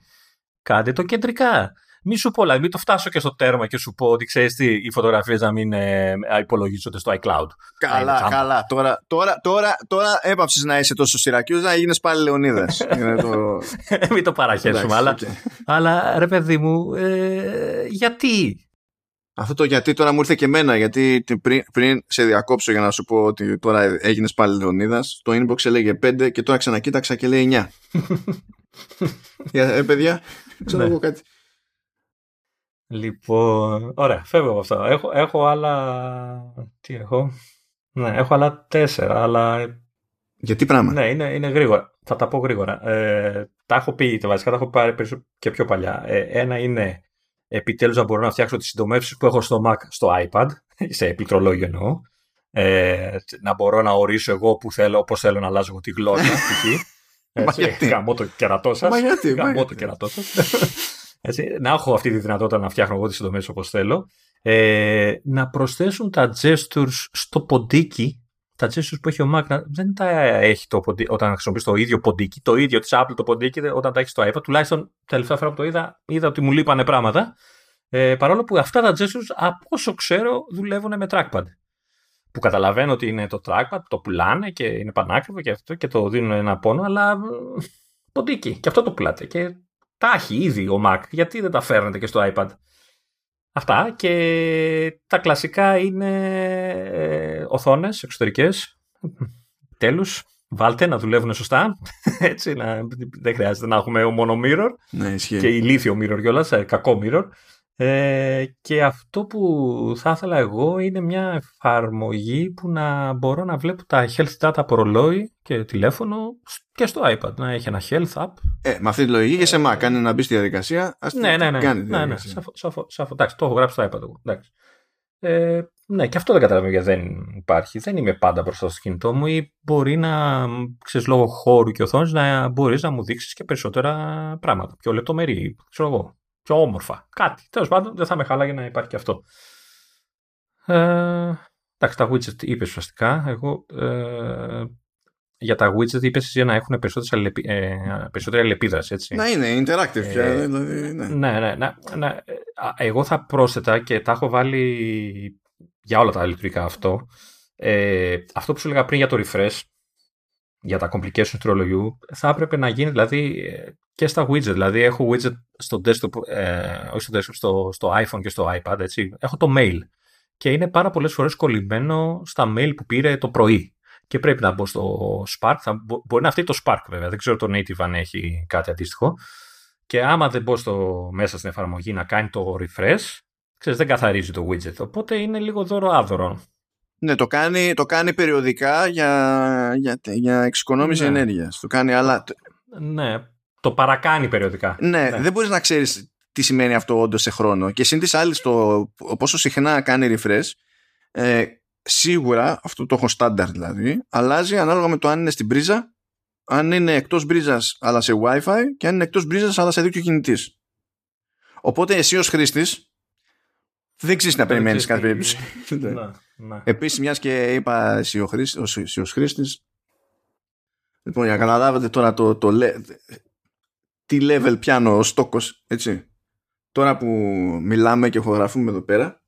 Κάντε το κεντρικά μη σου πω, δηλαδή, μην το φτάσω και στο τέρμα και σου πω ότι ξέρεις τι, οι φωτογραφίες να μην ε, υπολογίζονται στο iCloud. Καλά, καλά. Τώρα, τώρα, τώρα, τώρα έπαψες να είσαι τόσο σειρακιού να γίνεις πάλι Λεωνίδας. (laughs) το... μην το παραχέσουμε, αλλά, αλλά ρε παιδί μου, ε, γιατί; Αυτό το γιατί τώρα μου ήρθε και εμένα, γιατί πριν, πριν σε διακόψω για να σου πω ότι τώρα έγινες πάλι Λεωνίδας, το inbox έλεγε 5 και τώρα ξανακοίταξα και λέει 9. (laughs) Για, ε, παιδιά, ξέρω ναι. εγώ κάτι. Λοιπόν, ωραία, φεύγω από αυτά. Έχω, έχω άλλα. Τι έχω; Ναι, έχω άλλα τέσσερα, αλλά. Γιατί πράγμα; Ναι, είναι, είναι γρήγορα. Θα τα πω γρήγορα. Ε, τα έχω πει, τα βασικά τα έχω πάρει και πιο παλιά. Ε, ένα είναι επιτέλους να μπορώ να φτιάξω τις συντομεύσεις που έχω στο Mac στο iPad, (laughs) σε πληκτρολόγιο εννοώ. Ε, να μπορώ να ορίσω εγώ που θέλω, όπως θέλω να αλλάζω τη γλώσσα. (laughs) Έτσι, γαμώ το κερατό σας. Μα γιατί, γαμώ το κερατό σας. Έτσι, να έχω αυτή τη δυνατότητα να φτιάχνω εγώ τις συντομές όπως θέλω. Ε, να προσθέσουν τα gestures στο ποντίκι, τα gestures που έχει ο Mac, δεν τα έχει το ποντίκι, όταν χρησιμοποιείς το ίδιο ποντίκι, το ίδιο της Apple το ποντίκι, όταν τα έχεις στο iPad, τουλάχιστον τελευταία φορά που το είδα, είδα ότι μου λείπανε πράγματα, ε, παρόλο που αυτά τα gestures, από όσο ξέρω, δουλεύουν με trackpad. Που καταλαβαίνω ότι είναι το trackpad, το πουλάνε και είναι πανάκριβο και αυτό και το δίνουν ένα πόνο, αλλά ποντίκι. Και αυτό το πουλάτε. Και τα έχει ήδη ο Mac. Γιατί δεν τα φέρνετε και στο iPad. Αυτά και τα κλασικά είναι ε, οθόνες εξωτερικές. Τέλους, βάλτε να δουλεύουν σωστά. (laughs) Έτσι, να, δεν χρειάζεται να έχουμε μόνο mirror. Ναι, και ηλίθιο mirror κιόλας, ε, κακό mirror. Ε, και αυτό που θα ήθελα εγώ είναι μια εφαρμογή που να μπορώ να βλέπω τα health data από ρολόι και τηλέφωνο και στο iPad. Να έχει ένα health app. Ε, με αυτή τη λογική και σε Mac. Κάνει να μπει στη διαδικασία. Ας ναι, ναι, ναι. Κάνει ναι, ναι. Σαφώ, σαφώ, σαφώ. Εντάξει, το έχω γράψει στο iPad εγώ. Εντάξει. Ε, ναι, και αυτό δεν καταλαβαίνω γιατί δεν υπάρχει. Δεν είμαι πάντα μπροστά στο κινητό μου ή μπορεί να, ξέρεις, λόγω χώρου και οθόνης να μπορείς να μου δείξεις και περισσότερα πράγματα. Πιο λεπτομερή, ξέρω εγώ πιο όμορφα. Κάτι. Τέλος πάντων, δεν θα με χαλάγει να υπάρχει και αυτό. Ε, εντάξει, τα widget είπες ουσιαστικά. Εγώ ε, για τα widget είπες για να έχουν περισσότερη, αλληλεπί, ε, περισσότερη αλληλεπίδραση. Έτσι. Να είναι interactive πια. Ε, δηλαδή, ναι. ναι, ναι, ναι, ναι. Εγώ θα πρόσθετα και τα έχω βάλει για όλα τα λειτουργικά αυτό. Ε, αυτό που σου έλεγα πριν για το refresh, για τα complications του ρολογιού, θα έπρεπε να γίνει δηλαδή και στα widget. Δηλαδή έχω widget στο desktop, ε, όχι στο desktop, στο, στο iPhone και στο iPad, έτσι. Έχω το mail. Και είναι πάρα πολλές φορές κολλημένο στα mail που πήρε το πρωί. Και πρέπει να μπω στο Spark. Θα, μπορεί να αυτή το Spark βέβαια. Δεν ξέρω το native αν έχει κάτι αντίστοιχο. Και άμα δεν μπω στο, μέσα στην εφαρμογή να κάνει το refresh, ξέρεις, δεν καθαρίζει το widget. Οπότε είναι λίγο δώρο-άδωρο. Ναι, το κάνει, το κάνει περιοδικά για, για, για εξοικονόμηση ναι. ενέργειας. Το κάνει, αλλά... Ναι, το παρακάνει περιοδικά. Ναι, ναι. δεν μπορείς να ξέρεις τι σημαίνει αυτό όντως σε χρόνο. Και συν της άλλης, το πόσο συχνά κάνει refresh, ε, σίγουρα, αυτό το έχω στάνταρ δηλαδή, αλλάζει ανάλογα με το αν είναι στην πρίζα, αν είναι εκτός μπρίζα αλλά σε WiFi και αν είναι εκτός μπρίζα αλλά σε δίκτυο κινητής. Οπότε εσύ ως χρήστης δεν ξέρεις να περιμένεις κάθε περίπτωση. (laughs) Ναι, ναι. Επίσης, μιας και είπα εσύ ω χρήστη. Λοιπόν, για να καταλάβετε τώρα το, το, τι level πιάνω ο στόκος, έτσι. τώρα που μιλάμε και ηχογραφούμε εδώ πέρα,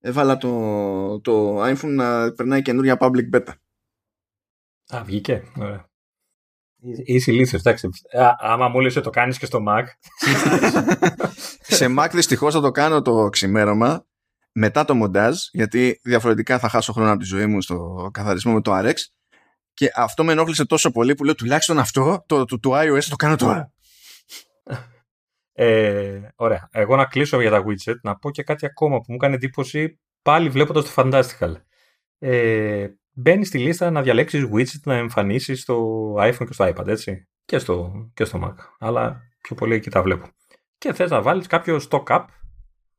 έβαλα το, το iPhone να περνάει καινούργια public beta. Α, βγήκε. Ωραία. Είσαι ηλίθιος, εντάξει. Άμα μόλι το κάνεις και στο Mac. (laughs) σε Mac δυστυχώς θα το κάνω το ξημέρωμα μετά το μοντάζ, γιατί διαφορετικά θα χάσω χρόνο από τη ζωή μου στο καθαρισμό με το RX. Και αυτό με ενόχλησε τόσο πολύ που λέω τουλάχιστον αυτό το, το, το iOS το κάνω τώρα. Ε, ωραία. Εγώ να κλείσω για τα widget, να πω και κάτι ακόμα που μου έκανε εντύπωση πάλι βλέποντας το Fantastical. Ε, Μπαίνεις στη λίστα να διαλέξεις widget να εμφανίσεις στο iPhone και στο iPad, έτσι. Και στο, και στο Mac. Αλλά πιο πολύ εκεί τα βλέπω. Και θες να βάλεις κάποιο stock up,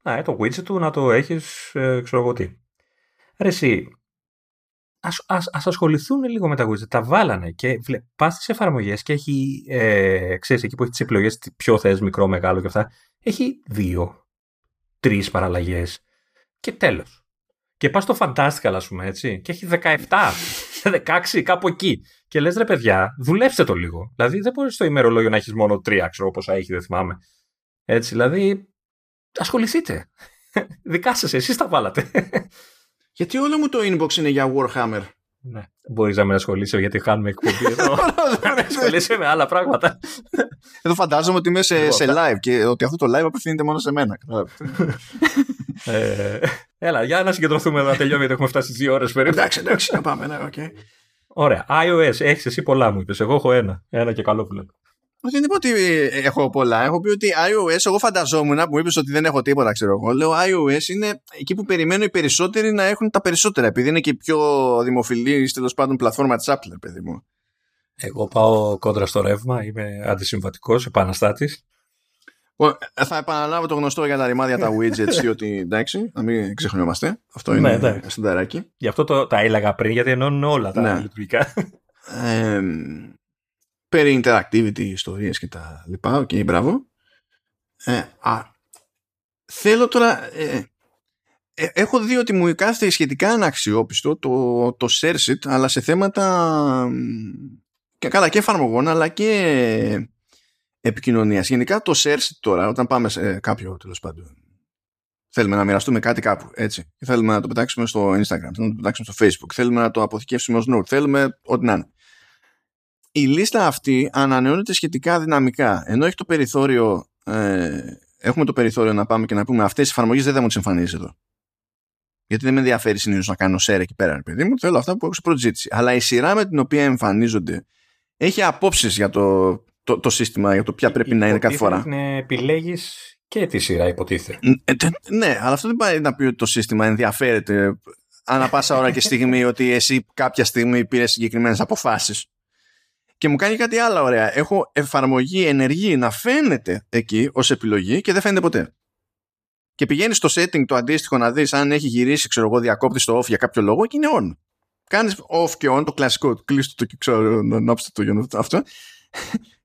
να, ε, το widget του να το έχεις, ε, ξέρω εγώ τι. Ρε εσύ, ας, ας, ας, ασχοληθούν λίγο με τα widget. Τα βάλανε και πας στις εφαρμογές και έχει, ε, ξέρεις, εκεί που έχεις τις επιλογές, ποιο θες, μικρό, μεγάλο και αυτά, έχει δύο, τρεις παραλλαγές. Και τέλος. Και πας στο Fantastical, ας πούμε, έτσι, και έχει 17, 16, (laughs) κάπου εκεί. Και λες, ρε παιδιά, δουλέψτε το λίγο. Δηλαδή, δεν μπορείς στο ημερολόγιο να έχεις μόνο τρία, ξέρω πόσα έχει, δεν θυμάμαι. Έτσι, δηλαδή, ασχοληθείτε. Δικά σας, εσείς τα βάλατε. Γιατί όλο μου το inbox είναι για Warhammer. Ναι. Μπορείς να με ασχολείσαι γιατί χάνουμε εκπομπή εδώ. (laughs) ασχολείσαι με άλλα πράγματα. Εδώ φαντάζομαι ότι είμαι σε, λοιπόν, σε live και ότι αυτό το live απευθύνεται μόνο σε μένα. (laughs) ε, έλα, για να συγκεντρωθούμε εδώ να τελειώνει γιατί έχουμε φτάσει δύο ώρες περίπου. εντάξει, εντάξει, να πάμε. Ναι, okay. Ωραία. iOS, έχεις εσύ πολλά μου είπες. Εγώ έχω ένα. Ένα και καλό που λέω. Δεν είπα ότι έχω πολλά. Έχω πει ότι iOS, εγώ φανταζόμουν που είπες ότι δεν έχω τίποτα, ξέρω εγώ. Λέω iOS είναι εκεί που περιμένω οι περισσότεροι να έχουν τα περισσότερα, επειδή είναι και η πιο δημοφιλής τέλος πάντων πλατφόρμα της Apple, παιδί μου. Εγώ πάω κόντρα στο ρεύμα, είμαι αντισυμβατικός, επαναστάτης. Θα επαναλάβω το γνωστό για τα ρημάδια τα widgets, (laughs) ότι εντάξει, να μην ξεχνιόμαστε. Αυτό ναι, είναι ναι, συνταράκι. Γι' αυτό το, τα έλεγα πριν, γιατί ενώνουν όλα τα ναι. λειτουργικά. Ε, περί interactivity, ιστορίες και τα λοιπά. OK, okay, μπράβο. Ε, α, θέλω τώρα... Ε, ε, έχω δει ότι μου κάθεται σχετικά αναξιόπιστο το, το Share αλλά σε θέματα και καλά και εφαρμογών, αλλά και επικοινωνίας. Γενικά το Share τώρα, όταν πάμε σε κάποιο τέλος πάντων θέλουμε να μοιραστούμε κάτι κάπου, έτσι. Θέλουμε να το πετάξουμε στο Instagram, θέλουμε να το πετάξουμε στο Facebook, θέλουμε να το αποθηκεύσουμε ως note, θέλουμε ό,τι να είναι η λίστα αυτή ανανεώνεται σχετικά δυναμικά. Ενώ έχει το περιθώριο, ε, έχουμε το περιθώριο να πάμε και να πούμε αυτές οι εφαρμογές δεν θα μου τις εμφανίζεις εδώ. Γιατί δεν με ενδιαφέρει συνήθως να κάνω share εκεί πέρα, παιδί μου. Θέλω αυτά που έχω σε πρώτη Αλλά η σειρά με την οποία εμφανίζονται έχει απόψεις για το, το, το, σύστημα, για το ποια πρέπει να είναι κάθε φορά. Ναι, επιλέγεις και τη σειρά, υποτίθεται. Ε, ναι, αλλά αυτό δεν πάει να πει ότι το σύστημα ενδιαφέρεται ανά πάσα ώρα και στιγμή ότι εσύ κάποια στιγμή πήρες συγκεκριμένες αποφάσεις. Και μου κάνει κάτι άλλο ωραία. Έχω εφαρμογή ενεργή να φαίνεται εκεί ως επιλογή και δεν φαίνεται ποτέ. Και πηγαίνεις στο setting το αντίστοιχο να δεις αν έχει γυρίσει, ξέρω εγώ, διακόπτη στο off για κάποιο λόγο και είναι on. Κάνεις off και on, το κλασικό, κλείστο το και ξέρω, νόψτε το για αυτό.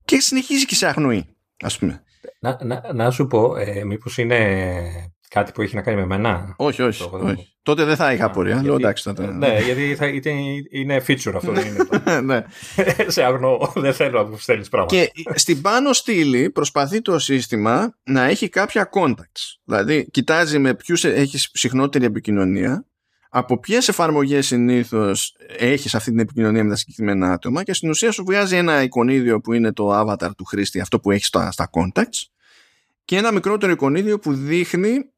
και συνεχίζει και σε αγνοεί, ας πούμε. Να, να, να σου πω, ε, μήπως είναι Κάτι που έχει να κάνει με μένα. Όχι, όχι. όχι. Τότε δεν θα είχα απορία. Λέω εντάξει. Ναι, γιατί θα, είναι feature αυτό. δεν είναι (laughs) ναι. (laughs) Σε αγνώ. Δεν θέλω να μου στέλνεις πράγματα. Και στην πάνω στήλη προσπαθεί το σύστημα να έχει κάποια contacts. Δηλαδή, κοιτάζει με ποιους έχεις συχνότερη επικοινωνία, από ποιες εφαρμογές συνήθως έχεις αυτή την επικοινωνία με τα συγκεκριμένα άτομα και στην ουσία σου βγάζει ένα εικονίδιο που είναι το avatar του χρήστη, αυτό που έχεις στα, στα contacts, και ένα μικρότερο εικονίδιο που δείχνει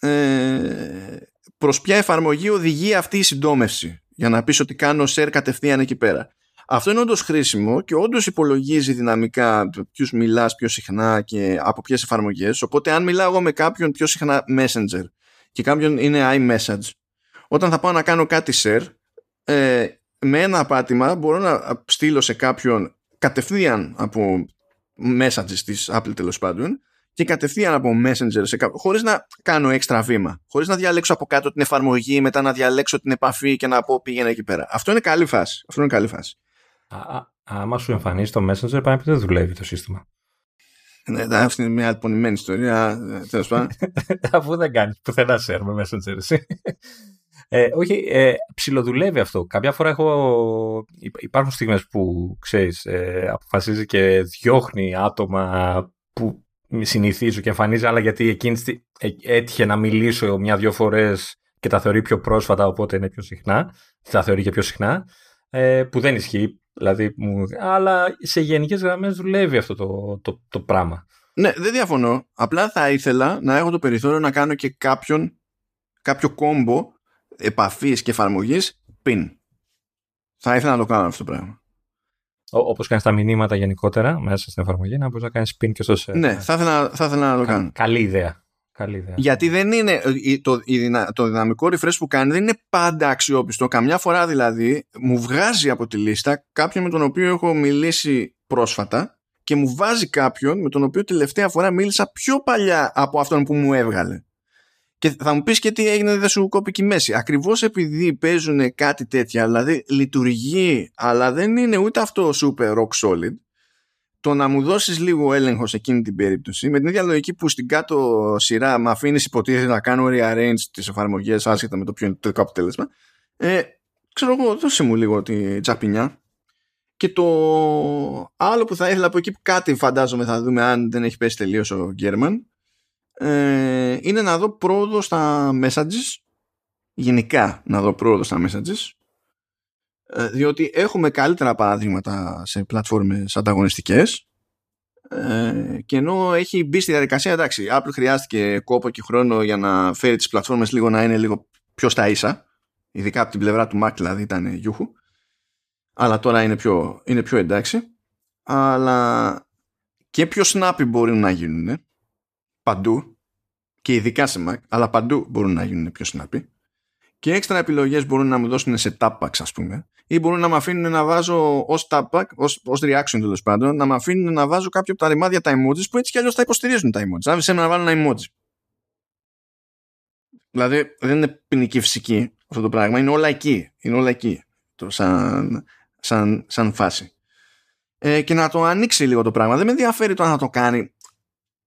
ε, προς ποια εφαρμογή οδηγεί αυτή η συντόμευση για να πεις ότι κάνω share κατευθείαν εκεί πέρα. Αυτό είναι όντως χρήσιμο και όντως υπολογίζει δυναμικά ποιους μιλάς πιο συχνά και από ποιες εφαρμογές. Οπότε, αν μιλάω εγώ με κάποιον πιο συχνά Messenger και κάποιον είναι iMessage, όταν θα πάω να κάνω κάτι share, ε, με ένα πάτημα μπορώ να στείλω σε κάποιον κατευθείαν από messages της Apple τέλος πάντων και κατευθείαν από Messenger σε κάποιο, χωρίς να κάνω έξτρα βήμα, χωρίς να διαλέξω από κάτω την εφαρμογή, μετά να διαλέξω την επαφή και να πω πήγαινε εκεί πέρα. Αυτό είναι καλή φάση. Αυτό είναι καλή φάση. Α, άμα σου εμφανίσει το Messenger, πάει δεν δουλεύει το σύστημα. Ναι, αυτή είναι μια πονημένη ιστορία. Τέλος (laughs) πάντων. Αφού δεν κάνει πουθενά share με Messenger, εσύ. Ε, όχι, ε, ψιλοδουλεύει αυτό. Κάποια φορά έχω, υπάρχουν στιγμές που ξέρεις, ε, αποφασίζει και διώχνει άτομα που συνηθίζω και εμφανίζει, αλλά γιατί εκείνη ε, έτυχε να μιλήσω μια-δυο φορές και τα θεωρεί πιο πρόσφατα, οπότε είναι πιο συχνά. Τα θεωρεί και πιο συχνά. Ε, που δεν ισχύει. Δηλαδή, μου... Αλλά σε γενικές γραμμές δουλεύει αυτό το, το, το πράγμα. Ναι, δεν διαφωνώ. Απλά θα ήθελα να έχω το περιθώριο να κάνω και κάποιον, κάποιο κόμπο επαφής και εφαρμογής pin. Θα ήθελα να το κάνω αυτό το πράγμα. Όπως κάνεις τα μηνύματα γενικότερα μέσα στην εφαρμογή, να μπορείς να κάνεις pin και στο σε. Ναι, θα ήθελα, θα ήθελα να το κάνω. Καλή ιδέα. Καλή ιδέα. Γιατί δεν είναι. Το, το δυναμικό refresh που κάνει δεν είναι πάντα αξιόπιστο. Καμιά φορά δηλαδή μου βγάζει από τη λίστα κάποιον με τον οποίο έχω μιλήσει πρόσφατα και μου βάζει κάποιον με τον οποίο τελευταία φορά μίλησα πιο παλιά από αυτόν που μου έβγαλε. Και θα μου πεις και τι έγινε, δεν σου κόπηκε η μέση. Ακριβώς επειδή παίζουν κάτι τέτοια, δηλαδή λειτουργεί, αλλά δεν είναι ούτε αυτό super rock solid, το να μου δώσεις λίγο έλεγχος σε εκείνη την περίπτωση, με την ίδια λογική που στην κάτω σειρά με αφήνεις υποτίθεται να κάνω rearrange τις εφαρμογές άσχετα με το ποιο είναι το τελικό αποτέλεσμα, ε, ξέρω εγώ, δώσε μου λίγο τη τσαπινιά. Και το άλλο που θα ήθελα από εκεί που κάτι φαντάζομαι θα δούμε αν δεν έχει πέσει τελείως ο Γκέρμαν ε, είναι να δω πρόοδο στα messages. Γενικά να δω πρόοδο στα messages. Ε, διότι έχουμε καλύτερα παραδείγματα σε πλατφόρμες ανταγωνιστικές. Ε, και ενώ έχει μπει στη διαδικασία εντάξει, η Apple χρειάστηκε κόπο και χρόνο για να φέρει τις πλατφόρμες λίγο να είναι λίγο πιο στα ίσα. Ειδικά από την πλευρά του Mac δηλαδή ήταν γιούχου. Αλλά τώρα είναι πιο, είναι πιο εντάξει. Αλλά και πιο snappy μπορεί να γίνουν παντού και ειδικά σε Mac, αλλά παντού μπορούν να γίνουν πιο snappy. Και έξτρα επιλογές μπορούν να μου δώσουν σε tapbacks ας πούμε ή μπορούν να με αφήνουν να βάζω ως tapback, ως, ως reaction τέλος πάντων, να με αφήνουν να βάζω κάποιο από τα ρημάδια τα emojis που έτσι κι αλλιώς θα υποστηρίζουν τα emojis. Άβησε να βάλω ένα emoji. Δηλαδή δεν είναι ποινική φυσική αυτό το πράγμα, είναι όλα εκεί. Είναι όλα εκεί το σαν, σαν, σαν φάση. Ε, και να το ανοίξει λίγο το πράγμα. Δεν με ενδιαφέρει το αν θα το κάνει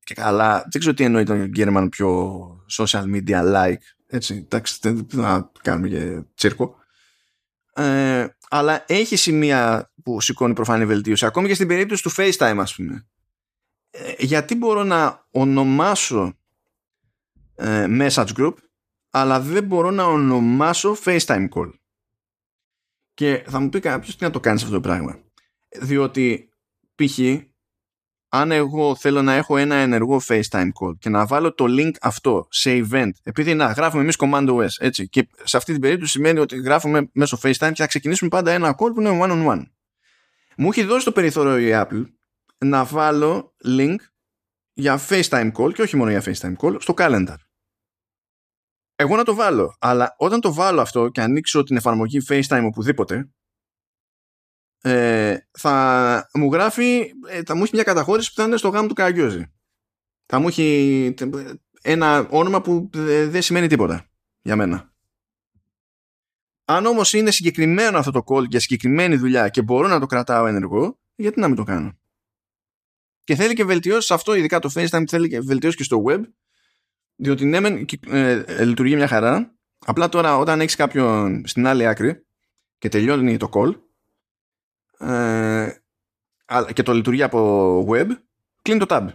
και καλά. Δεν ξέρω τι εννοεί τον Γκέρμαν πιο social media like. Έτσι, εντάξει, δεν θα κάνουμε και τσίρκο. Ε, αλλά έχει σημεία που σηκώνει προφανή βελτίωση. Ακόμη και στην περίπτωση του FaceTime, ας πούμε. Ε, γιατί μπορώ να ονομάσω ε, message group, αλλά δεν μπορώ να ονομάσω FaceTime call. Και θα μου πει κάποιος τι να το κάνεις αυτό το πράγμα. Διότι π.χ αν εγώ θέλω να έχω ένα ενεργό FaceTime call και να βάλω το link αυτό σε event, επειδή να γράφουμε εμείς Command OS, έτσι, και σε αυτή την περίπτωση σημαίνει ότι γράφουμε μέσω FaceTime και θα ξεκινήσουμε πάντα ένα call που είναι one on one. Μου έχει δώσει το περιθώριο η Apple να βάλω link για FaceTime call και όχι μόνο για FaceTime call στο calendar. Εγώ να το βάλω, αλλά όταν το βάλω αυτό και ανοίξω την εφαρμογή FaceTime οπουδήποτε, ε, θα μου γράφει, ε, θα μου έχει μια καταχώρηση που θα είναι στο γάμο του Καραγκιόζη. Θα μου έχει ένα όνομα που δεν σημαίνει τίποτα για μένα. Αν όμως είναι συγκεκριμένο αυτό το call για συγκεκριμένη δουλειά και μπορώ να το κρατάω ενεργό, γιατί να μην το κάνω; Και θέλει και βελτιώσεις σε αυτό, ειδικά το FaceTime θέλει και βελτιώσεις και στο web, διότι ναι, ε, λειτουργεί μια χαρά. Απλά τώρα όταν έχεις κάποιον στην άλλη άκρη και τελειώνει το call, ε, και το λειτουργεί από web, κλείνει το tab.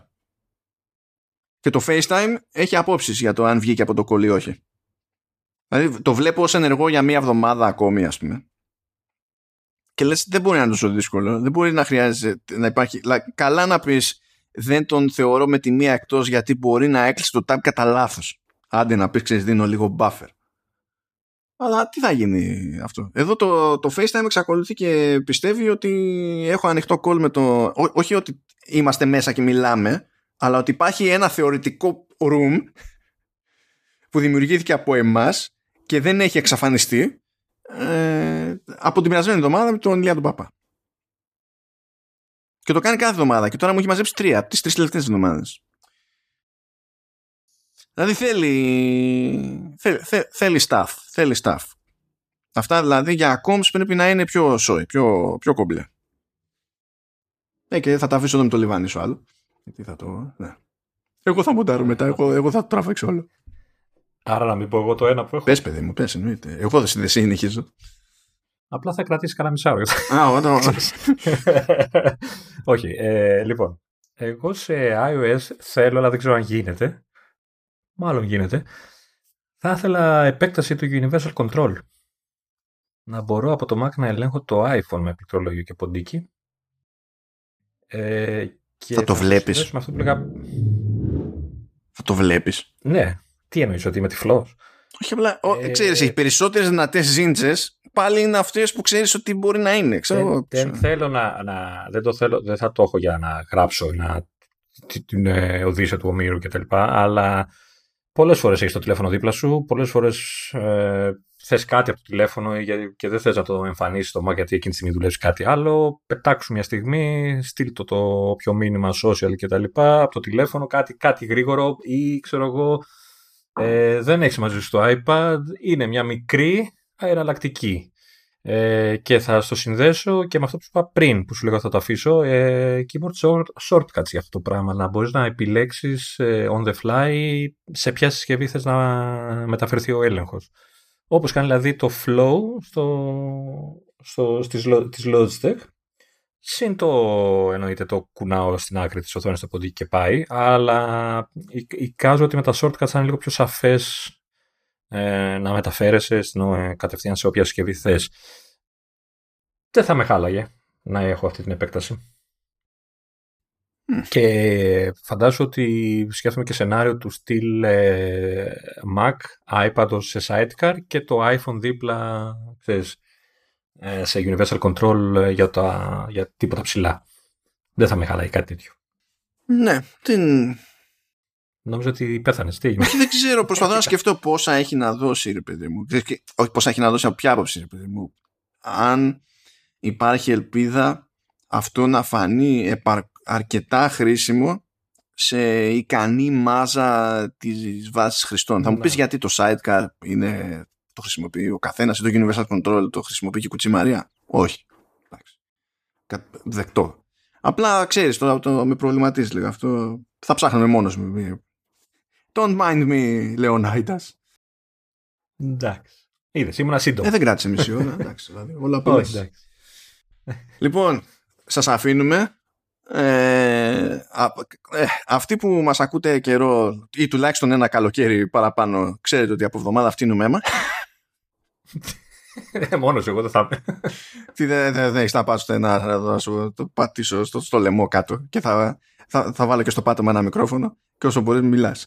Και το FaceTime έχει απόψεις για το αν βγήκε από το call ή όχι. Δηλαδή το βλέπω ως ενεργό για μία εβδομάδα ακόμη ας πούμε. Και λες δεν μπορεί να είναι τόσο δύσκολο. Δεν μπορεί να χρειάζεται να υπάρχει. Καλά να πεις δεν τον θεωρώ με τη μία εκτός γιατί μπορεί να έκλεισε το tab κατά λάθος. Άντε να πεις ξέρεις δίνω λίγο buffer. Αλλά τι θα γίνει αυτό. Εδώ το, το FaceTime εξακολουθεί και πιστεύει ότι έχω ανοιχτό call με το... Ό, όχι ότι είμαστε μέσα και μιλάμε, αλλά ότι υπάρχει ένα θεωρητικό room που δημιουργήθηκε από εμάς και δεν έχει εξαφανιστεί ε, από την περασμένη εβδομάδα με τον Ηλία τον Παπά. Και το κάνει κάθε εβδομάδα και τώρα μου έχει μαζέψει τρία, τις τρεις τελευταίες εβδομάδες. Δηλαδή θέλει, θέλει, θέλει staff. Θέλει staff. Αυτά δηλαδή για comms πρέπει να είναι πιο σόι, πιο, πιο κομπλέ. Ε, και θα τα αφήσω εδώ με το λιβάνι σου άλλο. Γιατί θα το... Ναι. Εγώ θα μοντάρω μετά, εγώ, εγώ θα το τραβήξω όλο. Άρα να μην πω εγώ το ένα που έχω. Πες παιδί μου, πες εννοείται. Εγώ δεν συνεχίζω. Απλά θα κρατήσεις κανένα μισάρο. Α, όταν... (laughs) Όχι, ε, λοιπόν. Εγώ σε iOS θέλω, αλλά δεν ξέρω αν γίνεται. Μάλλον γίνεται. Θα ήθελα επέκταση του Universal Control. Να μπορώ από το Mac να ελέγχω το iPhone με πληκτρολόγιο και ποντίκι. Ε, και θα το βλέπεις. Αυτό που λέγα... Θα το βλέπεις. Ναι. Τι εννοείς, ότι είμαι τυφλός; Όχι απλά, ε... ξέρεις, οι περισσότερες δυνατές ζήντσες πάλι είναι αυτές που ξέρεις ότι μπορεί να είναι. Ξέρω, δεν, δεν θέλω να, να, δεν, το θέλω, δεν θα το έχω για να γράψω να, την ε, Οδύσσια του Ομήρου κτλ. Αλλά πολλές φορές έχεις το τηλέφωνο δίπλα σου, πολλές φορές ε, θες κάτι από το τηλέφωνο και δεν θες να το εμφανίσεις το Mac γιατί εκείνη τη στιγμή δουλεύεις κάτι άλλο. Πετάξου μια στιγμή, στείλ το, το όποιο μήνυμα social κτλ. από το τηλέφωνο, κάτι, κάτι γρήγορο ή ξέρω εγώ. Ε, δεν έχεις μαζί σου το iPad, είναι μια μικρή αεραλλακτική. Ε, και θα στο συνδέσω και με αυτό που σου είπα πριν, που σου λέγα θα το αφήσω, ε, keyboard shortcuts για αυτό το πράγμα. Να μπορείς να επιλέξεις ε, on the fly σε ποια συσκευή θες να μεταφερθεί ο έλεγχος. Όπως κάνει δηλαδή το flow στο, στο, στις, της Logitech. Συν το εννοείται το κουνάω στην άκρη της οθόνης το ποντίκι και πάει, αλλά εικάζω ότι με τα shortcuts θα είναι λίγο πιο σαφές ε, να μεταφέρεσαι ε, κατευθείαν σε όποια συσκευή θες. Δεν θα με χάλαγε να έχω αυτή την επέκταση. Και φαντάζομαι ότι σκέφτομαι και σενάριο του στυλ ε, Mac, iPad σε sidecar και το iPhone δίπλα ξέρεις, ε, σε Universal Control για, τα, για τίποτα ψηλά. Δεν θα με χαλάει κάτι τέτοιο. Ναι, την, Νόμιζα ότι πέθανες. Τι Όχι, δεν ξέρω. Προσπαθώ να σκεφτώ πόσα έχει να δώσει, ρε παιδί μου. Όχι πόσα έχει να δώσει από ποια άποψη, ρε παιδί μου. Αν υπάρχει ελπίδα αυτό να φανεί αρκετά χρήσιμο σε ικανή μάζα της βάσης χρηστών. Θα μου πεις ναι. γιατί το sidecar είναι, το χρησιμοποιεί ο καθένας ή το Universal Control το χρησιμοποιεί και η Κουτσιμαρία. Όχι. Δεκτό. Απλά ξέρεις, τώρα το, με προβληματίζει λίγο αυτό. Θα ψάχνουμε μόνος μου Don't mind me, Λεωνάιτα. Εντάξει. Είδες, ήμουν σύντομο. Ε, δεν κράτησε μισή ώρα. (laughs) Εντάξει, δηλαδή, όλα εντάξει. Λοιπόν, σας αφήνουμε. Ε, ε, αυτοί που μας ακούτε καιρό ή τουλάχιστον ένα καλοκαίρι παραπάνω ξέρετε ότι από εβδομάδα αυτή είναι μέμα ε, μόνος εγώ δεν θα Τι δεν δε, δε, έχεις να πας να, να σου το πατήσω στο, στο λαιμό κάτω και θα, θα, θα βάλω και στο πάτωμα ένα μικρόφωνο και όσο μπορείς μιλάς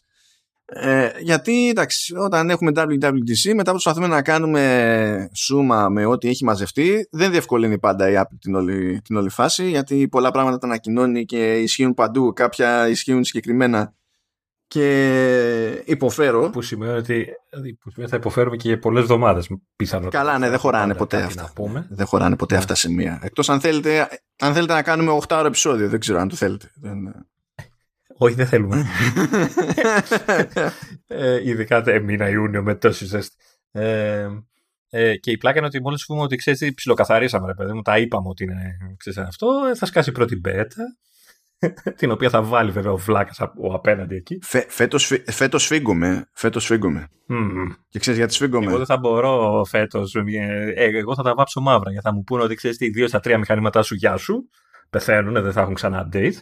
ε, γιατί εντάξει, όταν έχουμε WWDC, μετά προσπαθούμε να κάνουμε σούμα με ό,τι έχει μαζευτεί, δεν διευκολύνει πάντα η Apple την όλη, την όλη φάση, γιατί πολλά πράγματα τα ανακοινώνει και ισχύουν παντού, κάποια ισχύουν συγκεκριμένα και υποφέρω. Που σημαίνει ότι που σημαίνει θα υποφέρουμε και για πολλές εβδομάδες. Καλά, ναι, δεν χωράνε ποτέ αυτά. πούμε. Δεν χωράνε ποτέ ναι. αυτά σε μία. Εκτός αν θέλετε, αν θέλετε να κάνουμε 8 ώρα επεισόδιο, δεν ξέρω αν το θέλετε. Όχι, δεν θέλουμε. ε, ειδικά μήνα Ιούνιο με τόση ζέστη. Ε, ε, και η πλάκα είναι ότι μόλις πούμε ότι ξέρεις τι ψιλοκαθαρίσαμε, ρε παιδί μου, τα είπαμε ότι είναι ξέρεις, αυτό, ε, θα σκάσει η πρώτη μπέτα. την οποία θα βάλει βέβαια ο Βλάκας από απέναντι εκεί. Φε, φέτος, φέτος φύγουμε. Φέτος φύγουμε. Mm. Και ξέρεις γιατί σφίγγομαι; Εγώ δεν θα μπορώ φέτος. Ε, εγώ θα τα βάψω μαύρα. Γιατί θα μου πούνε ότι ξέρεις τι, δύο στα τρία μηχανήματά σου γεια σου. Πεθαίνουν, δεν θα έχουν ξανά update.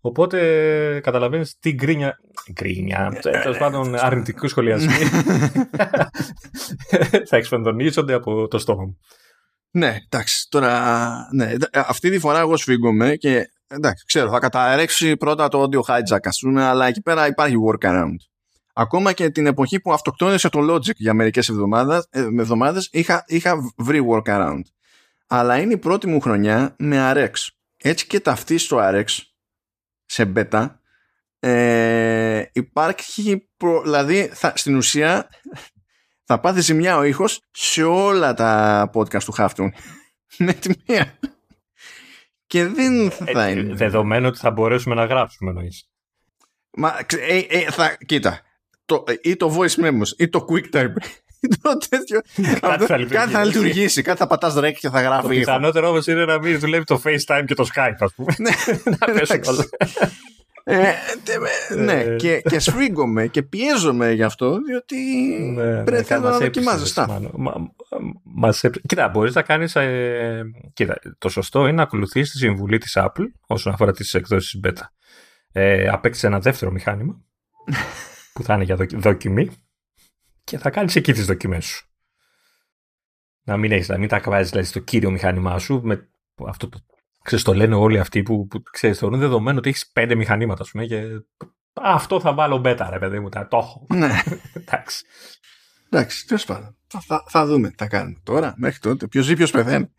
Οπότε καταλαβαίνει τι γκρίνια. Γκρίνια. Τέλο πάντων, αρνητικού σχολιασμοί θα εξφαντονίζονται από το στόμα μου. Ναι, εντάξει. Τώρα, ναι, αυτή τη φορά εγώ σφίγγομαι και εντάξει, ξέρω, θα καταρρέξει πρώτα το audio hijack, α πούμε, αλλά εκεί πέρα υπάρχει workaround. Ακόμα και την εποχή που αυτοκτόνησε το Logic για μερικές εβδομάδες, ε, εβδομάδες είχα, είχα βρει workaround. Αλλά είναι η πρώτη μου χρονιά με RX. Έτσι και ταυτί στο RX σε beta. Ε, υπάρχει προ, δηλαδή θα, στην ουσία θα πάθει ζημιά ο ήχος σε όλα τα podcast του Χάφτουν (laughs) με τη μία. Και δεν θα ε, είναι. δεδομένου ότι θα μπορέσουμε να γράψουμε εννοείς. Μα, ε, ε, θα, κοίτα το, ή το voice memos ή το quick type το τέτοιο. κάτι, θα κάτι θα λειτουργήσει, κάτι θα πατάς ρεκ και θα γράφει. Το πιθανότερο όμως είναι να μην δουλεύει το FaceTime και το Skype, ας πούμε. Ναι. (laughs) να πέσουν όλα. Ε, ναι, ε. και, και σφίγγομαι και πιέζομαι γι' αυτό, διότι ναι, πρέπει ναι, να δοκιμάζω Μας Κοίτα, μπορείς να κάνεις... Ε, κοίτα, το σωστό είναι να ακολουθείς τη συμβουλή της Apple όσον αφορά τις εκδόσεις beta. ε, απέκτησε ένα δεύτερο μηχάνημα (laughs) που θα είναι για δοκιμή και θα κάνεις εκεί τις δοκιμές σου. Να μην έχεις, να μην τα βάζεις δηλαδή, στο κύριο μηχάνημά σου με αυτό το Ξέρεις, το λένε όλοι αυτοί που, που ξέρεις, θεωρούν δεδομένο ότι έχεις πέντε μηχανήματα, πούμε, και αυτό θα βάλω μπέτα, ρε παιδί μου, τα το έχω. Ναι. (laughs) Εντάξει. Εντάξει, τέλος πάντων. Θα, θα, θα, δούμε τι θα κάνουμε τώρα, μέχρι τότε. Ποιος ζει, ποιος πεθαίνει.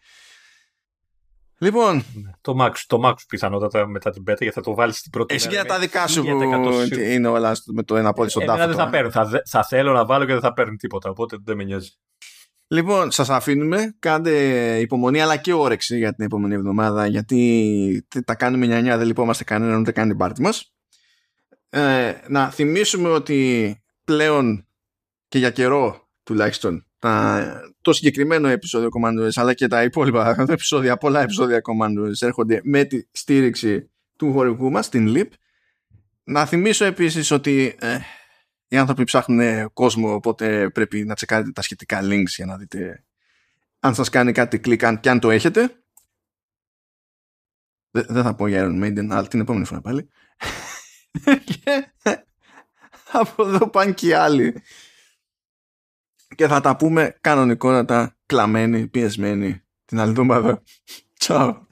Λοιπόν. Ναι. Το Max, το Max πιθανότατα μετά την πέτα, γιατί θα το βάλεις στην πρώτη. Εσύ για τα δικά σου που είναι όλα με το ένα πόδι στον τάφο. δεν θα παίρνουν. Θα, θα θέλω να βάλω και δεν θα παίρνουν τίποτα. Οπότε δεν με νοιάζει. Λοιπόν, σας αφήνουμε. Κάντε υπομονή αλλά και όρεξη για την επόμενη εβδομάδα γιατί τα κάνουμε νιανιά, δεν λυπόμαστε κανέναν ούτε κάνει την πάρτι μας. Ε, να θυμίσουμε ότι πλέον και για καιρό τουλάχιστον το συγκεκριμένο επεισόδιο Command αλλά και τα υπόλοιπα επεισόδια, πολλά επεισόδια Command έρχονται με τη στήριξη του χορηγού μας, την LIP. Να θυμίσω επίσης ότι ε, οι άνθρωποι ψάχνουν κόσμο οπότε πρέπει να τσεκάρετε τα σχετικά links για να δείτε αν σας κάνει κάτι κλικ αν και αν το έχετε. Δεν θα πω για Iron Maiden, αλλά την επόμενη φορά πάλι. (laughs) και από εδώ πάνε και οι άλλοι. Και θα τα πούμε κανονικότατα, κλαμμένοι, πιεσμένοι την άλλη εβδομάδα. Τσάου.